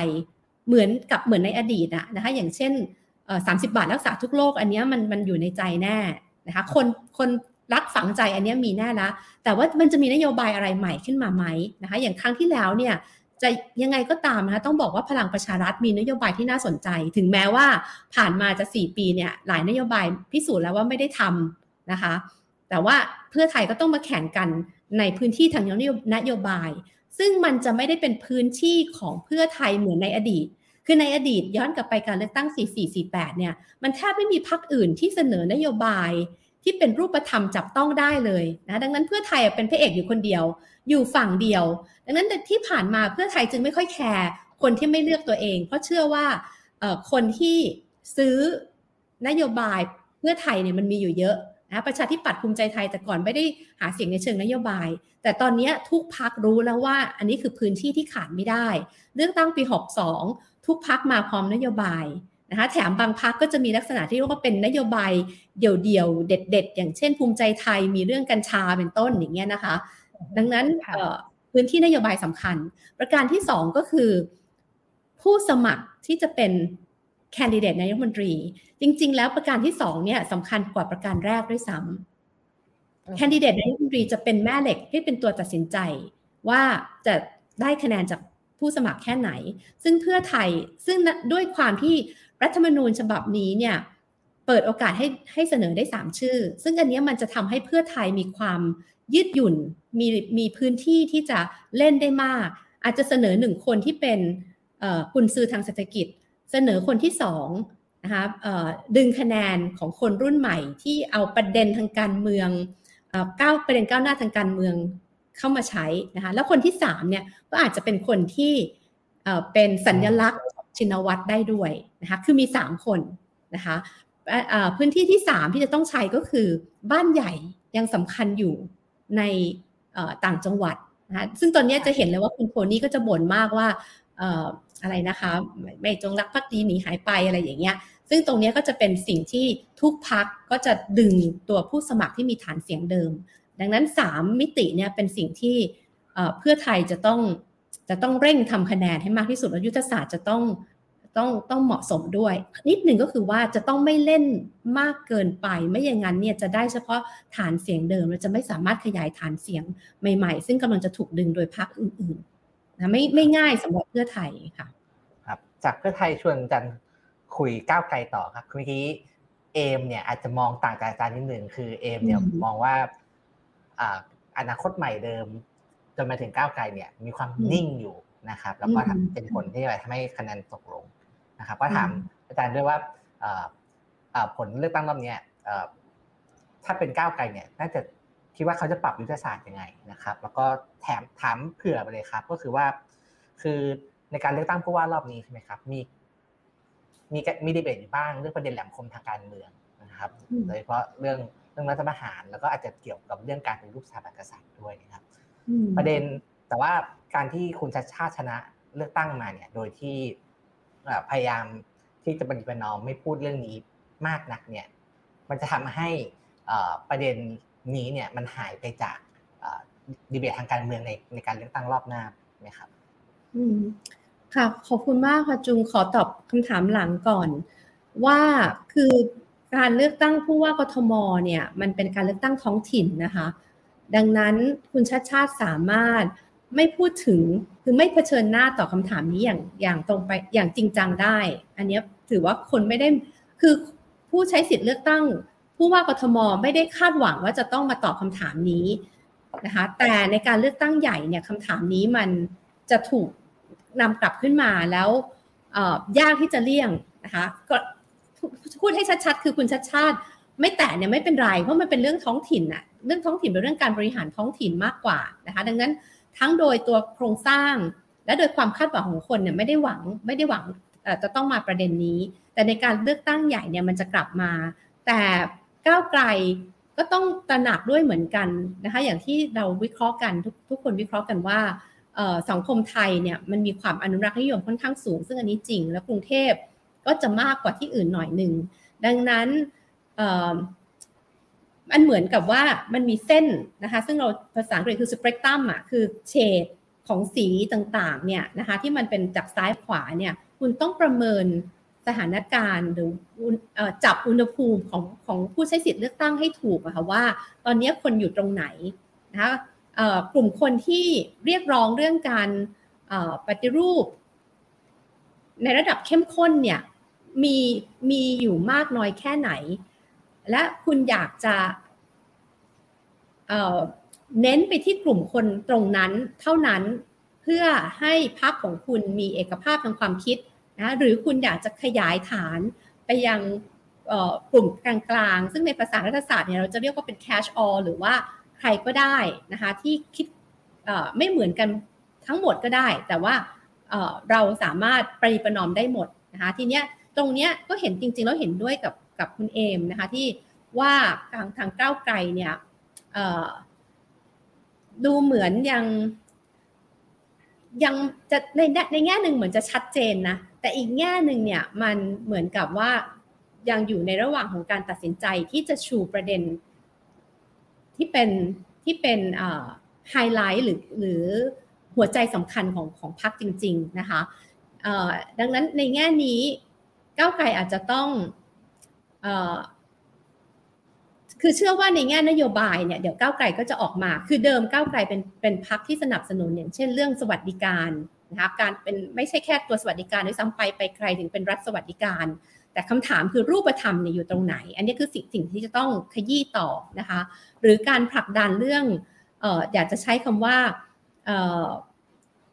S3: เหมือนกับเหมือนในอดีตนะคะอย่างเช่นสามสิบาทรักษาทุกโรคอันนี้มันมันอยู่ในใจแน่นะคะคนคน รักฝังใจอันนี้มีแน่ละแต่ว่ามันจะมีนโยบายอะไรใหม่ขึ้นมาไหมนะคะ อย่างครั้งที่แล้วเนี่ยจะยังไงก็ตามนะคะต้องบอกว่าพลังประชารัฐมีนโยบายที่น่าสนใจ ถึงแม้ว่าผ่านมาจะ 4 ปีเนี่ยหลายนโยบายพิสูจน์แล้วว่าไม่ได้ทำนะคะ แต่ว่าเพื่อไทยก็ต้องมาแข่งกันในพื้นที่ทางนโยบาย ซึ่งมันจะไม่ได้เป็นพื้นที่ของเพื่อไทยเหมือนในอดีต คือในอดีตย้อนกลับไปการเลือกตั้ง 4448 เนี่ยมันแทบไม่มีพรรคอื่นที่เสนอนโยบาย ที่เป็นรูปธรรมจับต้องได้เลยนะดังนั้นเพื่อไทยเป็นพระเอกอยู่คนเดียว อยู่ฝั่งเดียว ดังนั้นที่ผ่านมาเพื่อไทยจึงไม่ค่อยแคร์คนที่ไม่เลือกตัวเอง เพราะเชื่อว่าคนที่ซื้อนโยบายเพื่อไทยเนี่ยมันมีอยู่เยอะนะประชาธิปัตย์ภูมิใจไทยแต่ก่อนไม่ได้หาเสียงในเชิงนโยบาย แต่ตอนนี้ทุกพักรู้แล้วว่าอันนี้คือพื้นที่ที่ขาดไม่ได้ เลือกตั้งปี 62 ทุกพักมาพร้อมนโยบาย นะคะแถมบางพักก็จะมีลักษณะที่เรียกว่าเป็นนโยบายเดี่ยวๆ เด็ด ๆ อย่างเช่นภูมิใจไทยมีเรื่องกัญชาเป็นต้นอย่างเงี้ยนะคะ ดังนั้นพื้นที่นโยบายสำคัญ ประการที่สองก็คือ ผู้สมัครที่จะเป็นแคนดิเดตนายกมนตรี จริง ๆ แล้วประการที่สองเนี่ยสำคัญกว่าประการแรกด้วยซ้ำแคนดิเดตนายกมนตรีจะเป็นแม่เหล็กที่เป็นตัวตัดสินใจ ว่าจะได้คะแนนจากผู้สมัครแค่ไหน ซึ่งเพื่อไทยซึ่งด้วยความที่ รัฐธรรมนูญฉบับนี้เนี่ยเปิดโอกาสให้ให้เสนอได้สามชื่อ ซึ่งอันนี้มันจะทำให้เพื่อไทยมีความยืดหยุ่นมีมีพื้นที่ที่จะเล่นได้มาก อาจจะเสนอหนึ่งคนที่เป็นกุญซือทางเศรษฐกิจ เสนอคนที่สองนะคะดึงคะแนนของคนรุ่นใหม่ที่เอาประเด็นทางการเมืองก้าวประเด็นก้าวหน้าทางการเมืองเข้ามาใช้นะคะแล้วคนที่สามเนี่ยก็อาจจะเป็นคนที่เป็นสัญลักษณ์ ชินวัตรได้ด้วยนะคะคือมีสามคนนะคะพื้นที่ที่สามที่จะต้องใช้ก็คือบ้านใหญ่ยังสำคัญอยู่ในต่างจังหวัดนะคะซึ่งตอนนี้จะเห็นเลยว่าคุณโพนี่ก็จะบ่นมากว่าอะไรนะคะไม่จงรักภักดีหนีหายไปอะไรอย่างเงี้ย ซึ่งตรงนี้ก็จะเป็นสิ่งที่ทุกพักก็จะดึงตัวผู้สมัครที่มีฐานเสียงเดิม ดังนั้น 3 มิติเนี่ยเป็นสิ่งที่เพื่อไทยจะต้อง จะต้องเร่งทำคะแนนให้มากที่สุดแล้วยุทธศาสตร์จะต้องต้องต้องเหมาะสมด้วย นิดหนึ่งก็คือว่าจะต้องไม่เล่นมากเกินไป ไม่อย่างนั้นเนี่ยจะได้เฉพาะฐานเสียงเดิมเราจะไม่สามารถขยายฐานเสียงใหม่ๆ ซึ่งกำลังจะถูกดึงโดยพรรคอื่นๆนะไม่ไม่ง่ายสำหรับเพื่อไทยค่ะ
S2: ครับ จากเพื่อไทยชวนจันคุยก้าวไกลต่อครับเมื่อกี้เอมเนี่ยอาจจะมองต่างจากอาจารย์นิดหนึ่งคือเอมเนี่ยมองว่าอนาคตใหม่เดิม จนมาถึงก้าวไกลเนี่ยมีความนิ่งอยู่นะครับ แล้วก็เป็นผลที่ทำให้คะแนนตกลงนะครับ ก็ถามอาจารย์ด้วยว่าผลเลือกตั้งรอบนี้ถ้าเป็นก้าวไกลเนี่ยน่าจะคิดว่าเขาจะปรับยุทธศาสตร์ยังไงนะครับ แล้วก็แถมถามเผื่อไปเลยครับ ก็คือว่า คือในการเลือกตั้งผู้ว่ารอบนี้ใช่ไหมครับ มีมีมีดีเบตอยู่บ้างเรื่องประเด็นแหลมคมทางการเมืองนะครับโดยเฉพาะเรื่องเรื่องรัฐประหาร แล้วก็อาจจะเกี่ยวกับเรื่องการเป็นลูกสถาบันกษัตริย์ด้วยนะครับ ประเด็นแต่ว่าการที่คุณชัดชาติชนะเลือกตั้งมาเนี่ย โดยที่พยายามที่จะปฏิบัตินอมไม่พูดเรื่องนี้มากนักเนี่ย มันจะทำให้ประเด็นนี้เนี่ยมันหายไปจากดีเบตทางการเมืองในในการเลือกตั้งรอบหน้าไหมครับ
S3: อืมค่ะขอบคุณมากค่ะจุงขอตอบคำถามหลังก่อน ว่าคือการเลือกตั้งผู้ว่ากทมเนี่ย มันเป็นการเลือกตั้งท้องถิ่นนะคะ ดังนั้นคุณชาติชาติสามารถไม่พูดถึงคือไม่เผชิญหน้าต่อคำถามนี้อย่างอย่างตรงไปอย่างจริงจังได้ อันนี้ถือว่าคนไม่ได้คือผู้ใช้สิทธิ์เลือกตั้ง ผู้ว่ากทมไม่ได้คาดหวังว่าจะต้องมาตอบคำถามนี้นะคะแต่ในการเลือกตั้งใหญ่เนี่ยคำถามนี้มันจะถูกนำกลับขึ้นมาแล้วยากที่จะเลี่ยงนะคะก็พูดให้ชัดๆ คือคุณชัดชาติ ไม่แตะเนี่ยไม่เป็นไรเพราะมันเป็นเรื่องท้องถิ่นอะ เรื่องท้องถิ่นเป็นเรื่องการบริหารท้องถิ่นมากกว่านะคะดังนั้นทั้งโดยตัวโครงสร้าง และโดยความคาดหวังของคนเนี่ยไม่ได้หวังไม่ได้หวังจะต้องมาประเด็นนี้ แต่ในการเลือกตั้งใหญ่เนี่ยมันจะกลับมา แต่ก้าวไกลก็ต้องตระหนักด้วยเหมือนกันนะคะอย่างที่เราวิเคราะห์กันทุกทุกคนวิเคราะห์กันว่าสังคมไทยเนี่ยมันมีความอนุรักษ์นิยมค่อนข้างสูง ซึ่งอันนี้จริง แล้วกรุงเทพก็จะมากกว่าที่อื่นหน่อยหนึ่งดังนั้น มันเหมือนกับว่ามันมีเส้นนะคะ ซึ่งเราภาษาอังกฤษคือสเปกตรัมอะคือเฉดของสีต่างๆเนี่ยนะคะที่มันเป็นจากซ้ายขวาเนี่ยคุณต้องประเมินสถานการณ์หรือจับอุณหภูมิของของผู้ใช้สิทธิ์เลือกตั้งให้ถูกอะค่ะว่า ตอนนี้คนอยู่ตรงไหนนะคะกลุ่มคนที่เรียกร้องเรื่องการปฏิรูป ในระดับเข้มข้นเนี่ยมีมีอยู่มากน้อยแค่ไหน และคุณอยากจะเเน้นไปที่กลุ่มคนตรงนั้นเท่านั้นเพื่อให้พรรคของคุณมีเอกภาพทางความคิดนะหรือคุณอยากจะขยายฐานไปยังกลุ่มกลางๆ ซึ่งในภาษารัฐศาสตร์เนี่ยเราจะเรียกว่าเป็น cash all หรือว่าใครก็ได้นะคะที่คิดไม่เหมือนกันทั้งหมดก็ได้ แต่ว่าเราสามารถปริประนอมได้หมดนะคะทีเนี้ยตรงเนี้ยก็เห็นจริงๆ แล้วเห็นด้วยกับ กับคุณเอมนะคะที่ว่าทางทางก้าวไกลเนี่ยดูเหมือนยังยังจะในในแง่หนึ่งเหมือนจะชัดเจนนะแต่อีกแง่หนึ่งเนี่ยมันเหมือนกับว่ายังอยู่ในระหว่างของการตัดสินใจที่จะชูประเด็นที่เป็นที่เป็นไฮไลท์หรือหรือหัวใจสำคัญของของพรรคจริง ๆ นะคะดังนั้นในแง่นี้ก้าวไกลอาจจะต้อง คือเชื่อว่าในแง่นโยบายเนี่ยเดี๋ยวก้าวไกลก็จะออกมา คือเดิมก้าวไกลเป็นเป็นพักที่สนับสนุนอย่างเช่นเรื่องสวัสดิการนะคะการเป็นไม่ใช่แค่ตัวสวัสดิการด้วยซ้ำไปไปไกลถึงเป็นรัฐสวัสดิการ แต่คำถามคือรูปธรรมเนี่ยอยู่ตรงไหน อันนี้คือสิ่งสิ่งที่จะต้องขยี้ต่อนะคะหรือการผลักดันเรื่องเอ่ออยากจะใช้คำว่าเอ่อ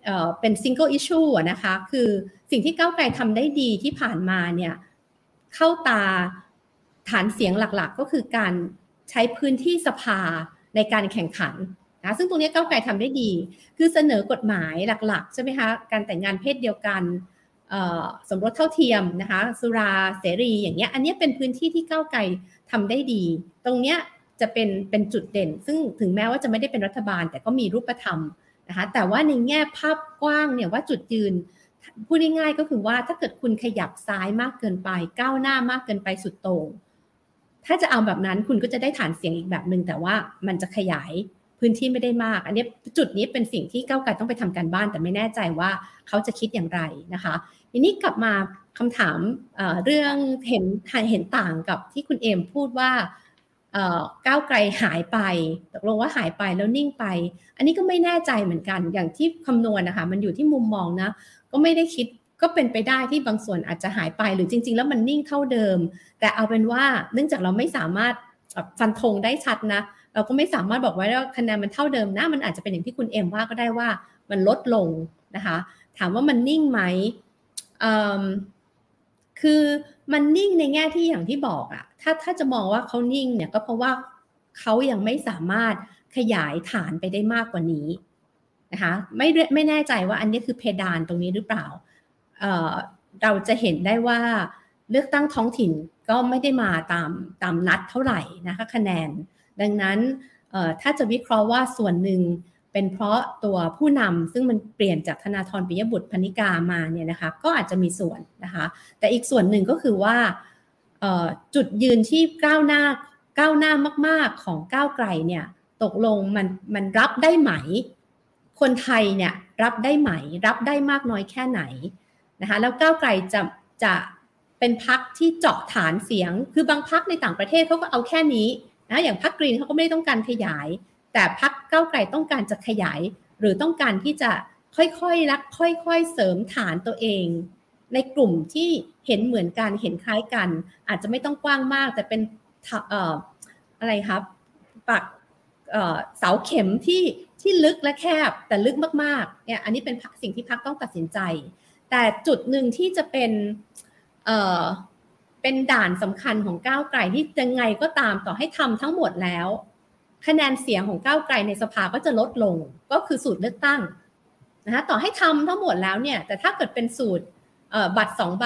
S3: เอ่อเป็น single issue นะคะคือสิ่งที่ก้าวไกลทำได้ดีที่ผ่านมาเนี่ยเข้าตา ฐานเสียงหลักๆ ก็คือการใช้พื้นที่สภาในการแข่งขันนะซึ่งตรงนี้ก้าวไกลทำได้ดี คือเสนอกฎหมายหลักๆใช่ไหมคะการแต่งงานเพศเดียวกันสมรสเท่าเทียมนะคะสุราเสรีอย่างเงี้ยอันนี้เป็นพื้นที่ที่ก้าวไกลทำได้ดี ตรงเนี้ยจะเป็นเป็นจุดเด่น ซึ่งถึงแม้ว่าจะไม่ได้เป็นรัฐบาล แต่ก็มีรูปธรรมนะคะแต่ว่าในแง่ภาพกว้างเนี่ยว่าจุดยืนพูดง่ายๆก็คือว่าถ้าเกิดคุณขยับซ้ายมากเกินไป ก้าวหน้ามากเกินไปสุดโต่ง ถ้าจะเอาแบบนั้นคุณก็จะได้ฐานเสียงอีกแบบหนึ่งแต่ว่ามันจะขยายพื้นที่ไม่ได้มาก อันนี้จุดนี้เป็นสิ่งที่ก้าวไกลต้องไปทำการบ้าน แต่ไม่แน่ใจว่าเขาจะคิดอย่างไรนะคะ ทีนี้กลับมาคำถามเเรื่องเห็นเห็นต่างกับที่คุณเอมพูดว่าก้าวไกลหายไปตกลงว่าหายไปแล้วนิ่งไป อันนี้ก็ไม่แน่ใจเหมือนกันอย่างที่คำนวณนะคะ มันอยู่ที่มุมมองนะ ก็ไม่ได้คิด ก็เป็นไปได้ที่บางส่วนอาจจะหายไปหรือจริง ๆ แล้วมันนิ่งเท่าเดิม แต่เอาเป็นว่าเนื่องจากเราไม่สามารถฟันธงได้ชัดนะ เราก็ไม่สามารถบอกไว้ว่าคะแนนมันเท่าเดิมนะมันอาจจะเป็นอย่างที่คุณเอ็มว่าก็ได้ว่ามันลดลงนะคะ ถามว่ามันนิ่งไหมคือมันนิ่งในแง่ที่อย่างที่บอกอะถ้าถ้าจะมองว่าเขานิ่งเนี่ยก็เพราะว่าเขายังไม่สามารถขยายฐานไปได้มากกว่านี้นะคะไม่ไม่แน่ใจว่าอันนี้คือเพดานตรงนี้หรือเปล่า เราจะเห็นได้ว่าเลือกตั้งท้องถิ่นก็ไม่ได้มาตามตามนัดเท่าไหร่นะคะคะแนน ดังนั้นถ้าจะวิเคราะห์ว่าส่วนหนึ่งเป็นเพราะตัวผู้นำซึ่งมันเปลี่ยนจากธนาธรปิยบุตรพนิกามาเนี่ยนะคะก็อาจจะมีส่วนนะคะแต่อีกส่วนหนึ่งก็คือว่าจุดยืนที่ก้าวหน้าก้าวหน้ามาก ๆของก้าวไกลเนี่ยตกลงมันมันรับได้ไหม คนไทยเนี่ยรับได้ไหม รับได้มากน้อยแค่ไหน นะคะแล้วก้าวไกลจะจะเป็นพักที่เจาะฐานเสียง คือบางพักในต่างประเทศเขาก็เอาแค่นี้นะอย่างพักกรีนเขาก็ไม่ได้ต้องการขยาย แต่พักก้าวไกลต้องการจะขยาย หรือต้องการที่จะค่อยๆรักค่อย ๆ เสริมฐานตัวเอง ในกลุ่มที่เห็นเหมือนกันเห็นคล้ายกัน อาจจะไม่ต้องกว้างมาก แต่เป็นเอ่ออะไรครับปักเสาเข็มที่ที่ลึกและแคบแต่ลึกมากๆเนี่ยอันนี้เป็นสิ่งที่พักต้องตัดสินใจ แต่จุดหนึ่งที่จะเป็นเอ่อเป็นด่านสำคัญของก้าวไกลที่ยังไงก็ตามต่อให้ทำทั้งหมดแล้ว คะแนนเสียงของก้าวไกลในสภาก็จะลดลงก็คือสูตรเลือกตั้งนะคะต่อให้ทำทั้งหมดแล้วเนี่ยแต่ถ้าเกิดเป็นสูตรบัตรสองใบ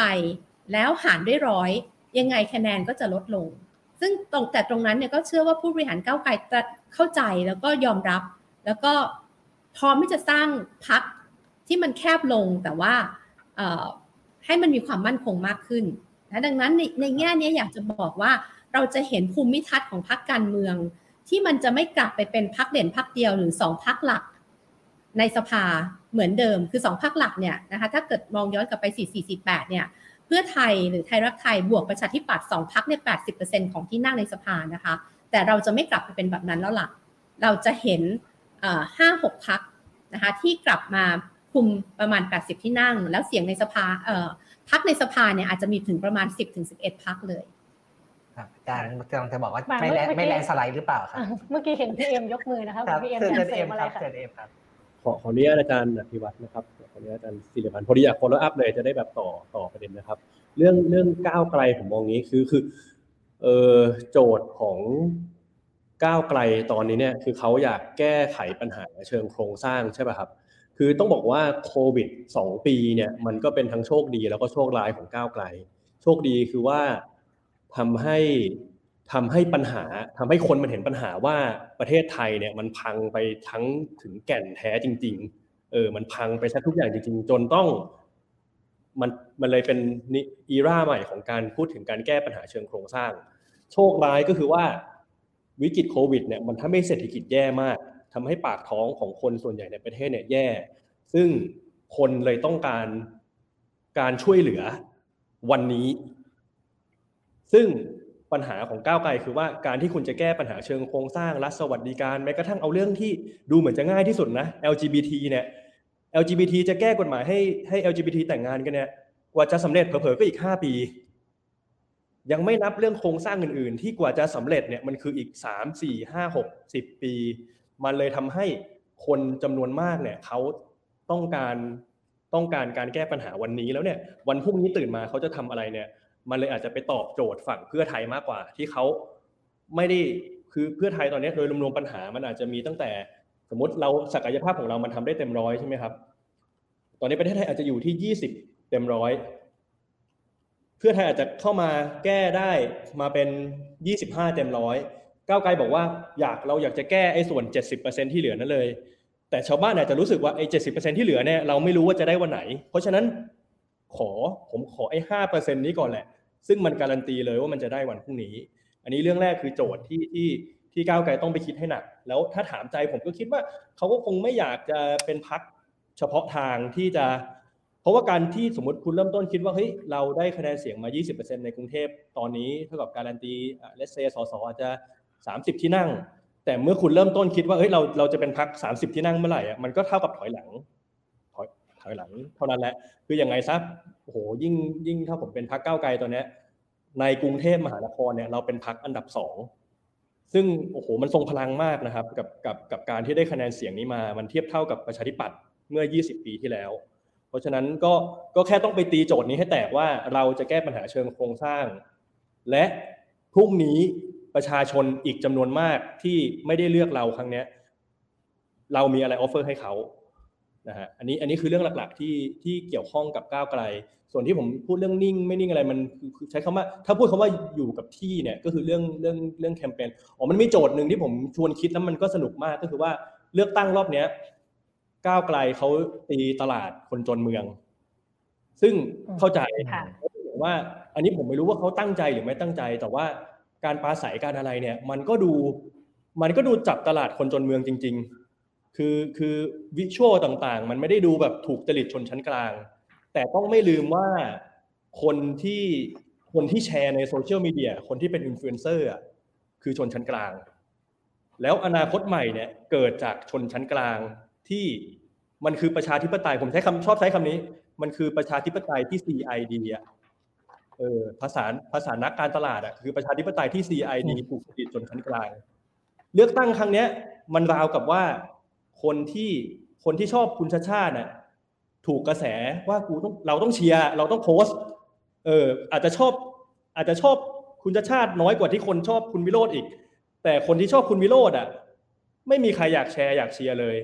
S3: แล้วหารด้วยร้อยยังไงคะแนนก็จะลดลง ซึ่งตรงแต่ตรงนั้นเนี่ยก็เชื่อว่าผู้บริหารก้าวไกลเข้าใจแล้วก็ยอมรับ แล้วก็พร้อมที่จะสร้างพักที่มันแคบลงแต่ว่า ให้มันมีความมั่นคงมากขึ้นนะดังนั้นในในแง่นี้อยากจะบอกว่าเราจะเห็นภูมิทัศน์ของพรรคการเมือง ที่มันจะไม่กลับไปเป็นพรรคเด่นพรรคเดียวหรือสองพรรคหลักในสภาเหมือนเดิมคือสองพรรคหลักเนี่ยนะคะถ้าเกิดมองย้อนกลับไป 4 4 4 8 เนี่ยเพื่อไทยหรือไทยรักไทยบวกประชาธิปัตย์สองพรรคเนี่ย80%ของที่นั่งในสภานะคะ แต่เราจะไม่กลับไปเป็นแบบนั้นแล้วล่ะ เราจะเห็นห้าหกพรรคนะคะที่กลับมา คุมประมาณ 80 ที่นั่ง แล้วเสียงในสภาเอ่อพักในสภาเนี่ยอาจจะมีถึงประมาณ 10ถึง11พักเลย
S2: ครับอาจารย์กำลังจะบอกว่าไม่แลไม่แลนสไลด์หรือเปล่าครครับ
S1: เมื่อกี้เห็นพี่เอ็มยกมือนะครับพี่เอ็ม
S2: เอ็มครับเอ็มครับ
S5: ขอขออนุญาตอาจารย์อภิวัตนะครับขออนุญาตอาจารย์สิริพรรณพอดีอยาก follow up เลยจะได้แบบต่อต่อประเด็นนะครับ เรื่องเรื่องก้าวไกลผมมองงี้คือคือเออโจทย์ของก้าวไกลตอนนี้เนี่ยคือเขาอยากแก้ไขปัญหาเชิงโครงสร้างใช่ป่ะครับ คือต้องบอกว่าโควิดสองปีเนี่ยมันก็เป็นทั้งโชคดีแล้วก็โชคร้ายของก้าวไกล โชคดีคือว่าทำให้ทำให้ปัญหาทำให้คนมันเห็นปัญหาว่าประเทศไทยเนี่ยมันพังไปทั้งถึงแก่นแท้จริง ๆ เออมันพังไปทุกอย่างจริง ๆ จนต้องมันมันเลยเป็นนิอีราใหม่ของการพูดถึงการแก้ปัญหาเชิงโครงสร้าง โชคร้ายก็คือว่าวิกฤตโควิดเนี่ยมันถ้าไม่เศรษฐกิจแย่มาก ทำให้ปากท้องของคนส่วนใหญ่ในประเทศเนี่ยแย่ ซึ่งคนเลยต้องการการช่วยเหลือวันนี้ ซึ่งปัญหาของก้าวไกลคือว่าการที่คุณจะแก้ปัญหาเชิงโครงสร้างรัฐสวัสดิการแม้กระทั่งเอาเรื่องที่ดูเหมือนจะง่ายที่สุดนะ LGBT เนี่ย LGBT จะแก้กฎหมายให้ให้ LGBT แต่งงานกันเนี่ยกว่าจะสำเร็จเผลอๆก็อีกห้าปี ยังไม่นับเรื่องโครงสร้างอื่นๆ ที่กว่าจะสำเร็จเนี่ยมันคืออีกสามสี่ห้าหกสิบปี มันเลยทำให้คนจำนวนมากเนี่ยเขาต้องการต้องการการแก้ปัญหาวันนี้แล้วเนี่ย วันพรุ่งนี้ตื่นมาเขาจะทำอะไรเนี่ย มันเลยอาจจะไปตอบโจทย์ฝั่งเพื่อไทยมากกว่า ที่เขาไม่ได้คือเพื่อไทยตอนนี้โดยรวมๆปัญหามันอาจจะมีตั้งแต่สมมติเราศักยภาพของเรามันทำได้เต็มร้อยใช่ไหมครับ ตอนนี้ประเทศไทยอาจจะอยู่ที่ยี่สิบเต็มร้อยเพื่อไทยอาจจะเข้ามาแก้ได้มาเป็นยี่สิบห้าเต็มร้อย ก้าวไกลบอกว่าอยากเราอยากจะแก้ไอ้ส่วนเจ็ดสิบเปอร์เซ็นที่เหลือนั่นเลย แต่ชาวบ้านอาจจะรู้สึกว่าไอ้เจ็ดสิบเปอร์เซ็นที่เหลือเนี่ยเราไม่รู้ว่าจะได้วันไหน เพราะฉะนั้นขอผมขอไอ้ห้าเปอร์เซ็นนี้ก่อนแหละ ซึ่งมันการันตีเลยว่ามันจะได้วันพรุ่งนี้ อันนี้เรื่องแรกคือโจทย์ที่ที่ที่ก้าวไกลต้องไปคิดให้หนัก แล้วถ้าถามใจผมก็คิดว่าเขาก็คงไม่อยากจะเป็นพักเฉพาะทางที่จะ เพราะว่าการที่สมมติคุณเริ่มต้นคิดว่าเฮ้ยเราได้คะแนนเสียงมา 20%ในกรุงเทพตอนนี้เท่ากับการันตีเลสเซสสอาจจะ 30 ที่นั่ง แต่เมื่อคุณเริ่มต้นคิดว่าเฮ้ยเราเราจะเป็นพรรค 30 ที่นั่งเมื่อไหร่อะมันก็เท่ากับถอยหลังถอยถอยหลังเท่านั้นแหละคือยังไงซะโอ้โหยิ่งยิ่งถ้าผมเป็นพรรคก้าวไกลตอนเนี้ยในกรุงเทพมหานครเนี่ยเราเป็นพรรคอันดับสองซึ่งโอ้โหมันทรงพลังมากนะครับกับกับกับการที่ได้คะแนนเสียงนี้มา มันเทียบเท่ากับประชาธิปัตย์เมื่อ 20 ปีที่แล้ว เพราะฉะนั้นก็ก็แค่ต้องไปตีโจทย์นี้ให้แตกว่าเราจะแก้ปัญหาเชิงโครงสร้าง และพรุ่งนี้ ประชาชนอีกจำนวนมากที่ไม่ได้เลือกเราครั้งนี้เรามีอะไรออฟเฟอร์ให้เขานะฮะอันนี้อันนี้คือเรื่องหลักๆที่ที่เกี่ยวข้องกับก้าวไกล ส่วนที่ผมพูดเรื่องนิ่ง ไม่นิ่งอะไรมันคือใช้คำว่า ถ้าพูดคำว่าอยู่กับที่เนี่ยก็คือเรื่องเรื่องเรื่องแคมเปญอ๋อมันมีโจทย์หนึ่งที่ผมชวนคิดแล้วมันก็สนุกมากก็คือว่าเลือกตั้งรอบเนี้ยก้าวไกลเขาตีตลาดคนจนเมือง ซึ่งเข้าใจว่า อันนี้ผมไม่รู้ว่าเขาตั้งใจหรือไม่ตั้งใจแต่ว่า การปราศัยการอะไรเนี่ย มันก็ดูมันก็ดูจับตลาดคนจนเมืองจริง ๆ คือคือ visual ต่างๆ มันไม่ได้ดูแบบถูกจริตชนชั้นกลาง แต่ต้องไม่ลืมว่าคนที่คนที่แชร์ในโซเชียลมีเดียคนที่เป็นอินฟลูเอนเซอร์อะคือชนชั้นกลาง แล้วอนาคตใหม่เนี่ยเกิดจากชนชั้นกลางที่มันคือประชาธิปไตยผมใช้คำชอบใช้คำนี้ มันคือประชาธิปไตยที่ CID อะ เออภาษาภาษานักการตลาดอะคือประชาธิปไตยที่ CID ถูกติดจนชั้นกลาง เลือกตั้งครั้งเนี้ย มันราวกับว่าคนที่คนที่ชอบคุณชาชาติน่ะถูกกระแสว่ากูต้องเราต้องเชียร์เราต้องโพสเอออาจจะชอบ อาจจะชอบคุณชาชาติน้อยกว่าที่คนชอบคุณวิโรธอีก แต่คนที่ชอบคุณวิโรธอะ ไม่มีใครอยากแชร์อยากเชียร์เลย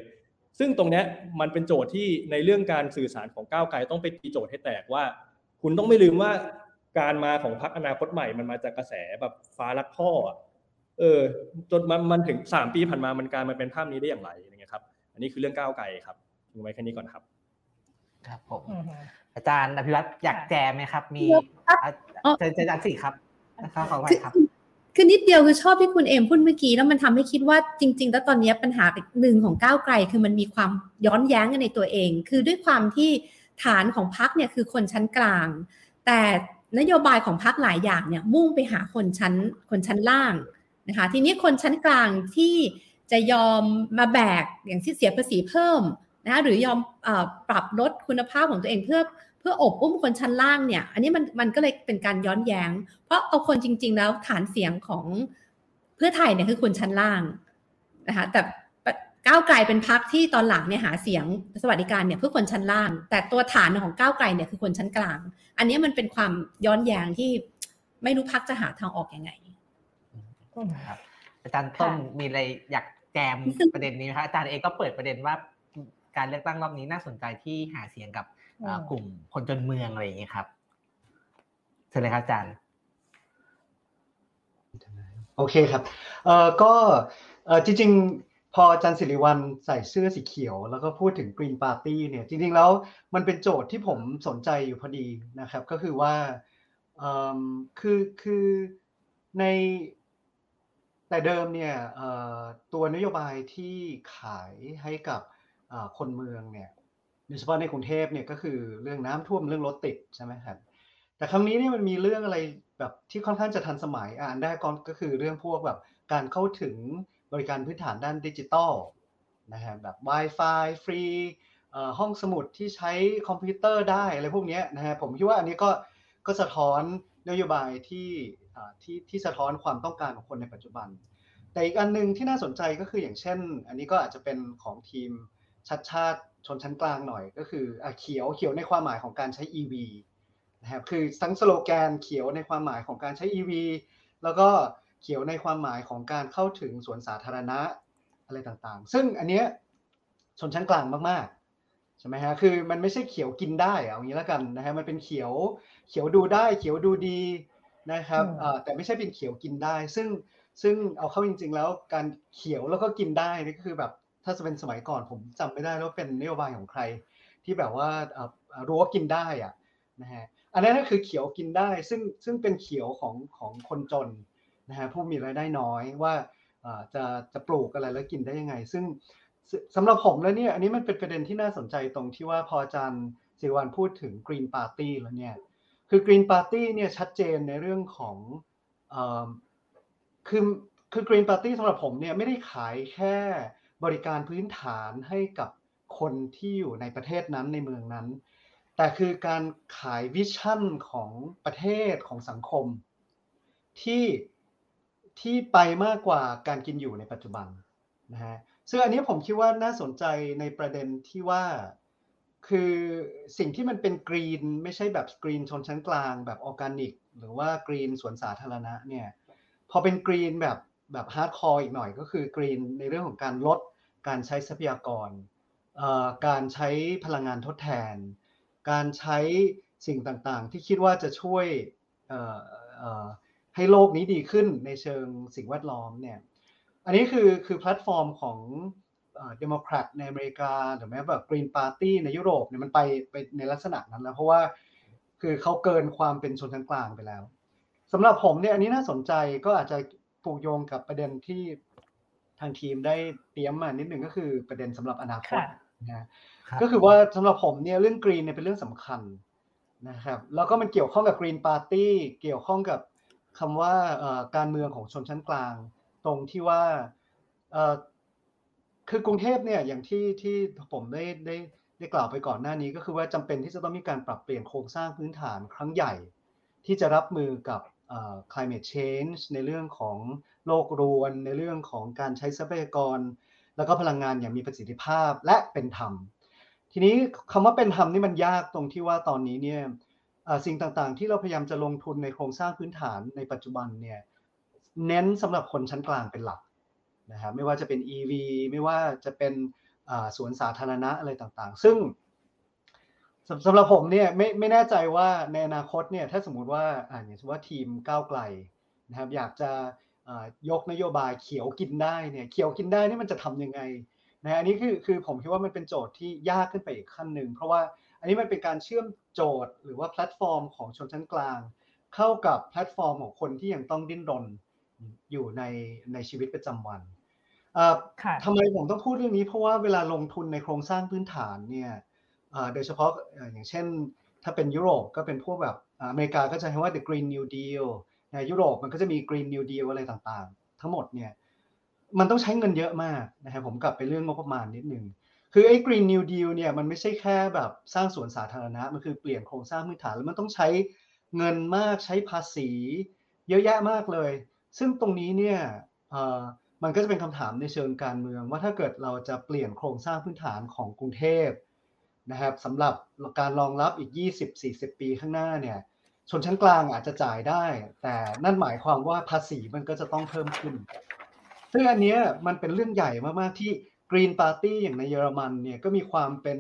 S5: ซึ่งตรงนี้มันเป็นโจทย์ที่ในเรื่องการสื่อสารของก้าวไกลต้องไปตีโจทย์ให้แตกว่า คุณต้องไม่ลืมว่า การมาของพรรคอนาคตใหม่มันมาจากกระแสแบบฟ้ารักพ่อเออจนมันมันถึงสามปีผ่านมามันกลายมาเป็นภาพนี้ได้อย่างไรอย่างเงี้ยครับ อันนี้คือเรื่องก้าวไกลครับทิ้งไว้แค่นี้ก่อนครับ
S2: ครับผมอาจารย์อภิวัตอยากแจมไหมครับ มีเจอเจออาจารย์สิครับนะครับขอไว้ครับ
S3: คือนิดเดียวคือชอบที่คุณเอมพูดเมื่อกี้แล้วมันทำให้คิดว่าจริง ๆ แล้วตอนนี้ปัญหาหนึ่งของก้าวไกล คือมันมีความย้อนแย้งกันในตัวเอง คือด้วยความที่ฐานของพรรคเนี่ยคือคนชั้นกลาง แต่ นโยบายของพรรคหลายอย่างเนี่ยมุ่งไปหาคนชั้นคนชั้นล่างนะคะทีนี้คนชั้นกลางที่จะยอมมาแบกอย่างที่เสียภาษีเพิ่มนะคะหรือยอมอปรับลดคุณภาพของตัวเองเพื่อเพื่ออบอุ้มคนชั้นล่างเนี่ย อันนี้มันมันก็เลยเป็นการย้อนแยง้ง เพราะเอาคนจริง ๆ แล้วฐานเสียงของเพื่อไทยเนี่ยคือคนชั้นล่างนะคะแต่ ก้าวไกลเป็นพักที่ตอนหลังเนี่ยหาเสียงสวัสดิการเนี่ยเพื่อคนชั้นล่าง แต่ตัวฐานของก้าวไกลเนี่ยคือคนชั้นกลาง อันนี้มันเป็นความย้อนแย้งที่ไม่รู้พักจะหาทางออกยังไง
S2: ครับอาจารย์ต้นมีอะไรอยากแจมประเด็นนี้ไหมครับอาจารย์เองก็เปิดประเด็นว่า การเลือกตั้งรอบนี้น่าสนใจที่หาเสียงกับกลุ่มคนจนเมืองอะไรอย่างนี้ครับเชิญเลยครับอาจารย์
S4: โอเคครับเอ่อก็เอ่อจริงๆ พออาจารย์สิริวัลใส่เสื้อสีเขียว แล้วก็พูดถึง Green Party เนี่ยจริงๆแล้วมันเป็นโจทย์ที่ผมสนใจอยู่พอดีนะครับ ก็คือว่าคือคือในแต่เดิมเนี่ยตัวนโยบายที่ขายให้กับคนเมืองเนี่ยโดยเฉพาะในกรุงเทพเนี่ยก็คือเรื่องน้ำท่วมเรื่องรถติดใช่ไหมครับแต่ครั้งนี้เนี่ยมันมีเรื่องอะไรแบบที่ค่อนข้างจะทันสมัยอ่านได้ก็คือเรื่องพวกแบบการเข้าถึง บริการพื้นฐานด้านดิจิตอลนะฮะแบบ Wi-Fi ฟรีห้องสมุดที่ใช้คอมพิวเตอร์ได้อะไรพวกนี้นะฮะผมคิดว่าอันนี้ก็ก็สะท้อนนโยบายที่ที่ที่สะท้อนความต้องการของคนในปัจจุบัน แต่อีกอันนึงที่น่าสนใจก็คืออย่างเช่น อันนี้ก็อาจจะเป็นของทีมชัดชาติชนชั้นกลางหน่อย ก็คือเขียวเขียวในความหมายของการใช้ EV นะครับคือทั้งสโลแกนเขียวในความหมายของการใช้ EV แล้วก็ เขียวในความหมายของการเข้าถึงสวนสาธารณะอะไรต่างๆ ซึ่งอันเนี้ยชนชั้นกลางมากๆใช่ไหมฮะคือมันไม่ใช่เขียวกินได้เอางี้แล้วกันนะฮะมันเป็นเขียวเขียวดูได้ เขียวดูดีนะครับแต่ไม่ใช่เป็นเขียวกินได้ ซึ่งซึ่งเอาเข้าจริง ๆ แล้วการเขียวแล้วก็กินได้นี่ก็คือแบบถ้าจะเป็นสมัยก่อนผมจำไม่ได้แล้วเป็นนโยบายของใคร ที่แบบว่ารู้ว่ากินได้อะนะฮะอันนั้นก็คือเขียวกินได้ ซึ่งซึ่งเป็นเขียวของของคนจน นะฮะผู้มีรายได้น้อยว่าจะจะปลูกอะไรแล้วกินได้ยังไง ซึ่งสำหรับผมแล้วเนี่ยอันนี้มันเป็นประเด็นที่น่าสนใจตรงที่ว่าพออาจารย์สิวันพูดถึง Green Party แล้วเนี่ยคือ Green Party เนี่ยชัดเจนในเรื่องของอคือคือ Green Party สำหรับผมเนี่ยไม่ได้ขายแค่บริการพื้นฐานให้กับคนที่อยู่ในประเทศนั้นในเมืองนั้น แต่คือการขาย vision ของประเทศของสังคม ที่ ที่ไปมากกว่าการกินอยู่ในปัจจุบันนะฮะซึ่งอันนี้ผมคิดว่าน่าสนใจในประเด็นที่ว่าคือสิ่งที่มันเป็น green ไม่ใช่แบบ green ชนชั้นกลางแบบออร์แกนิก หรือว่า green สวนสาธารณะเนี่ยพอเป็น green แบบแบบ hardcore อีกหน่อยก็คือ green ในเรื่องของการลดการใช้ทรัพยากร การใช้พลังงานทดแทน การใช้สิ่งต่างๆ ที่คิดว่าจะช่วย ให้โลกนี้ดีขึ้นในเชิงสิ่งแวดล้อมเนี่ย อันนี้คือคือแพลตฟอร์มของเดโมแครตในอเมริกาหรือแม้แบบ Green Party ในยุโรปเนี่ยมันไปไปในลักษณะนั้นแล้ว เพราะว่าคือเขาเกินความเป็นชนชั้นกลางไปแล้วสำหรับผมเนี่ยอันนี้น่าสนใจก็อาจจะผูกโยงกับประเด็นที่ทางทีมได้เตรียมมานิดหนึ่งก็คือประเด็นสำหรับอนาคตนะก็คือว่าสำหรับผมเนี่ยเรื่องกรีนเนี่ยเป็นเรื่องสำคัญนะครับแล้วก็มันเกี่ยวข้องกับกรีนปาร์ตี้เกี่ยวข้องกับ คำว่าการเมืองของชนชั้นกลาง ตรงที่ว่าคือกรุงเทพเนี่ยอย่างที่ที่ผมได้ได้ได้กล่าวไปก่อนหน้านี้ ก็คือว่าจำเป็นที่จะต้องมีการปรับเปลี่ยนโครงสร้างพื้นฐานครั้งใหญ่ ที่จะรับมือกับ climate change ในเรื่องของโลกรวน ในเรื่องของการใช้ทรัพยากร แล้วก็พลังงานอย่างมีประสิทธิภาพและเป็นธรรม ทีนี้คำว่าเป็นธรรมนี่มันยากตรงที่ว่าตอนนี้เนี่ย สิ่งต่างๆ ที่เราพยายามจะลงทุนในโครงสร้างพื้นฐานในปัจจุบันเนี่ยเน้นสำหรับคนชั้นกลางเป็นหลักนะครับไม่ว่าจะเป็น EV ไม่ว่าจะเป็นสวนสาธารณะอะไรต่างๆ ซึ่งสำหรับผมเนี่ยไม่ไม่แน่ใจว่าในอนาคตเนี่ยถ้าสมมุติว่าอ่าอย่างเช่นว่าทีมก้าวไกลนะครับอยากจะยกนโยบายเขียวกินได้เนี่ยเขียวกินได้นี่มันจะทำยังไงนะอันนี้คือคือผมคิดว่ามันเป็นโจทย์ที่ยากขึ้นไปอีกขั้นหนึ่งเพราะว่า อันนี้มันเป็นการเชื่อมโจทย์หรือว่าแพลตฟอร์มของชนชั้นกลาง เข้ากับแพลตฟอร์มของคนที่ยังต้องดิ้นรนอยู่ในในชีวิตประจำวันทำไมผมต้องพูดเรื่องนี้เพราะว่าเวลาลงทุนในโครงสร้างพื้นฐานเนี่ยโดยเฉพาะอย่างเช่น ถ้าเป็นยุโรปก็เป็นพวกแบบอเมริกาก็จะใช้ว่า the green new deal ในยุโรปมันก็จะมี green new deal อะไรต่างๆ ทั้งหมดเนี่ยมันต้องใช้เงินเยอะมากนะครับผมกลับไปเรื่องงบประมาณนิดนึง คือไอ้ green new deal เนี่ยมันไม่ใช่แค่แบบสร้างสวนสาธารณะ มันคือเปลี่ยนโครงสร้างพื้นฐานแล้วมันต้องใช้เงินมากใช้ภาษี เยอะแยะมากเลย ซึ่งตรงนี้เนี่ยมันก็จะเป็นคำถามในเชิงการเมือง ว่าถ้าเกิดเราจะเปลี่ยนโครงสร้างพื้นฐานของกรุงเทพนะครับสำหรับการรองรับอีก 20-40 ปีข้างหน้าเนี่ยชนชั้นกลางอาจจะจ่ายได้ แต่นั่นหมายความว่าภาษีมันก็จะต้องเพิ่มขึ้น ซึ่งอันนี้มันเป็นเรื่องใหญ่มากๆที่ Green Party อย่างในเยอรมันเนี่ยก็มีความเป็น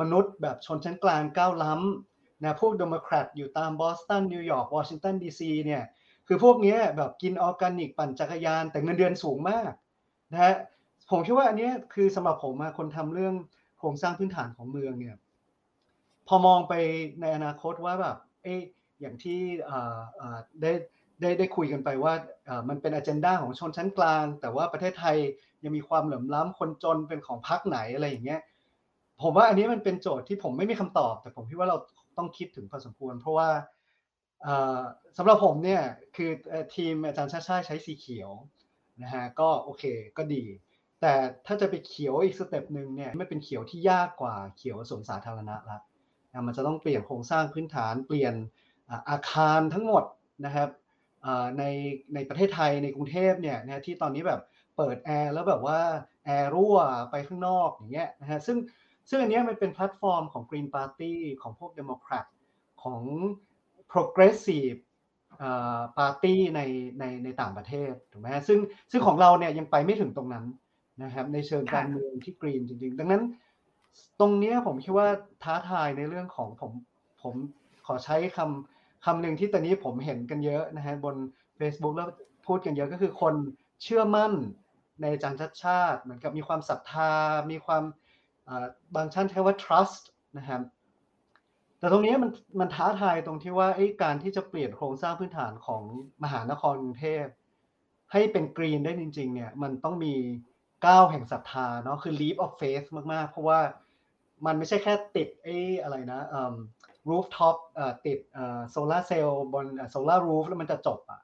S4: มนุษย์แบบชนชั้นกลางก้าวล้ำนะพวกเดโมแครตอยู่ตามบอสตันนิวยอร์กวอชิงตันดีซีเนี่ยคือพวกนี้แบบกินออร์แกนิกปั่นจักรยานแต่เงินเดือนสูงมากนะฮะผมคิดว่าอันนี้คือสำหรับผมคนทำเรื่องโครงสร้างพื้นฐานของเมืองเนี่ยพอมองไปในอนาคตว่าแบบเอ๊อย่างที่ได้ ได้ได้คุยกันไปว่ามันเป็นอเจนดาของชนชั้นกลาง แต่ว่าประเทศไทยยังมีความเหลื่อมล้ำคนจนเป็นของพรรคไหนอะไรอย่างเงี้ยผมว่าอันนี้มันเป็นโจทย์ที่ผมไม่มีคำตอบ แต่ผมคิดว่าเราต้องคิดถึงพอสมควร เพราะว่าสำหรับผมเนี่ยคือทีมอาจารย์ชัชชาติใช้สีเขียวนะฮะก็โอเคก็ดี แต่ถ้าจะไปเขียวอีก step หนึ่งเนี่ยไม่เป็นเขียวที่ยากกว่าเขียวสวนสาธารณะละมันจะต้องเปลี่ยนโครงสร้างพื้นฐานเปลี่ยนอาคารทั้งหมดนะครับ ในในประเทศไทยในกรุงเทพเนี่ยนะที่ตอนนี้แบบเปิดแอร์แล้วแบบว่าแอร์รั่วไปข้างนอกอย่างเงี้ยนะฮะซึ่งซึ่งอันนี้มันเป็นแพลตฟอร์มของ Green Party ของพวก Democrat ของ Progressive ปาร์ตี้ในในในต่างประเทศถูกไหมซึ่งซึ่งของเราเนี่ยยังไปไม่ถึงตรงนั้นนะครับในเชิงการเมืองที่กรีนจริง ๆ ดังนั้น ตรงนี้ผมคิดว่าท้าทายในเรื่องของผมผมขอใช้คำ คำหนึ่งที่ตอนนี้ผมเห็นกันเยอะนะฮะบน Facebook แล้วพูดกันเยอะก็คือคนเชื่อมั่นในอาจารย์ชัดชาติ เหมือนกับมีความศรัทธา มีความบางท่านใช้ว่า trust นะครับแต่ตรงนี้มันมันท้าทายตรงที่ว่าการที่จะเปลี่ยนโครงสร้างพื้นฐานของมหานครกรุงเทพ ให้เป็นกรีนได้จริง ๆ เนี่ยมันต้องมีก้าวแห่งศรัทธาเนาะคือ leap of faith มากๆ เพราะว่ามันไม่ใช่แค่ติดไอ้อะไรนะ rooftop ติดโซลาเซลล์บนโซลารูฟแล้วมันจะจบอะ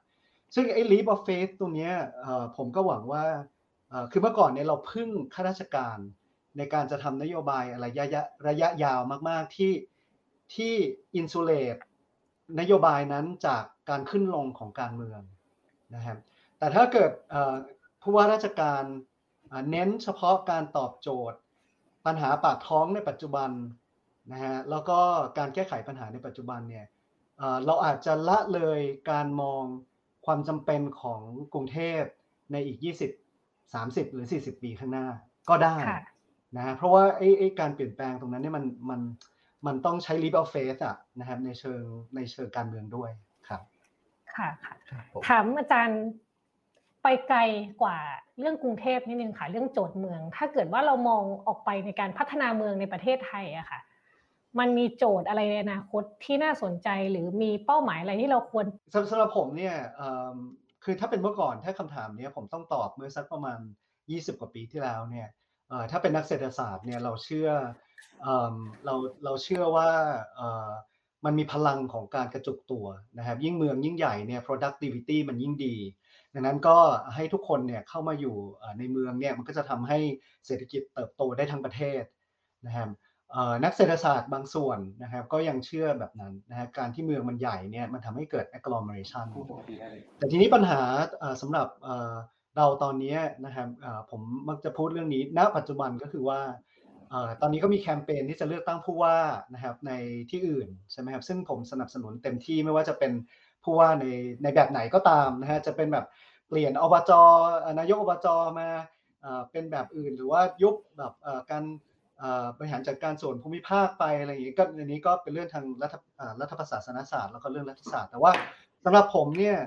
S4: ซึ่งไอ้ leap of faith ตรงนี้ยผมก็หวังว่าคือเมื่อก่อนเนี่ยเราพึ่งข้าราชการในการจะทำนโยบายอะไรระยะระยะยาวมาก ๆ ที่ที่อินซูเลตนโยบายนั้นจากการขึ้นลงของการเมืองนะครับแต่ถ้าเกิดผู้ว่าราชการเน้นเฉพาะการตอบโจทย์ ปัญหาปากท้องในปัจจุบัน นะฮะแล้วก็การแก้ไขปัญหาในปัจจุบันเนี่ยเราอาจจะละเลยการมองความจำเป็นของกรุงเทพในอีก 20 30 หรือ 40 ปีข้างหน้าก็ได้นะฮะเพราะว่าไอ้ไอ้การเปลี่ยนแปลงตรงนั้นเนี่ยมันมันมันต้องใช้ leap of faith อะนะครับในเชิงในเชิงการเมืองด้วยครับ
S1: ค่ะค่ะถามอาจารย์ไปไกลกว่าเรื่องกรุงเทพนิดนึงค่ะ เรื่องโจทย์เมือง ถ้าเกิดว่าเรามองออกไปในการพัฒนาเมืองในประเทศไทยอะค่ะ มันมีโจทย์อะไรในอนาคตที่น่าสนใจหรือมีเป้าหมายอะไรที่เราควร
S4: สำหรับผมเนี่ยคือถ้าเป็นเมื่อก่อนถ้าคำถามนี้ผมต้องตอบเมื่อสักประมาณ 20 กว่าปีที่แล้วเนี่ยถ้าเป็นนักเศรษฐศาสตร์เนี่ยเราเชื่อเราเราเชื่อว่ามันมีพลังของการกระจุกตัวนะครับ ยิ่งเมืองยิ่งใหญ่เนี่ย productivity มันยิ่งดี ดังนั้นก็ให้ทุกคนเนี่ยเข้ามาอยู่ในเมืองเนี่ยมันก็จะทำให้เศรษฐกิจเติบโตได้ทั้งประเทศนะครับ นักเศรษฐศาสตร์บางส่วนนะครับ ก็ยังเชื่อแบบนั้นนะฮะการที่เมืองมันใหญ่เนี่ยมันทำให้เกิด agglomeration แต่ทีนี้ปัญหาสำหรับเราตอนนี้นะครับผมมักจะพูดเรื่องนี้ณปัจจุบันก็คือว่าตอนนี้ก็มีแคมเปญที่จะเลือกตั้งผู้ว่านะครับในที่อื่นใช่ไหมครับซึ่งผมสนับสนุนเต็มที่ไม่ว่าจะเป็นผู้ว่าในในแบบไหนก็ตามนะฮะจะเป็นแบบเปลี่ยนอบจนายกอบจมาเป็นแบบอื่น หรือว่ายุบแบบการ บริหารจัดการส่วนภูมิภาคไปอะไรอย่างนี้ก็อันนี้ก็เป็นเรื่องทางรัฐรัฐประศาสนศาสตร์แล้วก็เรื่องรัฐศาสตร์แต่ว่าสำหรับผมเนี่ย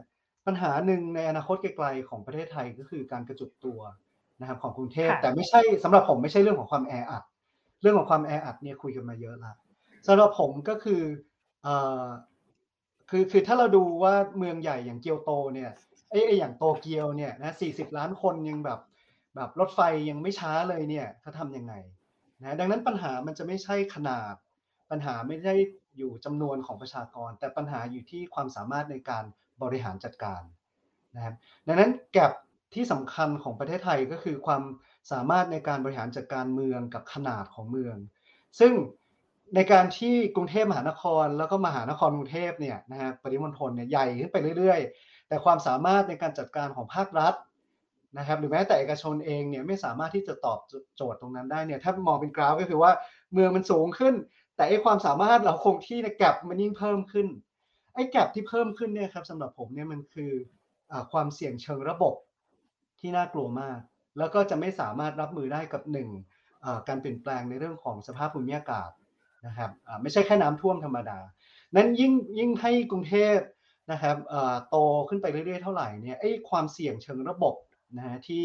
S4: ปัญหาหนึ่งในอนาคตไกลๆของประเทศไทยก็คือการกระจุกตัวนะครับของกรุงเทพแต่ไม่ใช่สำหรับผมไม่ใช่เรื่องของความแออัดเรื่องของความแออัดเนี่ยคุยกันมาเยอะละสำหรับผมก็คือเอ่อคือคือถ้าเราดูว่าเมืองใหญ่อย่างเกียวโตเนี่ยไอ้ไอ้อย่างโตเกียวเนี่ยนะสี่สิบล้านคนยังแบบแบบรถไฟยังไม่ช้าเลยเนี่ยเขาทำยังไง นะดังนั้นปัญหามันจะไม่ใช่ขนาด ปัญหาไม่ได้อยู่จำนวนของประชากร แต่ปัญหาอยู่ที่ความสามารถในการบริหารจัดการนะครับดังนั้นแกลบที่สำคัญของประเทศไทยก็คือความสามารถในการบริหารจัดการเมืองกับขนาดของเมือง ซึ่งในการที่กรุงเทพมหานคร แล้วก็มหานครกรุงเทพเนี่ยนะฮะปริมณฑลเนี่ยใหญ่ขึ้นไปเรื่อย ๆ แต่ความสามารถในการจัดการของภาครัฐ นะครับหรือแม้แต่เอกชนเองเนี่ยไม่สามารถที่จะตอบโจทย์ตรงนั้นได้เนี่ยถ้ามองเป็นกราฟก็คือว่าเมืองมันสูงขึ้น แต่ไอ้ความสามารถเราคงที่ในแกลบมันยิ่งเพิ่มขึ้นไอ้แกลบที่เพิ่มขึ้นเนี่ยครับสำหรับผมเนี่ยมันคืออความเสี่ยงเชิงระบบที่น่ากลัวมาก แล้วก็จะไม่สามารถรับมือได้กับหนึ่งการเปลี่ยนแปลงในเรื่องของสภาพภูมิอากาศนะครับไม่ใช่แค่น้ำท่วมธรรมดา นั้นยิ่งยิ่งให้กรุงเทพนะครับโตขึ้นไปเรื่อยๆเท่าไหร่เนี่ยไอ้ความเสี่ยงเชิงระบบ นะฮะที่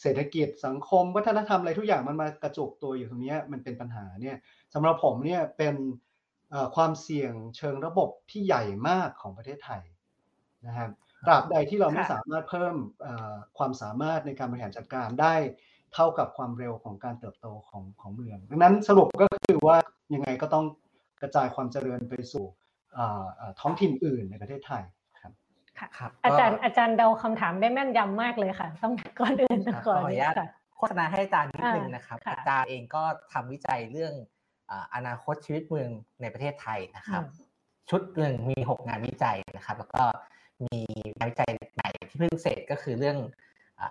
S4: เศรษฐกิจสังคม วัฒนธรรมอะไรทุกอย่างมันมากระจุกตัวอยู่ตรงนี้มันเป็นปัญหาเนี่ยสำหรับผมเนี่ยเป็นความเสี่ยงเชิงระบบที่ใหญ่มากของประเทศไทยนะครับตราบใดที่เราไม่สามารถเพิ่มความสามารถในการบริหารจัดการได้เท่ากับความเร็วของการเติบโตของของเมือง ดังนั้นสรุปก็คือว่ายังไงก็ต้องกระจายความเจริญไปสู่ท้องถิ่นอื่นในประเทศไทย ครับ
S1: ครับอาจารย์อาจารย์เดาคำถามได้แม่นยำมากเลยค่ะ ต้องก่อนอื่น
S2: ก่อนขออนุญาตโฆษณาให้อาจารย์นิดนึงนะครับ อาจารย์เองก็ทำวิจัยเรื่องอนาคตชีวิตเมืองในประเทศไทยนะครับ ชุดหนึ่งมี 6 งานวิจัยนะครับ แล้วก็มีงานวิจัยใหม่ที่เพิ่งเสร็จก็คือเรื่อง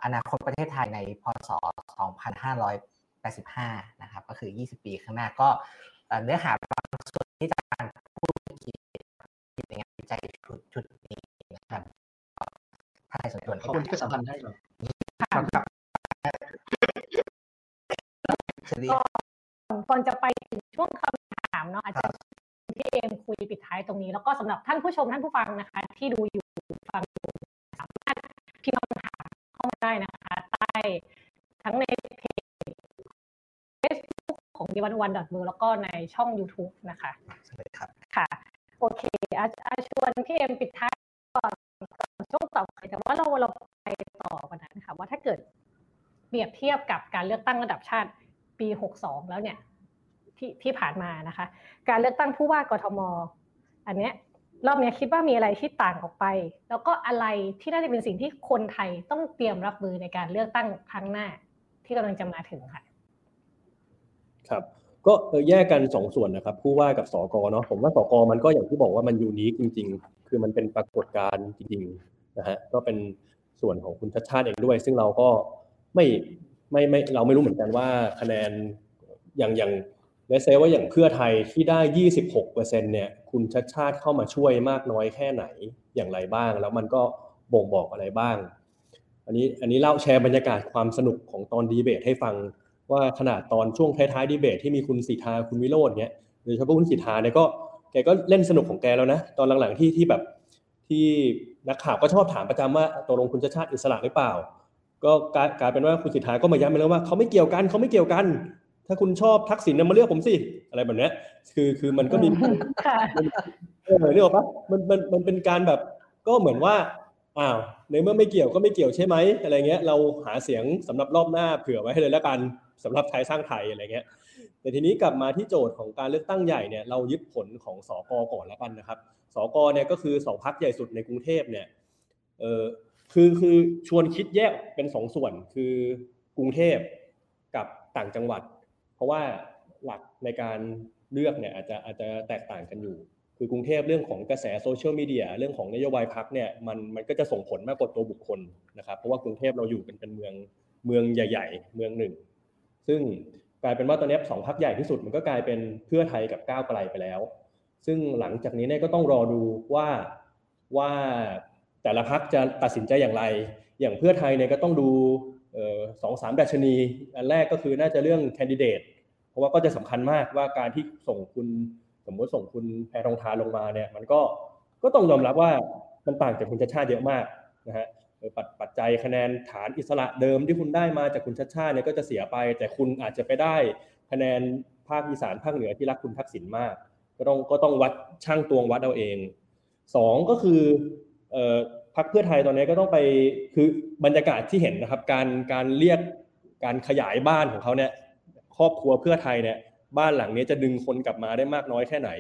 S2: อนาคตประเทศไทยในพศ 2585 นะครับ ก็คือ 20 ปีข้างหน้าก็เนื้อหาบางส่วนที่อาจารย์พูดเมื่อกี้ในงานวิจัยชุดนี้นะครับ ถ้าใครสนใจ
S4: ขอบคุณที่สัมพันธ์ให้ครับ
S1: ก่อนจะไปถึงช่วงคำถามเนาะอาจารย์พี่เอมคุยปิดท้ายตรงนี้ แล้วก็สำหรับท่านผู้ชมท่านผู้ฟังนะคะ ที่ดูอยู่ฟังอยู่สามารถพิมพ์คำถามเข้ามาได้นะคะ ใต้ทั้งในเพจเฟซบุ๊กของดีวันวันดอทมือแล้วก็ในช่อง YouTube นะคะ
S2: ใช่ครับ
S1: ค่ะ โอเคอาชวนพี่เอ็มปิดท้ายก่อนช่วงต่อไปแต่ว่าเราเราไปต่อกันนะคะว่าถ้าเกิดเปรี ยบเทียบกับการเลือกตั้งระดับชาติปี 62 แล้วเนี่ยที่ที่ผ่านมานะคะ การเลือกตั้งผู้ว่ากทม อันเนี้ยรอบนี้คิดว่ามีอะไรที่ต่างออกไป แล้วก็อะไรที่น่าจะเป็นสิ่งที่คนไทยต้องเตรียมรับมือในการเลือกตั้งครั้งหน้า ที่กำลังจะมาถึงค่ะ
S5: ครับ ก็แยกกันสองส่วนนะครับ ผู้ว่ากับสกเนาะผมว่าสกมันก็อย่างที่บอกว่ามันยูนิคจริง ๆ คือมันเป็นปรากฏการณ์จริงๆนะฮะก็เป็นส่วนของคุณชัดชาติเองด้วย ซึ่งเราก็ ไม่ไม่ไม่เราไม่รู้เหมือนกันว่าคะแนนอย่างอย่างเลเซว่าอย่างเพื่อไทยที่ได้ 26%เซ็นเนี่ยคุณชัดชาติเข้ามาช่วยมากน้อยแค่ไหนอย่างไรบ้าง แล้วมันก็บ่งบอกอะไรบ้าง อันนี้อันนี้เล่าแชร์บรรยากาศความสนุกของตอนดีเบตให้ฟังว่าขนาดตอนช่วงท้ายๆดีเบตที่มีคุณสิทธาคุณวิโรจน์เนี่ยโดยเฉพาะคุณสิทธาเนี่ยก็แกก็เล่นสนุกของแกแล้วนะตอนหลังๆที่ที่แบบที่นักข่าวก็ชอบถามประจำว่าตกลงคุณชัดชาติอิสระหรือเปล่า ก็กลายเป็นว่าคุณสิทธาก็มาย้ำไปแล้วว่าเขาไม่เกี่ยวกันเขาไม่เกี่ยวกัน ถ้าคุณชอบทักษิณมาเลือกผมสิอะไรแบบนี้คือคือมันก็มีเออนี่หรอปะมันมันมันเป็นการแบบ ก็เหมือนว่าอ้าวในเมื่อไม่เกี่ยวก็ไม่เกี่ยวใช่ไหมอะไรเงี้ย เราหาเสียงสำหรับรอบหน้าเผื่อไว้ให้เลยแล้วกันสำหรับไทยสร้างไทยอะไรเงี้ย แต่ทีนี้กลับมาที่โจทย์ของการเลือกตั้งใหญ่เนี่ยเรายึดผลของสอกก่อนแล้วกันนะครับสอกเนี่ยก็คือสองพักใหญ่สุดในกรุงเทพเนี่ยเออ คือคือชวนคิดแยกเป็นสองส่วนคือกรุงเทพกับต่างจังหวัด เพราะว่าหลักในการเลือกเนี่ยอาจจะอาจจะแตกต่างกันอยู่ คือกรุงเทพเรื่องของกระแสโซเชียลมีเดียเรื่องของนโยบายพักเนี่ยมันมันก็จะส่งผลมากกว่าตัวบุคคลนะครับเพราะว่ากรุงเทพเราอยู่เป็นเป็นเมืองเมืองใหญ่ ๆ เมืองหนึ่ง ซึ่งกลายเป็นว่าตอนนี้สองพักใหญ่ที่สุดมันก็กลายเป็นเพื่อไทยกับก้าวไกลไปแล้ว ซึ่งหลังจากนี้เนี่ยก็ต้องรอดูว่าว่า แต่ละพักจะตัดสินใจอย่างไร อย่างเพื่อไทยเนี่ยก็ต้องดูสองสามดัชนี อันแรกก็คือน่าจะเรื่องแคนดิเดต เพราะว่าก็จะสำคัญมากว่าการที่ส่งคุณสมมติส่งคุณแพรทองทานลงมาเนี่ยมันก็ก็ต้องยอมรับว่ามันต่างจากคุณชาชาติเยอะมากนะฮะปัจปัจจัยคะแนนฐานอิสระเดิมที่คุณได้มาจากคุณชาชาติเนี่ยก็จะเสียไป แต่คุณอาจจะไปได้คะแนนภาคอีสานภาคเหนือที่รักคุณทักษิณมาก ก็ต้องก็ต้องวัดช่างตวงวัดเอาเองสองก็คือ พักเพื่อไทยตอนนี้ก็ต้องไปคือบรรยากาศที่เห็นนะครับ การการเรียกการขยายบ้านของเขาเนี่ยครอบครัวเพื่อไทยเนี่ยบ้านหลังนี้จะดึงคนกลับมาได้มากน้อยแค่ไหน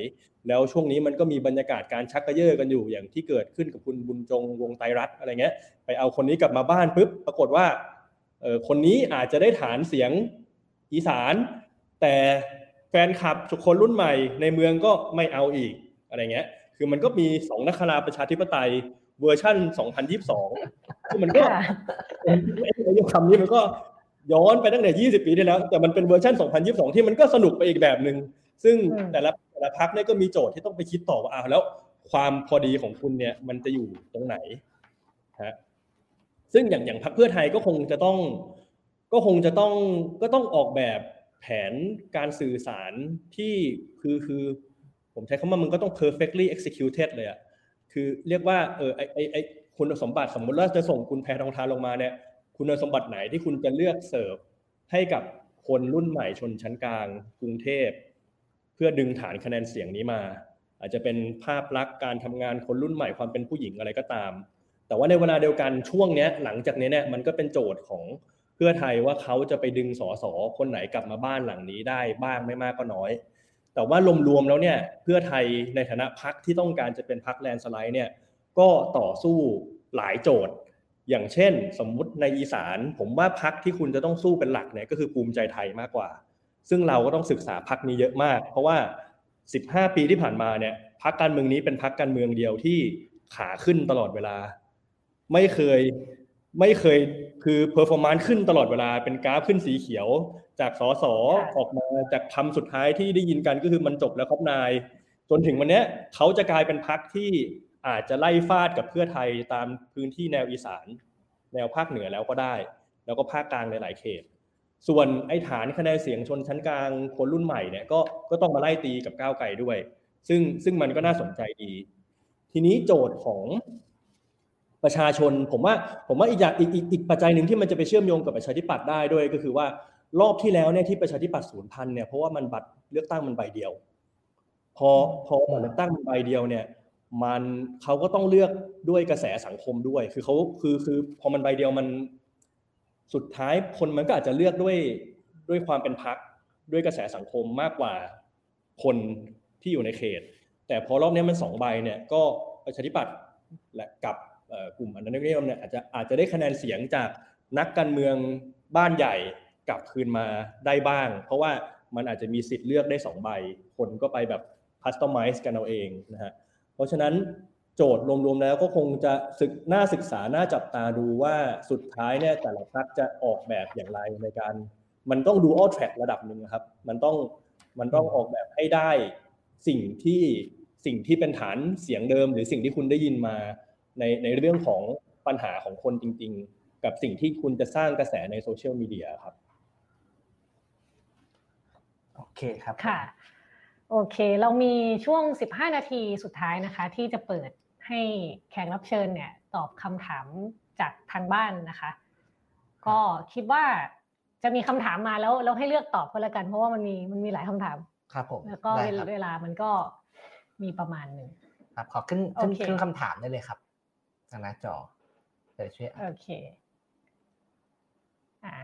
S5: แล้วช่วงนี้มันก็มีบรรยากาศการชักกระเยาะกันอยู่อย่างที่เกิดขึ้นกับคุณบุญจงวงไตรัฐอะไรเงี้ย ไปเอาคนนี้กลับมาบ้านปุ๊บปรากฏว่าเออคนนี้อาจจะได้ฐานเสียงอีสาน แต่แฟนคลับคนรุ่นใหม่ในเมืองก็ไม่เอาอีกอะไรเงี้ย คือมันก็มีสองนักคราประชาธิปไตย เวอร์ชัน2022คือมันก็ไอ้คำนี้มันก็ย้อนไปตั้งแต่ 20 ปีที่แล้ว แต่มันเป็นเวอร์ชัน2022 ที่มันก็สนุกไปอีกแบบหนึ่งซึ่งแต่ละแต่ละพักเนี่ยก็มีโจทย์ที่ต้องไปคิดต่อว่าอ้าวแล้วความพอดีของคุณเนี่ยมันจะอยู่ตรงไหนฮะซึ่งอย่างอย่างพักเพื่อไทยก็คงจะต้อง ก็คงจะต้องก็ต้องออกแบบแผนการสื่อสารที่คือคือ ผมใช้คำว่ามันก็ต้อง perfectly executed เลยอะ คือเรียกว่าเออไอไอไอคุณสมบัติสมมติว่าจะส่งคุณแพรทองทานลงมาเนี่ยคุณสมบัติไหนที่คุณจะเลือกเสิร์ฟให้กับคนรุ่นใหม่ชนชั้นกลางกรุงเทพ เพื่อดึงฐานคะแนนเสียงนี้มา อาจจะเป็นภาพลักษณ์การทำงานคนรุ่นใหม่ความเป็นผู้หญิงอะไรก็ตาม แต่ว่าในเวลาเดียวกันช่วงนี้หลังจากนี้เนี่ยมันก็เป็นโจทย์ของเพื่อไทยว่าเขาจะไปดึงสอสอคนไหนกลับมาบ้านหลังนี้ได้บ้างไม่มากก็น้อย แต่ว่ารวมๆแล้วเนี่ยเพื่อไทยในฐานะพักที่ต้องการจะเป็นพักแลนสไลด์เนี่ยก็ต่อสู้หลายโจทย์ อย่างเช่น สมมุติในอีสาน ผมว่าพรรคที่คุณจะต้องสู้เป็นหลักเนี่ยก็คือภูมิใจไทยมากกว่า ซึ่งเราก็ต้องศึกษาพรรคนี้เยอะมาก เพราะว่า 15 ปีที่ผ่านมาเนี่ยพรรคการเมืองนี้เป็นพรรคการเมืองเดียวที่ขาขึ้นตลอดเวลา ไม่เคยไม่เคยคือ performance ขึ้นตลอดเวลาเป็นกราฟขึ้นสีเขียว จากสสออกมาจากคำสุดท้ายที่ได้ยินกันก็คือมันจบแล้วครับนาย จนถึงวันนี้เขาจะกลายเป็นพักที่อาจจะไล่ฟาดกับเพื่อไทยตามพื้นที่แนวอีสาน แนวภาคเหนือแล้วก็ได้ แล้วก็ภาคกลางในหลายเขต ส่วนไอ้ฐานคะแนนเสียงชนชั้นกลางคนรุ่นใหม่เนี่ยก็ก็ต้องมาไล่ตีกับก้าวไกลด้วย ซึ่งซึ่งมันก็น่าสนใจดี ทีนี้โจทย์ของประชาชนผมว่าผมว่าอีกอย่างอีกอีกอีกปัจจัยหนึ่งที่มันจะไปเชื่อมโยงกับประชาธิปัตย์ได้ด้วยก็คือว่า รอบที่แล้วเนี่ยที่ประชาธิปัตย์ศูนย์พันเนี่ยเพราะว่ามันบัตรเลือกตั้งมันใบเดียว พอพอบัตรเลือกตั้งมันใบเดียวเนี่ย มันเขาก็ต้องเลือกด้วยกระแสสังคมด้วย คือเขาคือคือพอมันใบเดียวมันสุดท้ายคนมันก็อาจจะเลือกด้วยด้วยความเป็นพักด้วยกระแสสังคมมากกว่าคนที่อยู่ในเขต แต่พอรอบนี้มันสองใบเนี่ยก็ประชาธิปัตย์และกับกลุ่มอนุรักษ์นิยมเนี่ยอาจจะอาจจะได้คะแนนเสียงจากนักการเมืองบ้านใหญ่ กลับคืนมาได้บ้าง เพราะว่ามันอาจจะมีสิทธิ์เลือกได้ 2 ใบ คนก็ไปแบบคัสตอมไมซ์กันเอาเองนะฮะเพราะฉะนั้นโจทย์รวมๆแล้วก็คงจะศึกน่าศึกษาน่าจับตาดูว่าสุดท้ายเนี่ยแต่ละพรรคจะออกแบบอย่างไรในการ มันต้องดูออทแทร็กระดับหนึ่งครับ มันต้องมันต้องออกแบบให้ได้สิ่งที่สิ่งที่เป็นฐานเสียงเดิม หรือสิ่งที่คุณได้ยินมาในในเรื่องของปัญหาของคนจริง ๆ กับสิ่งที่คุณจะสร้างกระแสในโซเชียลมีเดียครับ
S2: โอเคครับ
S1: ค่ะ โอเค เรามีช่วง 15 นาทีสุดท้ายนะคะ ที่จะเปิดให้แขกรับเชิญเนี่ย ตอบคำถามจากทางบ้านนะคะ ก็คิดว่าจะมีคำถามมาแล้วเราให้เลือกตอบก็แล้วกัน เพราะว่ามันมีมันมีหลายคำถาม
S2: ครับผม
S1: แล้วก็เวลามันก็มีประมาณหนึ่ง
S2: ครับขอขึ้นขึ้นขึ้นคำถามได้เลยครับทางหน้าจอเดี๋ยวช่วย
S1: โอเค อ่า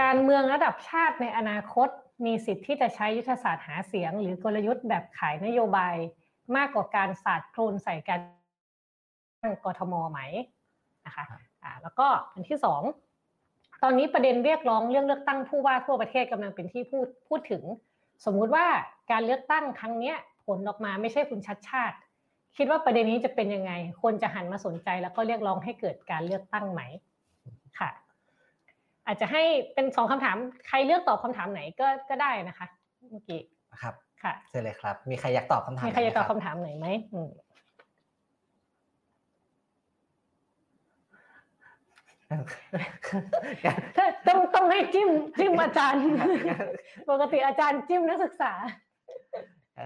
S1: การเมืองระดับชาติในอนาคต มีสิทธิ์ที่จะใช้ยุทธศาสตร์หาเสียง หรือกลยุทธ์แบบขายนโยบายมากกว่าการสาดโครนใส่กันกทมไหมนะคะอ่าแล้วก็อันที่สองตอนนี้ประเด็นเรียกร้องเรื่องเลือกตั้งผู้ว่าทั่วประเทศกำลังเป็นที่พูดพูดถึง สมมุติว่าการเลือกตั้งครั้งนี้ผลออกมาไม่ใช่คุณชัดชาติ คิดว่าประเด็นนี้จะเป็นยังไงคนจะหันมาสนใจแล้วก็เรียกร้องให้เกิดการเลือกตั้งไหมค่ะ อาจจะให้เป็นสองคำถามใครเลือกตอบคำถามไหนก็ก็ได้นะคะเมื่อกี้
S2: ครับ
S1: ค่ะ
S2: เชิญเลยครับ มีใครอยากตอบคำถาม
S1: มีใครอยากตอบคำถามไหนไหมต้องต้องให้จิ้มจิ้มอาจารย์ ปกติอาจารย์จิ้มนักศึกษา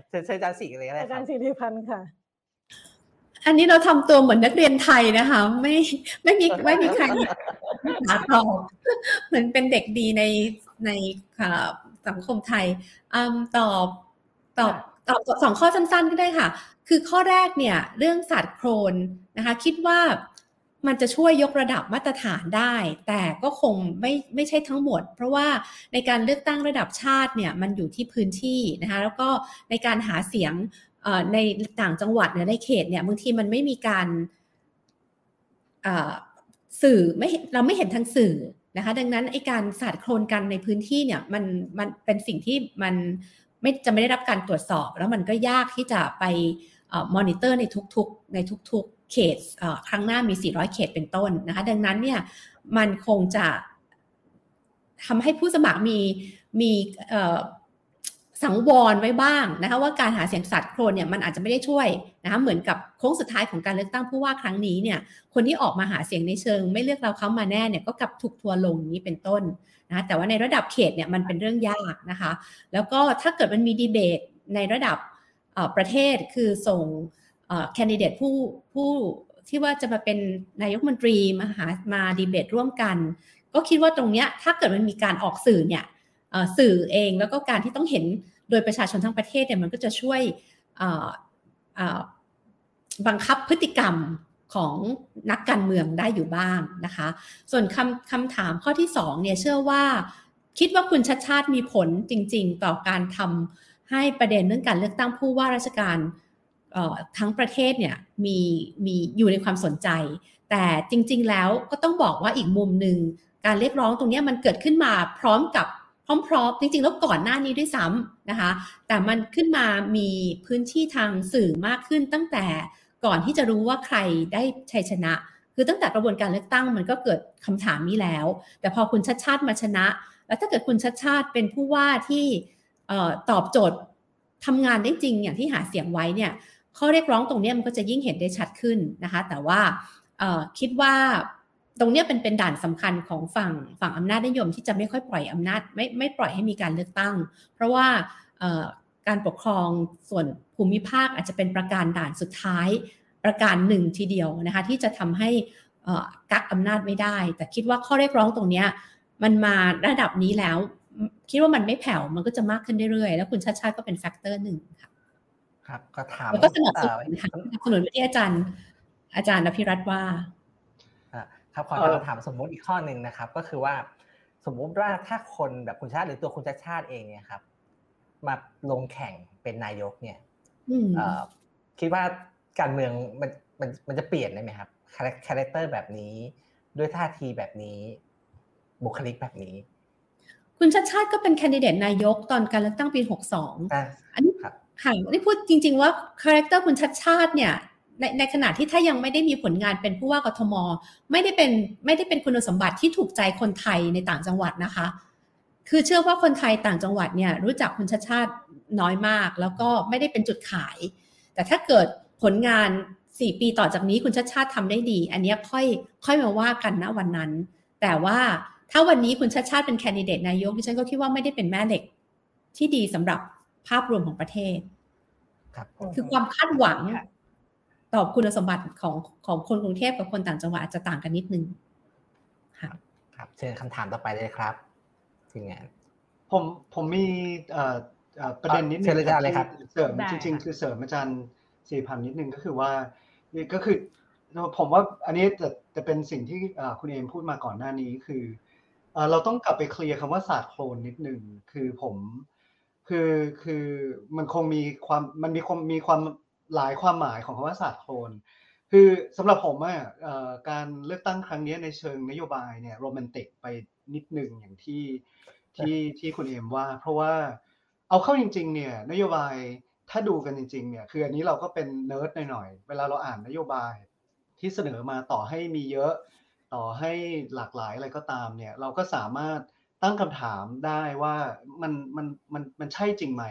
S2: เชิญอาจารย์สิเลยก็ได้
S1: อาจารย์สิริพันธ์ค่ะ
S3: อันนี้เราทำตัวเหมือนนักเรียนไทยนะคะ ไม่ไม่มีไม่มีใครหาตอบเหมือนเป็นเด็กดีในในสังคมไทยตอบตอบตอบสองข้อสั้นๆก็ได้ค่ะ คือข้อแรกเนี่ย เรื่องศาสตร์โครนนะคะ คิดว่ามันจะช่วยยกระดับมาตรฐานได้ แต่ก็คงไม่ไม่ใช่ทั้งหมด เพราะว่าในการเลือกตั้งระดับชาติเนี่ยมันอยู่ที่พื้นที่นะคะแล้วก็ในการหาเสียง ในต่างจังหวัดเนี่ยในเขตเนี่ยบางทีมันไม่มีการสื่อไม่เราไม่เห็นทางสื่อนะคะ ดังนั้นไอการสาดโครนกันในพื้นที่เนี่ยมันมันเป็นสิ่งที่มันไม่จะไม่ได้รับการตรวจสอบ แล้วมันก็ยากที่จะไปมอนิเตอร์ในทุกๆในทุกๆเขตครั้งหน้ามี 400 เขตเป็นต้นนะคะ ดังนั้นเนี่ยมันคงจะทำให้ผู้สมัครมีมี สังวรไว้บ้างนะคะว่าการหาเสียงสัตว์โครนเนี่ยมันอาจจะไม่ได้ช่วยนะคะเหมือนกับโค้งสุดท้ายของการเลือกตั้งผู้ว่าครั้งนี้เนี่ยคนที่ออกมาหาเสียงในเชิง ไม่เลือกเราเขามาแน่เนี่ยก็กลับถูกทัวลงนี้เป็นต้นนะแต่ว่าในระดับเขตเนี่ยมันเป็นเรื่องยากนะคะแล้วก็ถ้าเกิดมันมีดีเบตในระดับประเทศคือส่งแคนดิเดตผู้ผู้ที่ว่าจะมาเป็นนายกมนตรีมาหามาดีเบตร่วมกัน ก็คิดว่าตรงเนี้ยถ้าเกิดมันมีการออกสื่อเนี่ยสื่อเองแล้วก็การที่ต้องเห็น โดยประชาชนทั้งประเทศเนี่ยมันก็จะช่วยบังคับพฤติกรรมของนักการเมืองได้อยู่บ้างนะคะ ส่วนคำคำถามข้อที่2เนี่ยเชื่อว่า คิดว่าคุณชัดชาติมีผลจริง ๆ ต่อการทำให้ประเด็นเรื่องการเลือกตั้งผู้ว่าราชการทั้งประเทศเนี่ยมีมีอยู่ในความสนใจ แต่จริง ๆ แล้วก็ต้องบอกว่าอีกมุมหนึ่งการเรียกร้องตรงนี้มันเกิดขึ้นมาพร้อมกับ พร้อมๆ จริงๆ แล้วก่อนหน้านี้ด้วยซ้ำนะคะ แต่มันขึ้นมามีพื้นที่ทางสื่อมากขึ้นตั้งแต่ก่อนที่จะรู้ว่าใครได้ชัยชนะ คือตั้งแต่กระบวนการเลือกตั้งมันก็เกิดคำถามนี้แล้ว แต่พอคุณชัดชาติมาชนะ แล้วถ้าเกิดคุณชัดชาติเป็นผู้ว่าที่ตอบโจทย์ทำงานได้จริงอย่างที่หาเสียงไว้เนี่ยข้อเรียกร้องตรงนี้มันก็จะยิ่งเห็นได้ชัดขึ้นนะคะ แต่ว่าคิดว่า ตรงนี้เป็นเป็นด่านสำคัญของฝั่งฝั่งอำนาจนิยมที่จะไม่ค่อยปล่อยอำนาจไม่ไม่ปล่อยให้มีการเลือกตั้ง เพราะว่าการปกครองส่วนภูมิภาคอาจจะเป็นประการด่านสุดท้ายประการหนึ่งทีเดียวนะคะที่จะทำให้กักอำนาจไม่ได้ แต่คิดว่าข้อเรียกร้องตรงนี้มันมาระดับนี้แล้ว คิดว่ามันไม่แผ่วมันก็จะมากขึ้นเรื่อยๆแล้วคุณชาติชาติก็เป็นแฟกเตอร์หนึ่งค่ะ
S2: ครับก็ถาม
S3: แล้วก็สนับสนุนนะคะสนับสนุนที่อาจารย์อาจารย์นภิรัตน์ว่า
S2: ครับขอคำถามสมมุติอีกข้อหนึ่งนะครับ ก็คือว่าสมมุติว่าถ้าคนแบบคุณชาติหรือตัวคุณชาติชาติเองเนี่ยครับ มาลงแข่งเป็นนายกเนี่ยคิดว่าการเมืองมันมันมันจะเปลี่ยนได้ไหมครับ character แบบนี้ ด้วยท่าทีแบบนี้ บุคลิกแบบนี้
S3: คุณชัชชาติก็เป็นแคนดิเดตนายกตอนการเลือกตั้งปีหกสองอันนี้ค่ะนี่พูดจริง ๆ ว่า character คุณชัชชาติเนี่ย ในในขณะที่ถ้ายังไม่ได้มีผลงานเป็นผู้ว่ากทม ไม่ได้เป็นไม่ได้เป็นคุณสมบัติที่ถูกใจคนไทยในต่างจังหวัดนะคะ คือเชื่อว่าคนไทยต่างจังหวัดเนี่ยรู้จักคุณชัดชาติน้อยมาก แล้วก็ไม่ได้เป็นจุดขาย แต่ถ้าเกิดผลงาน 4 ปีต่อจากนี้คุณชัดชาติทำได้ดี อันนี้ค่อยค่อยมาว่ากันนะวันนั้น แต่ว่าถ้าวันนี้คุณชัดชาติเป็นแคนดิเดตนายกดิฉันก็คิดว่าไม่ได้เป็นแม่เหล็กที่ดีสำหรับภาพรวมของประเทศคือความคาดหวัง ตอบคุณสมบัติของของคนกรุงเทพกับคนต่างจังหวัดอาจจะต่างกันนิดนึง
S2: ครับครับเชิญคำถามต่อไปเลยครับทีมงาน
S4: ผมผมมีประเด็นนิดนึง
S2: เเลยครับ
S4: เสริมจริง ๆ คือเสริมอาจารย์สี่พันนิดนึงก็คือว่าก็คือผมว่าอันนี้จะจะเป็นสิ่งที่คุณเอมพูดมาก่อนหน้านี้คือเราต้องกลับไปเคลียร์คำว่าศาสตร์โคลนนิดนึงคือผมคือคือมันคงมีความมันมีความมีความ หลายความหมายของคำว่าศาสตร์โคลนคือสำหรับผมอะการเลือกตั้งครั้งนี้ในเชิงนโยบายเนี่ยโรแมนติกไปนิดหนึ่งอย่างที่ที่ที่คุณเอมว่า เพราะว่าเอาเข้าจริง ๆ เนี่ยนโยบายถ้าดูกันจริง ๆ เนี่ย คืออันนี้เราก็เป็นเนิร์ดหน่อยๆเวลาเราอ่านนโยบายที่เสนอมาต่อให้มีเยอะ ต่อให้หลากหลายอะไรก็ตามเนี่ย เราก็สามารถตั้งคำถามได้ว่ามันมันมันมันใช่จริงไหม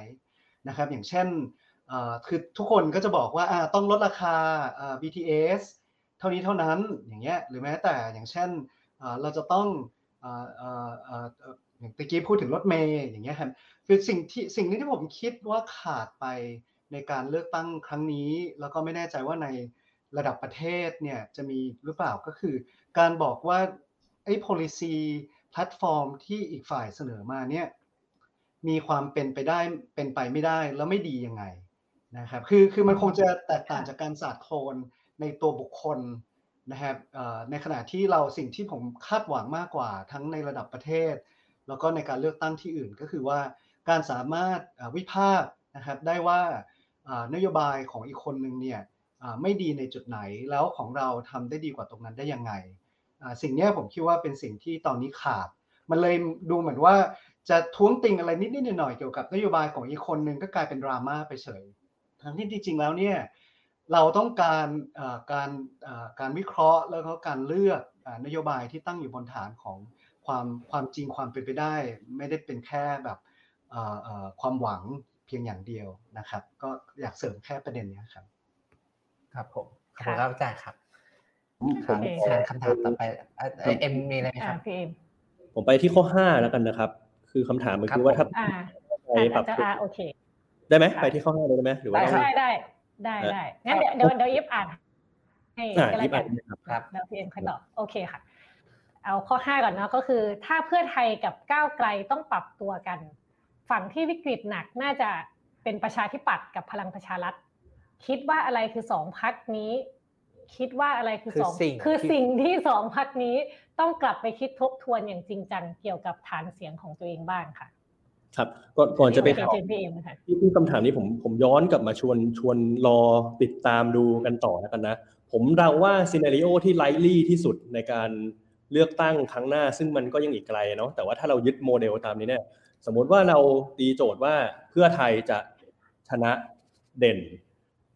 S4: นะครับ อย่างเช่น คือทุกคนก็จะบอกว่าต้องลดราคา BTS เท่านี้เท่านั้นอย่างเงี้ยหรือแม้แต่อย่างเช่นเราจะต้องอย่างตะกี้พูดถึงรถเมย์อย่างเงี้ยครับคือสิ่งที่สิ่งนี้ที่ผมคิดว่าขาดไปในการเลือกตั้งครั้งนี้ แล้วก็ไม่แน่ใจว่าในระดับประเทศเนี่ยจะมีหรือเปล่าก็คือ การบอกว่าไอ้ policy แพลตฟอร์มที่อีกฝ่ายเสนอมาเนี่ยมีความเป็นไปได้เป็นไปไม่ได้แล้วไม่ดียังไง นะครับคือคือมันคงจะแตกต่างจากการศาสตร์โคลนในตัวบุคคลนะครับในขณะที่เราสิ่งที่ผมคาดหวังมากกว่าทั้งในระดับประเทศ แล้วก็ในการเลือกตั้งที่อื่นก็คือว่าการสามารถวิพากษ์นะครับได้ว่านโยบายของอีกคนหนึ่งเนี่ยไม่ดีในจุดไหนแล้วของเราทำได้ดีกว่าตรงนั้นได้ยังไง สิ่งนี้ผมคิดว่าเป็นสิ่งที่ตอนนี้ขาด มันเลยดูเหมือนว่าจะท้วงติงอะไรนิดๆหน่อยๆเกี่ยวกับนโยบายของอีกคนนึงก็กลายเป็นดราม่าไปเฉย ทั้งที่จริงๆแล้วเนี่ยเราต้องการการการวิเคราะห์แล้วก็การเลือกนโยบายที่ตั้งอยู่บนฐานของความความจริงความเป็นไปได้ ไม่ได้เป็นแค่แบบความหวังเพียงอย่างเดียวนะครับ ก็อยากเสริมแค่ประเด็นนี้ครับ
S2: ครับผมขอบคุณครับอาจารย์ครับครับคำถามต่อไปเอ็มมีอะไรไหมครับพี่เอ็ม
S5: ผมไปที่ข้อห้าแล้วกันนะครับ คือคำถามมันคือว่าถ้า
S1: ไปปรับโอเค
S5: ได้ไหมไปที่ข้อห้าเลยได้ไหมหรือว่า
S1: ได้ได้ได้ได้งั้นเดี๋ยวเดี๋ยวเดี๋ยวยิบอ่านให้
S5: ก็
S1: แล้ว
S5: กั
S1: นครับแล้วพี่เอ็มค่อยตอบโอเคค่ะ เอาข้อห้าก่อนเนาะก็คือ ถ้าเพื่อไทยกับก้าวไกลต้องปรับตัวกัน ฝั่งที่วิกฤตหนักน่าจะเป็นประชาธิปัตย์กับพลังประชารัฐคิดว่าอะไรคือสองพรรคนี้ คิดว่าอะไรคือ
S2: คือ
S1: สอง
S2: สิ่ง
S1: คือ
S2: ที่
S1: สิ่งที่สองพรรคนี้ต้องกลับไปคิดทบทวนอย่างจริงจังเกี่ยวกับฐานเสียงของตัวเองบ้างค่ะ
S5: ครับก่อนก่อนจะไป
S1: โอเค
S5: ตอบ
S1: เชิญพี่เอ็มค่ะ
S5: ที่ที่คำถามนี้ผมผมย้อนกลับมาชวนชวนรอติดตามดูกันต่อแล้วกันนะ ผมเดาว่า scenario ที่ likely ที่สุดในการเลือกตั้งครั้งหน้า ซึ่งมันก็ยังอีกไกลเนาะแต่ว่าถ้าเรายึดโมเดลตามนี้เนี่ย สมมติว่าเราตีโจทย์ว่าเพื่อไทยจะชนะเด่น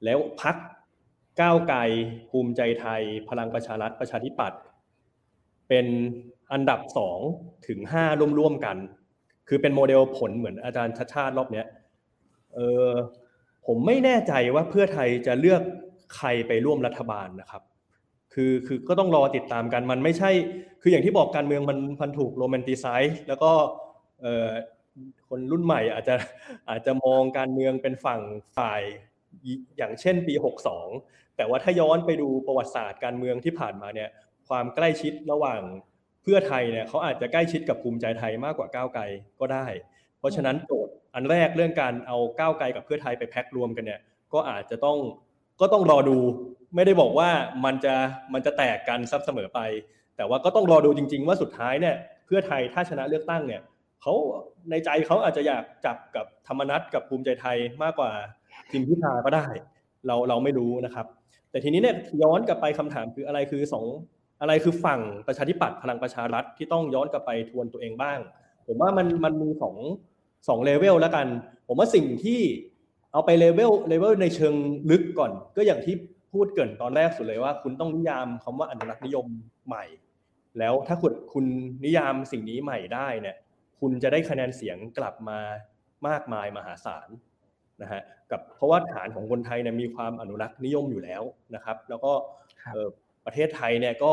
S5: แล้วพักก้าวไกลภูมิใจไทย พลังประชารัฐประชาธิปัตย์เป็นอันดับสองถึงห้าร่วมๆกัน คือเป็นโมเดลผลเหมือนอาจารย์ชัดชาติรอบเนี้ยเออผมไม่แน่ใจว่าเพื่อไทยจะเลือกใครไปร่วมรัฐบาลนะครับ คือคือก็ต้องรอติดตามกันมันไม่ใช่ คืออย่างที่บอกการเมืองมันพันถูกโรแมนติไซส์แล้วก็เออคนรุ่นใหม่อาจจะอาจจะมองการเมืองเป็นฝั่งฝ่ายอย่างเช่นปี 62 แต่ว่าถ้าย้อนไปดูประวัติศาสตร์การเมืองที่ผ่านมาเนี่ยความใกล้ชิดระหว่าง เพื่อไทยเนี่ยเขาอาจจะใกล้ชิดกับภูมิใจไทยมากกว่าก้าวไกลก็ได้ เพราะฉะนั้นโจทย์อันแรกเรื่องการเอาก้าวไกลกับเพื่อไทยไปแพ็ครวมกันเนี่ย ก็อาจจะต้องก็ต้องรอดูไม่ได้บอกว่ามันจะมันจะแตกกันซับเสมอไป แต่ว่าก็ต้องรอดูจริง ๆ ว่าสุดท้ายเนี่ยเพื่อไทยถ้าชนะเลือกตั้งเนี่ยเขาในใจเขาอาจจะอยากจับกับธรรมนัตกับภูมิใจไทยมากกว่าทีมพิธาก็ได้ เราเราไม่รู้นะครับ แต่ทีนี้เนี่ยย้อนกลับไปคำถามคืออะไรคือสอง อะไรคือฝั่งประชาธิปัตย์พลังประชารัฐที่ต้องย้อนกลับไปทวนตัวเองบ้าง ผมว่ามันมันมีสองสองเลเวลแล้วกัน ผมว่าสิ่งที่เอาไปเลเวลเลเวลในเชิงลึกก่อน ก็อย่างที่พูดเกริ่นตอนแรกสุดเลยว่า คุณต้องนิยามคำว่าอนุรักษ์นิยมใหม่ แล้วถ้าคุณคุณนิยามสิ่งนี้ใหม่ได้เนี่ย คุณจะได้คะแนนเสียงกลับมามากมายมหาศาลนะฮะกับเพราะว่าฐานของคนไทยเนี่ยมีความอนุรักษ์นิยมอยู่แล้วนะครับ แล้วก็ ประเทศไทยเนี่ยก็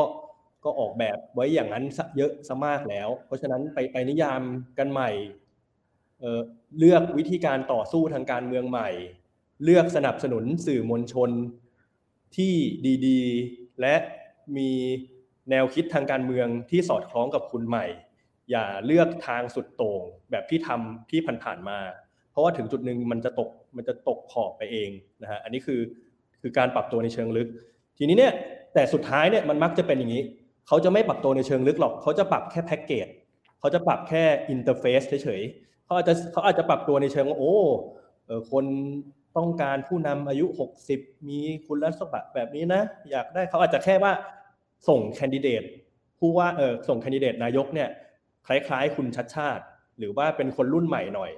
S5: ก็ออกแบบไว้อย่างนั้นเยอะซะมากแล้ว เพราะฉะนั้นไปไปนิยามกันใหม่เเลือกวิธีการต่อสู้ทางการเมืองใหม่ เลือกสนับสนุนสื่อมวลชนที่ดีๆ และมีแนวคิดทางการเมืองที่สอดคล้องกับคุณใหม่ อย่าเลือกทางสุดโต่งแบบที่ทำที่ผ่านๆมา เพราะว่าถึงจุดหนึ่งมันจะตกมันจะตกขอบไปเองนะฮะอันนี้คือคือการปรับตัวในเชิงลึก ทีนี้เนี่ย แต่สุดท้ายเนี่ยมันมักจะเป็นอย่างนี้ เขาจะไม่ปรับตัวในเชิงลึกหรอก เขาจะปรับแค่แพ็กเกจ เขาจะปรับแค่ interface เฉยๆ เขาอาจจะเขาอาจจะปรับตัวในเชิงว่าโอ้เออคนต้องการผู้นำอายุ 60 มีคุณสมบัติแบบนี้นะ อยากได้เขาอาจจะแค่ว่าส่งแคนดิเดตผู้ว่าเออส่งแคนดิเดตนายกเนี่ยคล้ายๆ คุณชัชชาติ หรือว่าเป็นคนรุ่นใหม่หน่อย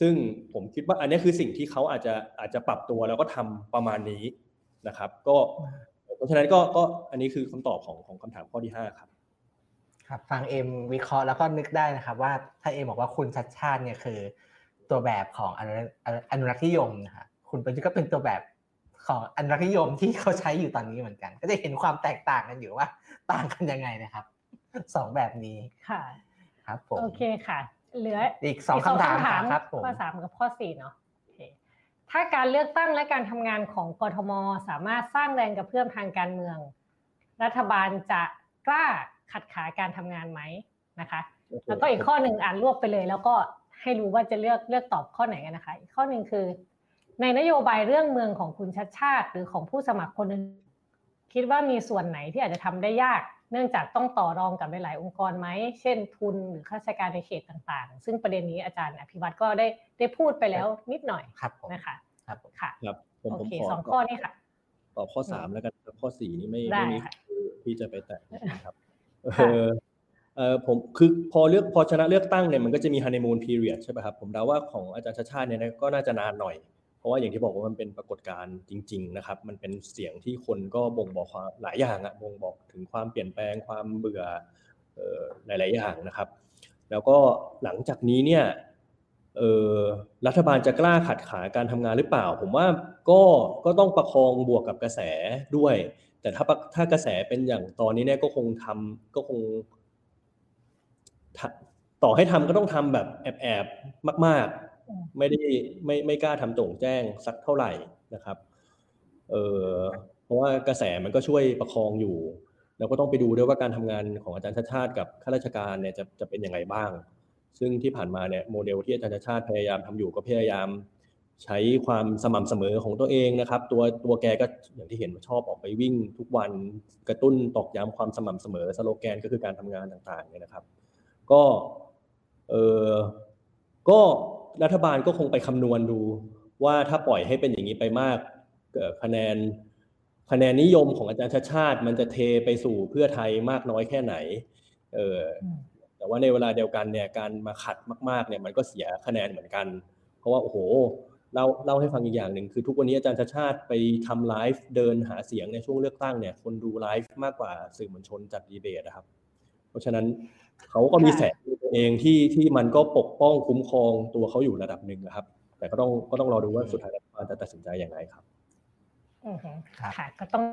S5: ซึ่งผมคิดว่าอันนี้คือสิ่งที่เขาอาจจะอาจจะปรับตัวแล้วก็ทำประมาณนี้นะครับ ก็ ราะฉะนั้นก็ก็อันนี้คือคำตอบของของคำถามข้อที่ห้าครับ
S2: ครับฟังเอ็มวิเคราะห์แล้วก็นึกได้นะครับ ว่าถ้าเอ็มบอกว่าคุณชัดชาติเนี่ยคือ ตัวแบบของอนุรักษ์นิยมนะฮะคุณประยุทธ์ก็เป็นตัวแบบของอนุรักษ์นิยมที่เขาใช้อยู่ตอนนี้เหมือนกัน ก็จะเห็นความแตกต่างกันอยู่ว่า ต่างกันยังไงนะครับสองแบบนี้
S1: ค่ะ
S2: ครับผม
S1: โอเคค่ะ เหลือ
S2: อีกสองคำถามครับผม
S1: ข้อสามกับข้อสี่เนาะ ถ้าการเลือกตั้งและการทำงานของกทม สามารถสร้างแรงกระเพื่อมทางการเมือง รัฐบาลจะกล้าขัดขาการทำงานไหมนะคะ แล้วก็อีกข้อหนึ่งอ่านรวบไปเลย แล้วก็ให้รู้ว่าจะเลือกเลือกตอบข้อไหนกันนะคะ อีกข้อหนึ่งคือ ในนโยบายเรื่องเมืองของคุณชัดชาติ หรือของผู้สมัครคนนึงคิดว่ามีส่วนไหนที่อาจจะทำได้ยาก เนื่องจากต้องต่อรองกับหลาย ๆ องค์กรไหม เช่นทุนหรือข้าราชการในเขตต่างๆ ซึ่งประเด็นนี้อาจารย์อภิวัตรก็ได้ได้พูดไปแล้วนิดหน่อย
S2: ครับ
S1: นะคะ
S2: ครับ
S1: ค่ะ
S5: ครับผม
S1: โอ
S5: ผม
S1: เค
S5: ขอ
S1: สองข้อนี้ค่ะ
S5: ตอบข้อสามแล้วกันข้อสี่นี้ไม่
S1: ได้
S5: ไม่มี
S1: ค่ะ
S5: ที่จะไปแตะนะครับ
S1: ค่ะ
S5: เออเออผมคือพอเลือกพอชนะเลือกตั้งเนี่ยมันก็จะมีฮันนีมูนพีเรียดใช่ไหมครับผมเดาว่าของอาจารย์ชาชาติเนี่ยก็น่าจะนานหน่อยเพ ราะว่าอย่างที่บอกว่ามันเป็นปรากฏการณ์จริง ๆ นะครับ มันเป็นเสียงที่คนก็บ่งบอกความหลายอย่างอะบ่งบอกถึงความเปลี่ยนแปลงความเบื่ออหลาย ๆ อย่างนะครับ แล้วก็หลังจากนี้เนี่ยรัฐบาลจะกล้าขัดขาการทำงานหรือเปล่า ผมว่าก็ก็ต้องประคองบวกกับกระแสด้วย แต่ถ้าถ้ากระแสเป็นอย่างตอนนี้เนี่ยก็คงทำก็คงต่อให้ทำก็ต้องทำแบบแอบๆมาก ๆ ไม่ได้ไม่ไม่กล้าทำโจ่งแจ้งสักเท่าไหร่นะครับเออเพราะว่ากระแสมันก็ช่วยประคองอยู่แล้วก็ต้องไปดูด้วยว่าการทำงานของอาจารย์ชาติชาติกับข้าราชการเนี่ยจะจะเป็นยังไงบ้าง ซึ่งที่ผ่านมาเนี่ยโมเดลที่อาจารย์ชาติชาติพยายามทำอยู่ก็พยายาม ใช้ความสม่ำเสมอของตัวเองนะครับ ตัวตัวแกก็อย่างที่เห็นชอบออกไปวิ่ง ทุกวันกระตุ้นตอกย้ำความสม่ำเสมอสโลแกนก็คือการทำงานต่างๆเนี่ยนะครับ ก็เออก็ รัฐบาลก็คงไปคำนวณดูว่าถ้าปล่อยให้เป็นอย่างนี้ไปมากคะแนนคะแนนนิยมของอาจารย์ชาติชาติ มันจะเทไปสู่เพื่อไทยมากน้อยแค่ไหน เออแต่ว่าในเวลาเดียวกันเนี่ยการมาขัดมากๆเนี่ยมันก็เสียคะแนนเหมือนกัน เพราะว่าโอ้โหเล่าเล่าให้ฟังอีกอย่างหนึ่งคือทุกวันนี้อาจารย์ชาติชาติไปทำไลฟ์เดินหาเสียงในช่วงเลือกตั้งเนี่ยคนดูไลฟ์มากกว่าสื่อมวลชนจัดดีเบตนะครับ เพราะฉะนั้น เขาก็มีแสงตัวเองที่ที่มันก็ปกป้องคุ้มครองตัวเขาอยู่ระดับหนึ่งนะครับ แต่ก็ต้องก็ต้องรอดูว่าสุดท้ายรัฐบาลจะตัดสินใจอย่างไรครับ
S1: อือค่ะก็ต้อง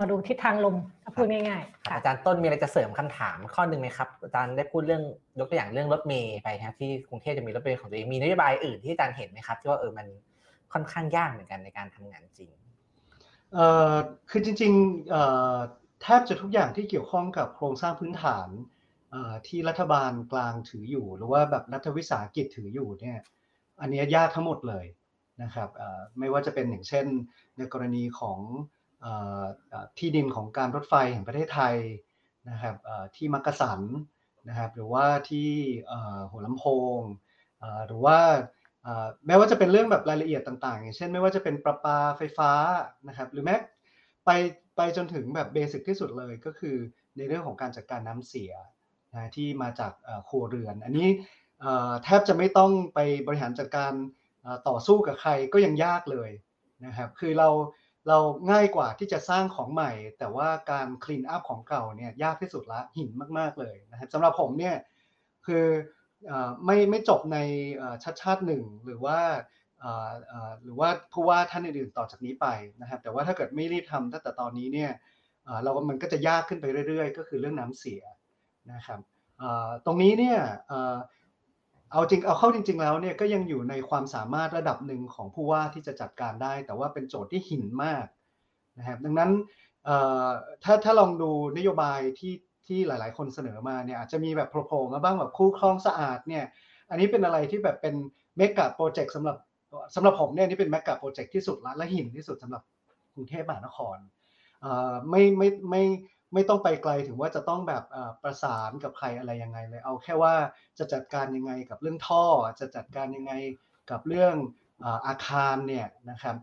S1: มาดูทิศทางลมพูดง่าย
S2: ๆอาจารย์ต้นมีอะไรจะเสริมคำถามข้อหนึ่งไหมครับอาจารย์ได้พูดเรื่องยกตัวอย่างเรื่องรถเมย์ไปครับที่กรุงเทพจะมีรถเมย์ของตัวเองมีนโยบายอื่นที่อาจารย์เห็นไหมครับที่ว่าเออมันค่อนข้างยากเหมือนกันในการทำงานจริง
S4: เอ่อคือจริงๆเอ่อแทบจะทุกอย่างที่เกี่ยวข้องกับโครงสร้างพื้นฐาน ที่รัฐบาลกลางถืออยู่ หรือว่าแบบรัฐวิสาหกิจถืออยู่เนี่ยอันนี้ยากทั้งหมดเลยนะครับไม่ว่าจะเป็นอย่างเช่น ในกรณีของที่ดินของการรถไฟแห่งประเทศไทยนะครับที่มักกะสันนะครับหรือว่าที่หัวลำโพงหรือว่าแม้ว่าจะเป็นเรื่องแบบรายละเอียดต่างๆ อย่างเช่น ไม่ว่าจะเป็นประปาไฟฟ้านะครับหรือแม้ไปไปจนถึงแบบเบสิกที่สุดเลยก็คือในเรื่องของการจัดการน้ำเสีย นะที่มาจากครัวเรือน อันนี้แทบจะไม่ต้องไปบริหารจัดการต่อสู้กับใครก็ยังยากเลยนะครับคือเราเราง่ายกว่าที่จะสร้างของใหม่ แต่ว่าการคลีนอัพของเก่าเนี่ยยากที่สุดละหินมาก ๆ เลยนะครับสำหรับผมเนี่ยคือไม่ไม่จบในชัดชาติหนึ่งหรือว่าหรือว่าผู้ว่าท่านอื่นๆต่อจากนี้ไปนะครับ แต่ว่าถ้าเกิดไม่รีบทำตั้งแต่ตอนนี้เนี่ยเรามันก็จะยากขึ้นไปเรื่อย ๆ ก็คือเรื่องน้ำเสีย นะครับตรงนี้เนี่ยเอาจริงเอาเข้าจริง ๆ แล้วเนี่ยก็ยังอยู่ในความสามารถระดับหนึ่งของผู้ว่าที่จะจัดการได้ แต่ว่าเป็นโจทย์ที่หินมากนะครับดังนั้นถ้าถ้าลองดูนโยบายที่ที่หลาย ๆ คนเสนอมาเนี่ยอาจจะมีแบบโผล่มาบ้างแบบคู่คลองสะอาดเนี่ยอันนี้เป็นอะไรที่แบบเป็นเมกะโปรเจกต์สำหรับสำหรับผมเนี่ยนี่เป็นเมกะโปรเจกต์ที่สุดละและหินที่สุดสำหรับกรุงเทพมหานครไม่ไม่ไม่ ไม่ต้องไปไกลถึงว่าจะต้องแบบประสานกับใครอะไรยังไงเลยเอาแค่ว่าจะจัดการยังไงกับเรื่องท่อ จะจัดการยังไงกับเรื่องอาคารเนี่ยนะครับ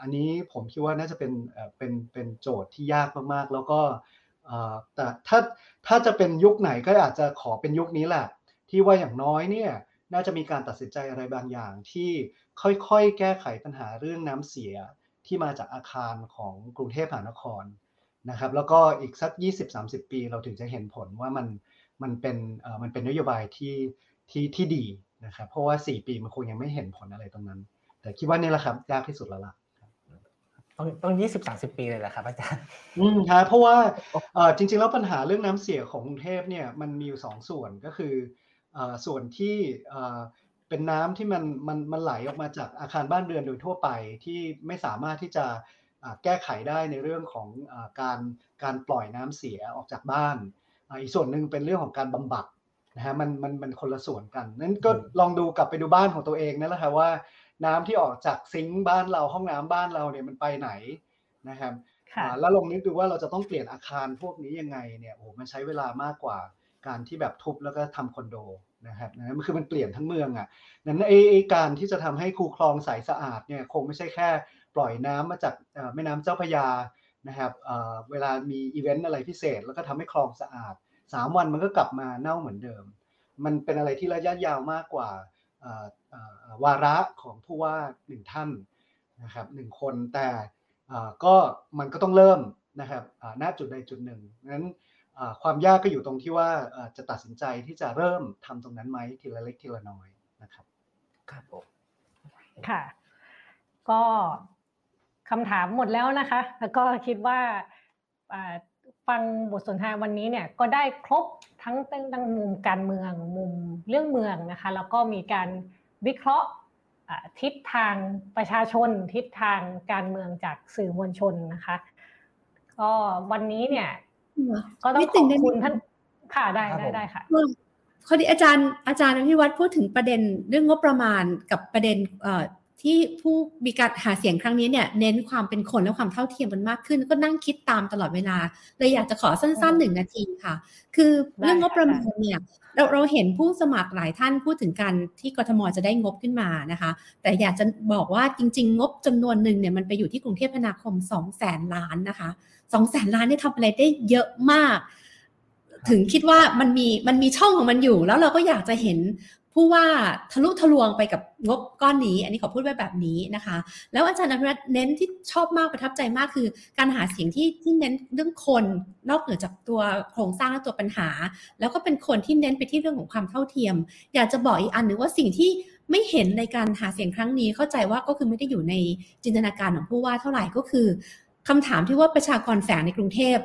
S4: อันนี้ผมคิดว่าน่าจะเป็นเป็นเป็นโจทย์ที่ยากมากๆ แล้วก็แต่ถ้าถ้าจะเป็นยุคไหนก็อาจจะขอเป็นยุคนี้แหละ ที่ว่าอย่างน้อยเนี่ยน่าจะมีการตัดสินใจอะไรบางอย่างที่ค่อยๆ แก้ไขปัญหาเรื่องน้ำเสียที่มาจากอาคารของกรุงเทพมหานคร นะครับ แล้วก็อีกสัก 20-30 ปี เราถึงจะเห็นผลว่ามันมันเป็นเอ่อมันเป็นนโยบายที่ที่ที่ดีนะครับ เพราะว่า 4 ปีมันคงยังไม่เห็นผลอะไรตรงนั้น แต่คิดว่านี่แหละครับยากที่สุดแล้วล่ะ
S2: ต้องต้องยี่สิบสามสิบปีเลยแหละครับอาจารย์
S4: อืมครับเพราะว่าเออจริง ๆ แล้วปัญหาเรื่องน้ำเสียของกรุงเทพเนี่ยมันมีอยู่สองส่วนก็คือเออส่วนที่เออเป็นน้ำที่มันมันมันไหลออกมาจากอาคารบ้านเรือนโดยทั่วไปที่ไม่สามารถที่จะ แก้ไขได้ในเรื่องของการการปล่อยน้ำเสียออกจากบ้าน อีกส่วนหนึ่งเป็นเรื่องของการบำบัดนะฮะมันมันมันคนละส่วนกันนั้นก็ลองดูกลับไปดูบ้านของตัวเองนั่นแหละครับว่า น้ำที่ออกจากซิงค์บ้านเราห้องน้ำบ้านเราเนี่ยมันไปไหนนะครับแล้วลองนึกดูว่าเราจะต้องเปลี่ยนอาคารพวกนี้ยังไงเนี่ยโอ้มันใช้เวลามากกว่าการที่แบบทุบแล้วก็ทำคอนโดนะครับนะมันคือมันเปลี่ยนทั้งเมืองอะนั้นไอ้การที่จะทำให้คูคลองใสสะอาดเนี่ยคงไม่ใช่แค่ ปล่อยน้ำมาจากแม่น้ำเจ้าพยานะครับเวลามีอีเวนต์อะไรพิเศษ แล้วก็ทำให้คลองสะอาด 3 วันมันก็กลับมาเน่าเหมือนเดิม มันเป็นอะไรที่ระยะยาวมากกว่าวาระของผู้ว่าหนึ่งท่านนะครับหนึ่งคนแต่ก็มันก็ต้องเริ่มนะครับณจุดใดจุดหนึ่งนั้นความยากก็อยู่ตรงที่ว่าจะตัดสินใจที่จะเริ่มทำตรงนั้นไหมทีละเล็กทีละน้อยนะครับ
S2: ครับผม
S1: ค่ะ ก็ คำถามหมดแล้วนะคะ แล้วก็คิดว่าฟังบทสนทนาวันนี้เนี่ยก็ได้ครบทั้งตั้งมุมการเมืองมุมเรื่องเมืองนะคะ แล้วก็มีการวิเคราะห์ทิศทางประชาชน ทิศทางการเมืองจากสื่อมวลชนนะคะ ก็วันนี้เนี่ยก็ต้องขอบคุณท่านค่ะได้ได้ได้ค่ะ
S3: พอดีอาจารย์อาจารย์พิวัตรพูดถึงประเด็นเรื่องงบประมาณกับประเด็น ที่ผู้มีการหาเสียงครั้งนี้เนี่ยเน้นความเป็นคนและความเท่าเทียมกันมากขึ้น ก็นั่งคิดตามตลอดเวลาเลยอยากจะขอสั้นๆหนึ่งนาทีค่ะ คือเรื่องงบประมาณเนี่ยเราเราเห็นผู้สมัครหลายท่านพูดถึงการที่กทมจะได้งบขึ้นมานะคะ แต่อยากจะบอกว่าจริง ๆ งบจำนวนหนึ่งเนี่ยมันไปอยู่ที่กรุงเทพพนาคม2 0 0แสนล้านนะคะ2 0 0แสนล้านเนี่ยทำอะไรได้เยอะมาก ถึงคิดว่ามันมีมันมีช่องของมันอยู่ แล้วเราก็อยากจะเห็น ผู้ว่าทะลุทะลวงไปกับงบก้อนนี้ อันนี้ขอพูดไว้แบบนี้นะคะ แล้วอาจารย์อภิรัตน์เน้นที่ชอบมากประทับใจมากคือ การหาเสียงที่ที่เน้นเรื่องคนนอกเหนือจากตัวโครงสร้างและตัวปัญหา แล้วก็เป็นคนที่เน้นไปที่เรื่องของความเท่าเทียม อยากจะบอกอีกอันหนึ่งว่าสิ่งที่ไม่เห็นในการหาเสียงครั้งนี้เข้าใจว่าก็คือไม่ได้อยู่ในจินตนาการของผู้ว่าเท่าไหร่ก็คือคำถามที่ว่าประชากรแฝงในกรุงเทพ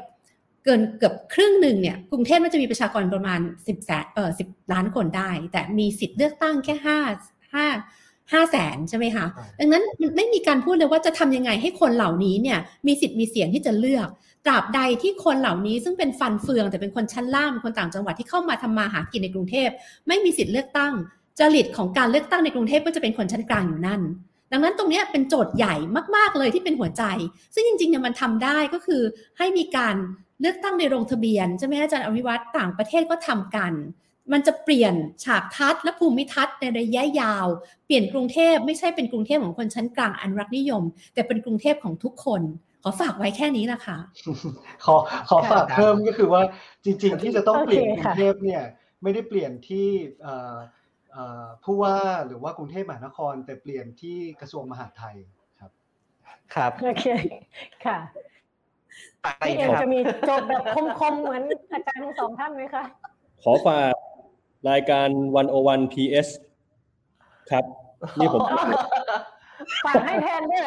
S3: เกินเกือบครึ่งหนึ่งเนี่ยกรุงเทพมันจะมีประชากรประมาณ 10แสนเออสิล้านคนได้ แต่มีสิทธิ์เลือกตั้งแค่ห้าห้าห้าแสนใช่ไหมคะดังนั้นมันไม่มีการพูดเลยว่าจะทำยังไงให้คนเหล่านี้เนี่ยมีสิทธิ์มีเสียงที่จะเลือก ตราบใดที่คนเหล่านี้ซึ่งเป็นฟันเฟืองแต่เป็นคนชั้นล่างคนต่างจังหวัดที่เข้ามาทำมาหากินในกรุงเทพ ไม่มีสิทธิ์เลือกตั้งจริตของการเลือกตั้งในกรุงเทพก็จะเป็นคนชั้นกลางอยู่นั่น ดังนั้นตรงนี้เป็นโจทย์ใหญ่มาก ๆ เลยที่เป็นหัวใจ ซึ่งจริงๆเนี่ยมันทำได้ก็คือให้มีการ เลือกตั้งในโรงทะเบียนใช่ไหมอาจารย์อวิวัฒต่างประเทศก็ทำกัน มันจะเปลี่ยนฉากทัศน์และภูมิทัศน์ในระยะยาว เปลี่ยนกรุงเทพไม่ใช่เป็นกรุงเทพของคนชั้นกลางอันรักนิยม แต่เป็นกรุงเทพของทุกคนขอฝากไว้แค่นี้ละค่ะ
S4: ขอขอฝากเพิ่มก็คือว่าจริง ๆ ที่จะต้องเปลี่ยนกรุงเทพเนี่ยไม่ได้เปลี่ยนที่ผู้ว่าหรือว่ากรุงเทพมหานคร แต่เปลี่ยนที่กระทรวงมหาดไทยครับ
S2: ครับ
S1: โอเคค่ะ พี่เอ็มจะมีโจทย์แบบคมๆเหมือนอาจารย์ทั้งสองท่านไหมคะ
S5: ขอฝากรายการวันโอวันพีเอสครับ นี่ผม
S1: ฝากให้แทนด้วย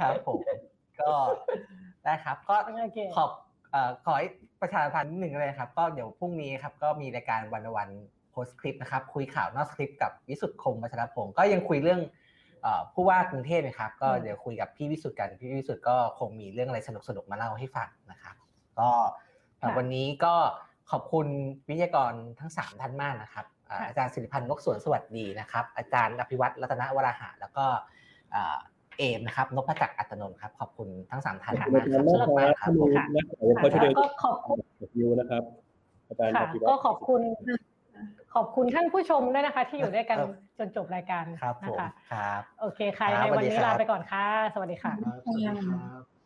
S2: ครับผมก็ได้ครับ ก็ขอบขอประชาพันธ์หนึ่งเลยครับ ก็เดี๋ยวพรุ่งนี้ครับ ก็มีรายการวันวันโพสคลิปนะครับ คุยข่าวนอกคลิปกับวิสุทธ์คงวัชรพงศ์ก็ยังคุยเรื่อง ผู้ว่ากรุงเทพนะครับก็เดี๋ยวคุยกับพี่วิสุทธ์กันพี่วิสุทธ์ก็คงมีเรื่องอะไรสนุกๆมาเล่าให้ฟังนะครับก็วันนี้ก็ขอบคุณวิทยากรทั้งสามท่านมากนะครับ อาจารย์สิริพันธ์นกสวนสวัสดีนะครับ อาจารย์อภิวัตรรัตนวราหะแล้วก็เอมนะครับนพจักรอัตนนท์ครับขอบคุณทั้งสามท่านมากครับสำหรับมากครับ
S1: ก็ขอบคุณ
S5: ยูนะครับอาจารย์อภิวัตร
S1: ก็ขอบคุณ ขอบคุณท่านผู้ชมด้วยนะคะ ที่อยู่ด้วยกันจนจบรายการ
S2: ครับผม
S1: นะคะ
S2: ครับ
S1: โอเคค่ะในวันนี้ลาไปก่อนค่ะ สวัสดีค่ะ
S4: สวัสดีครับ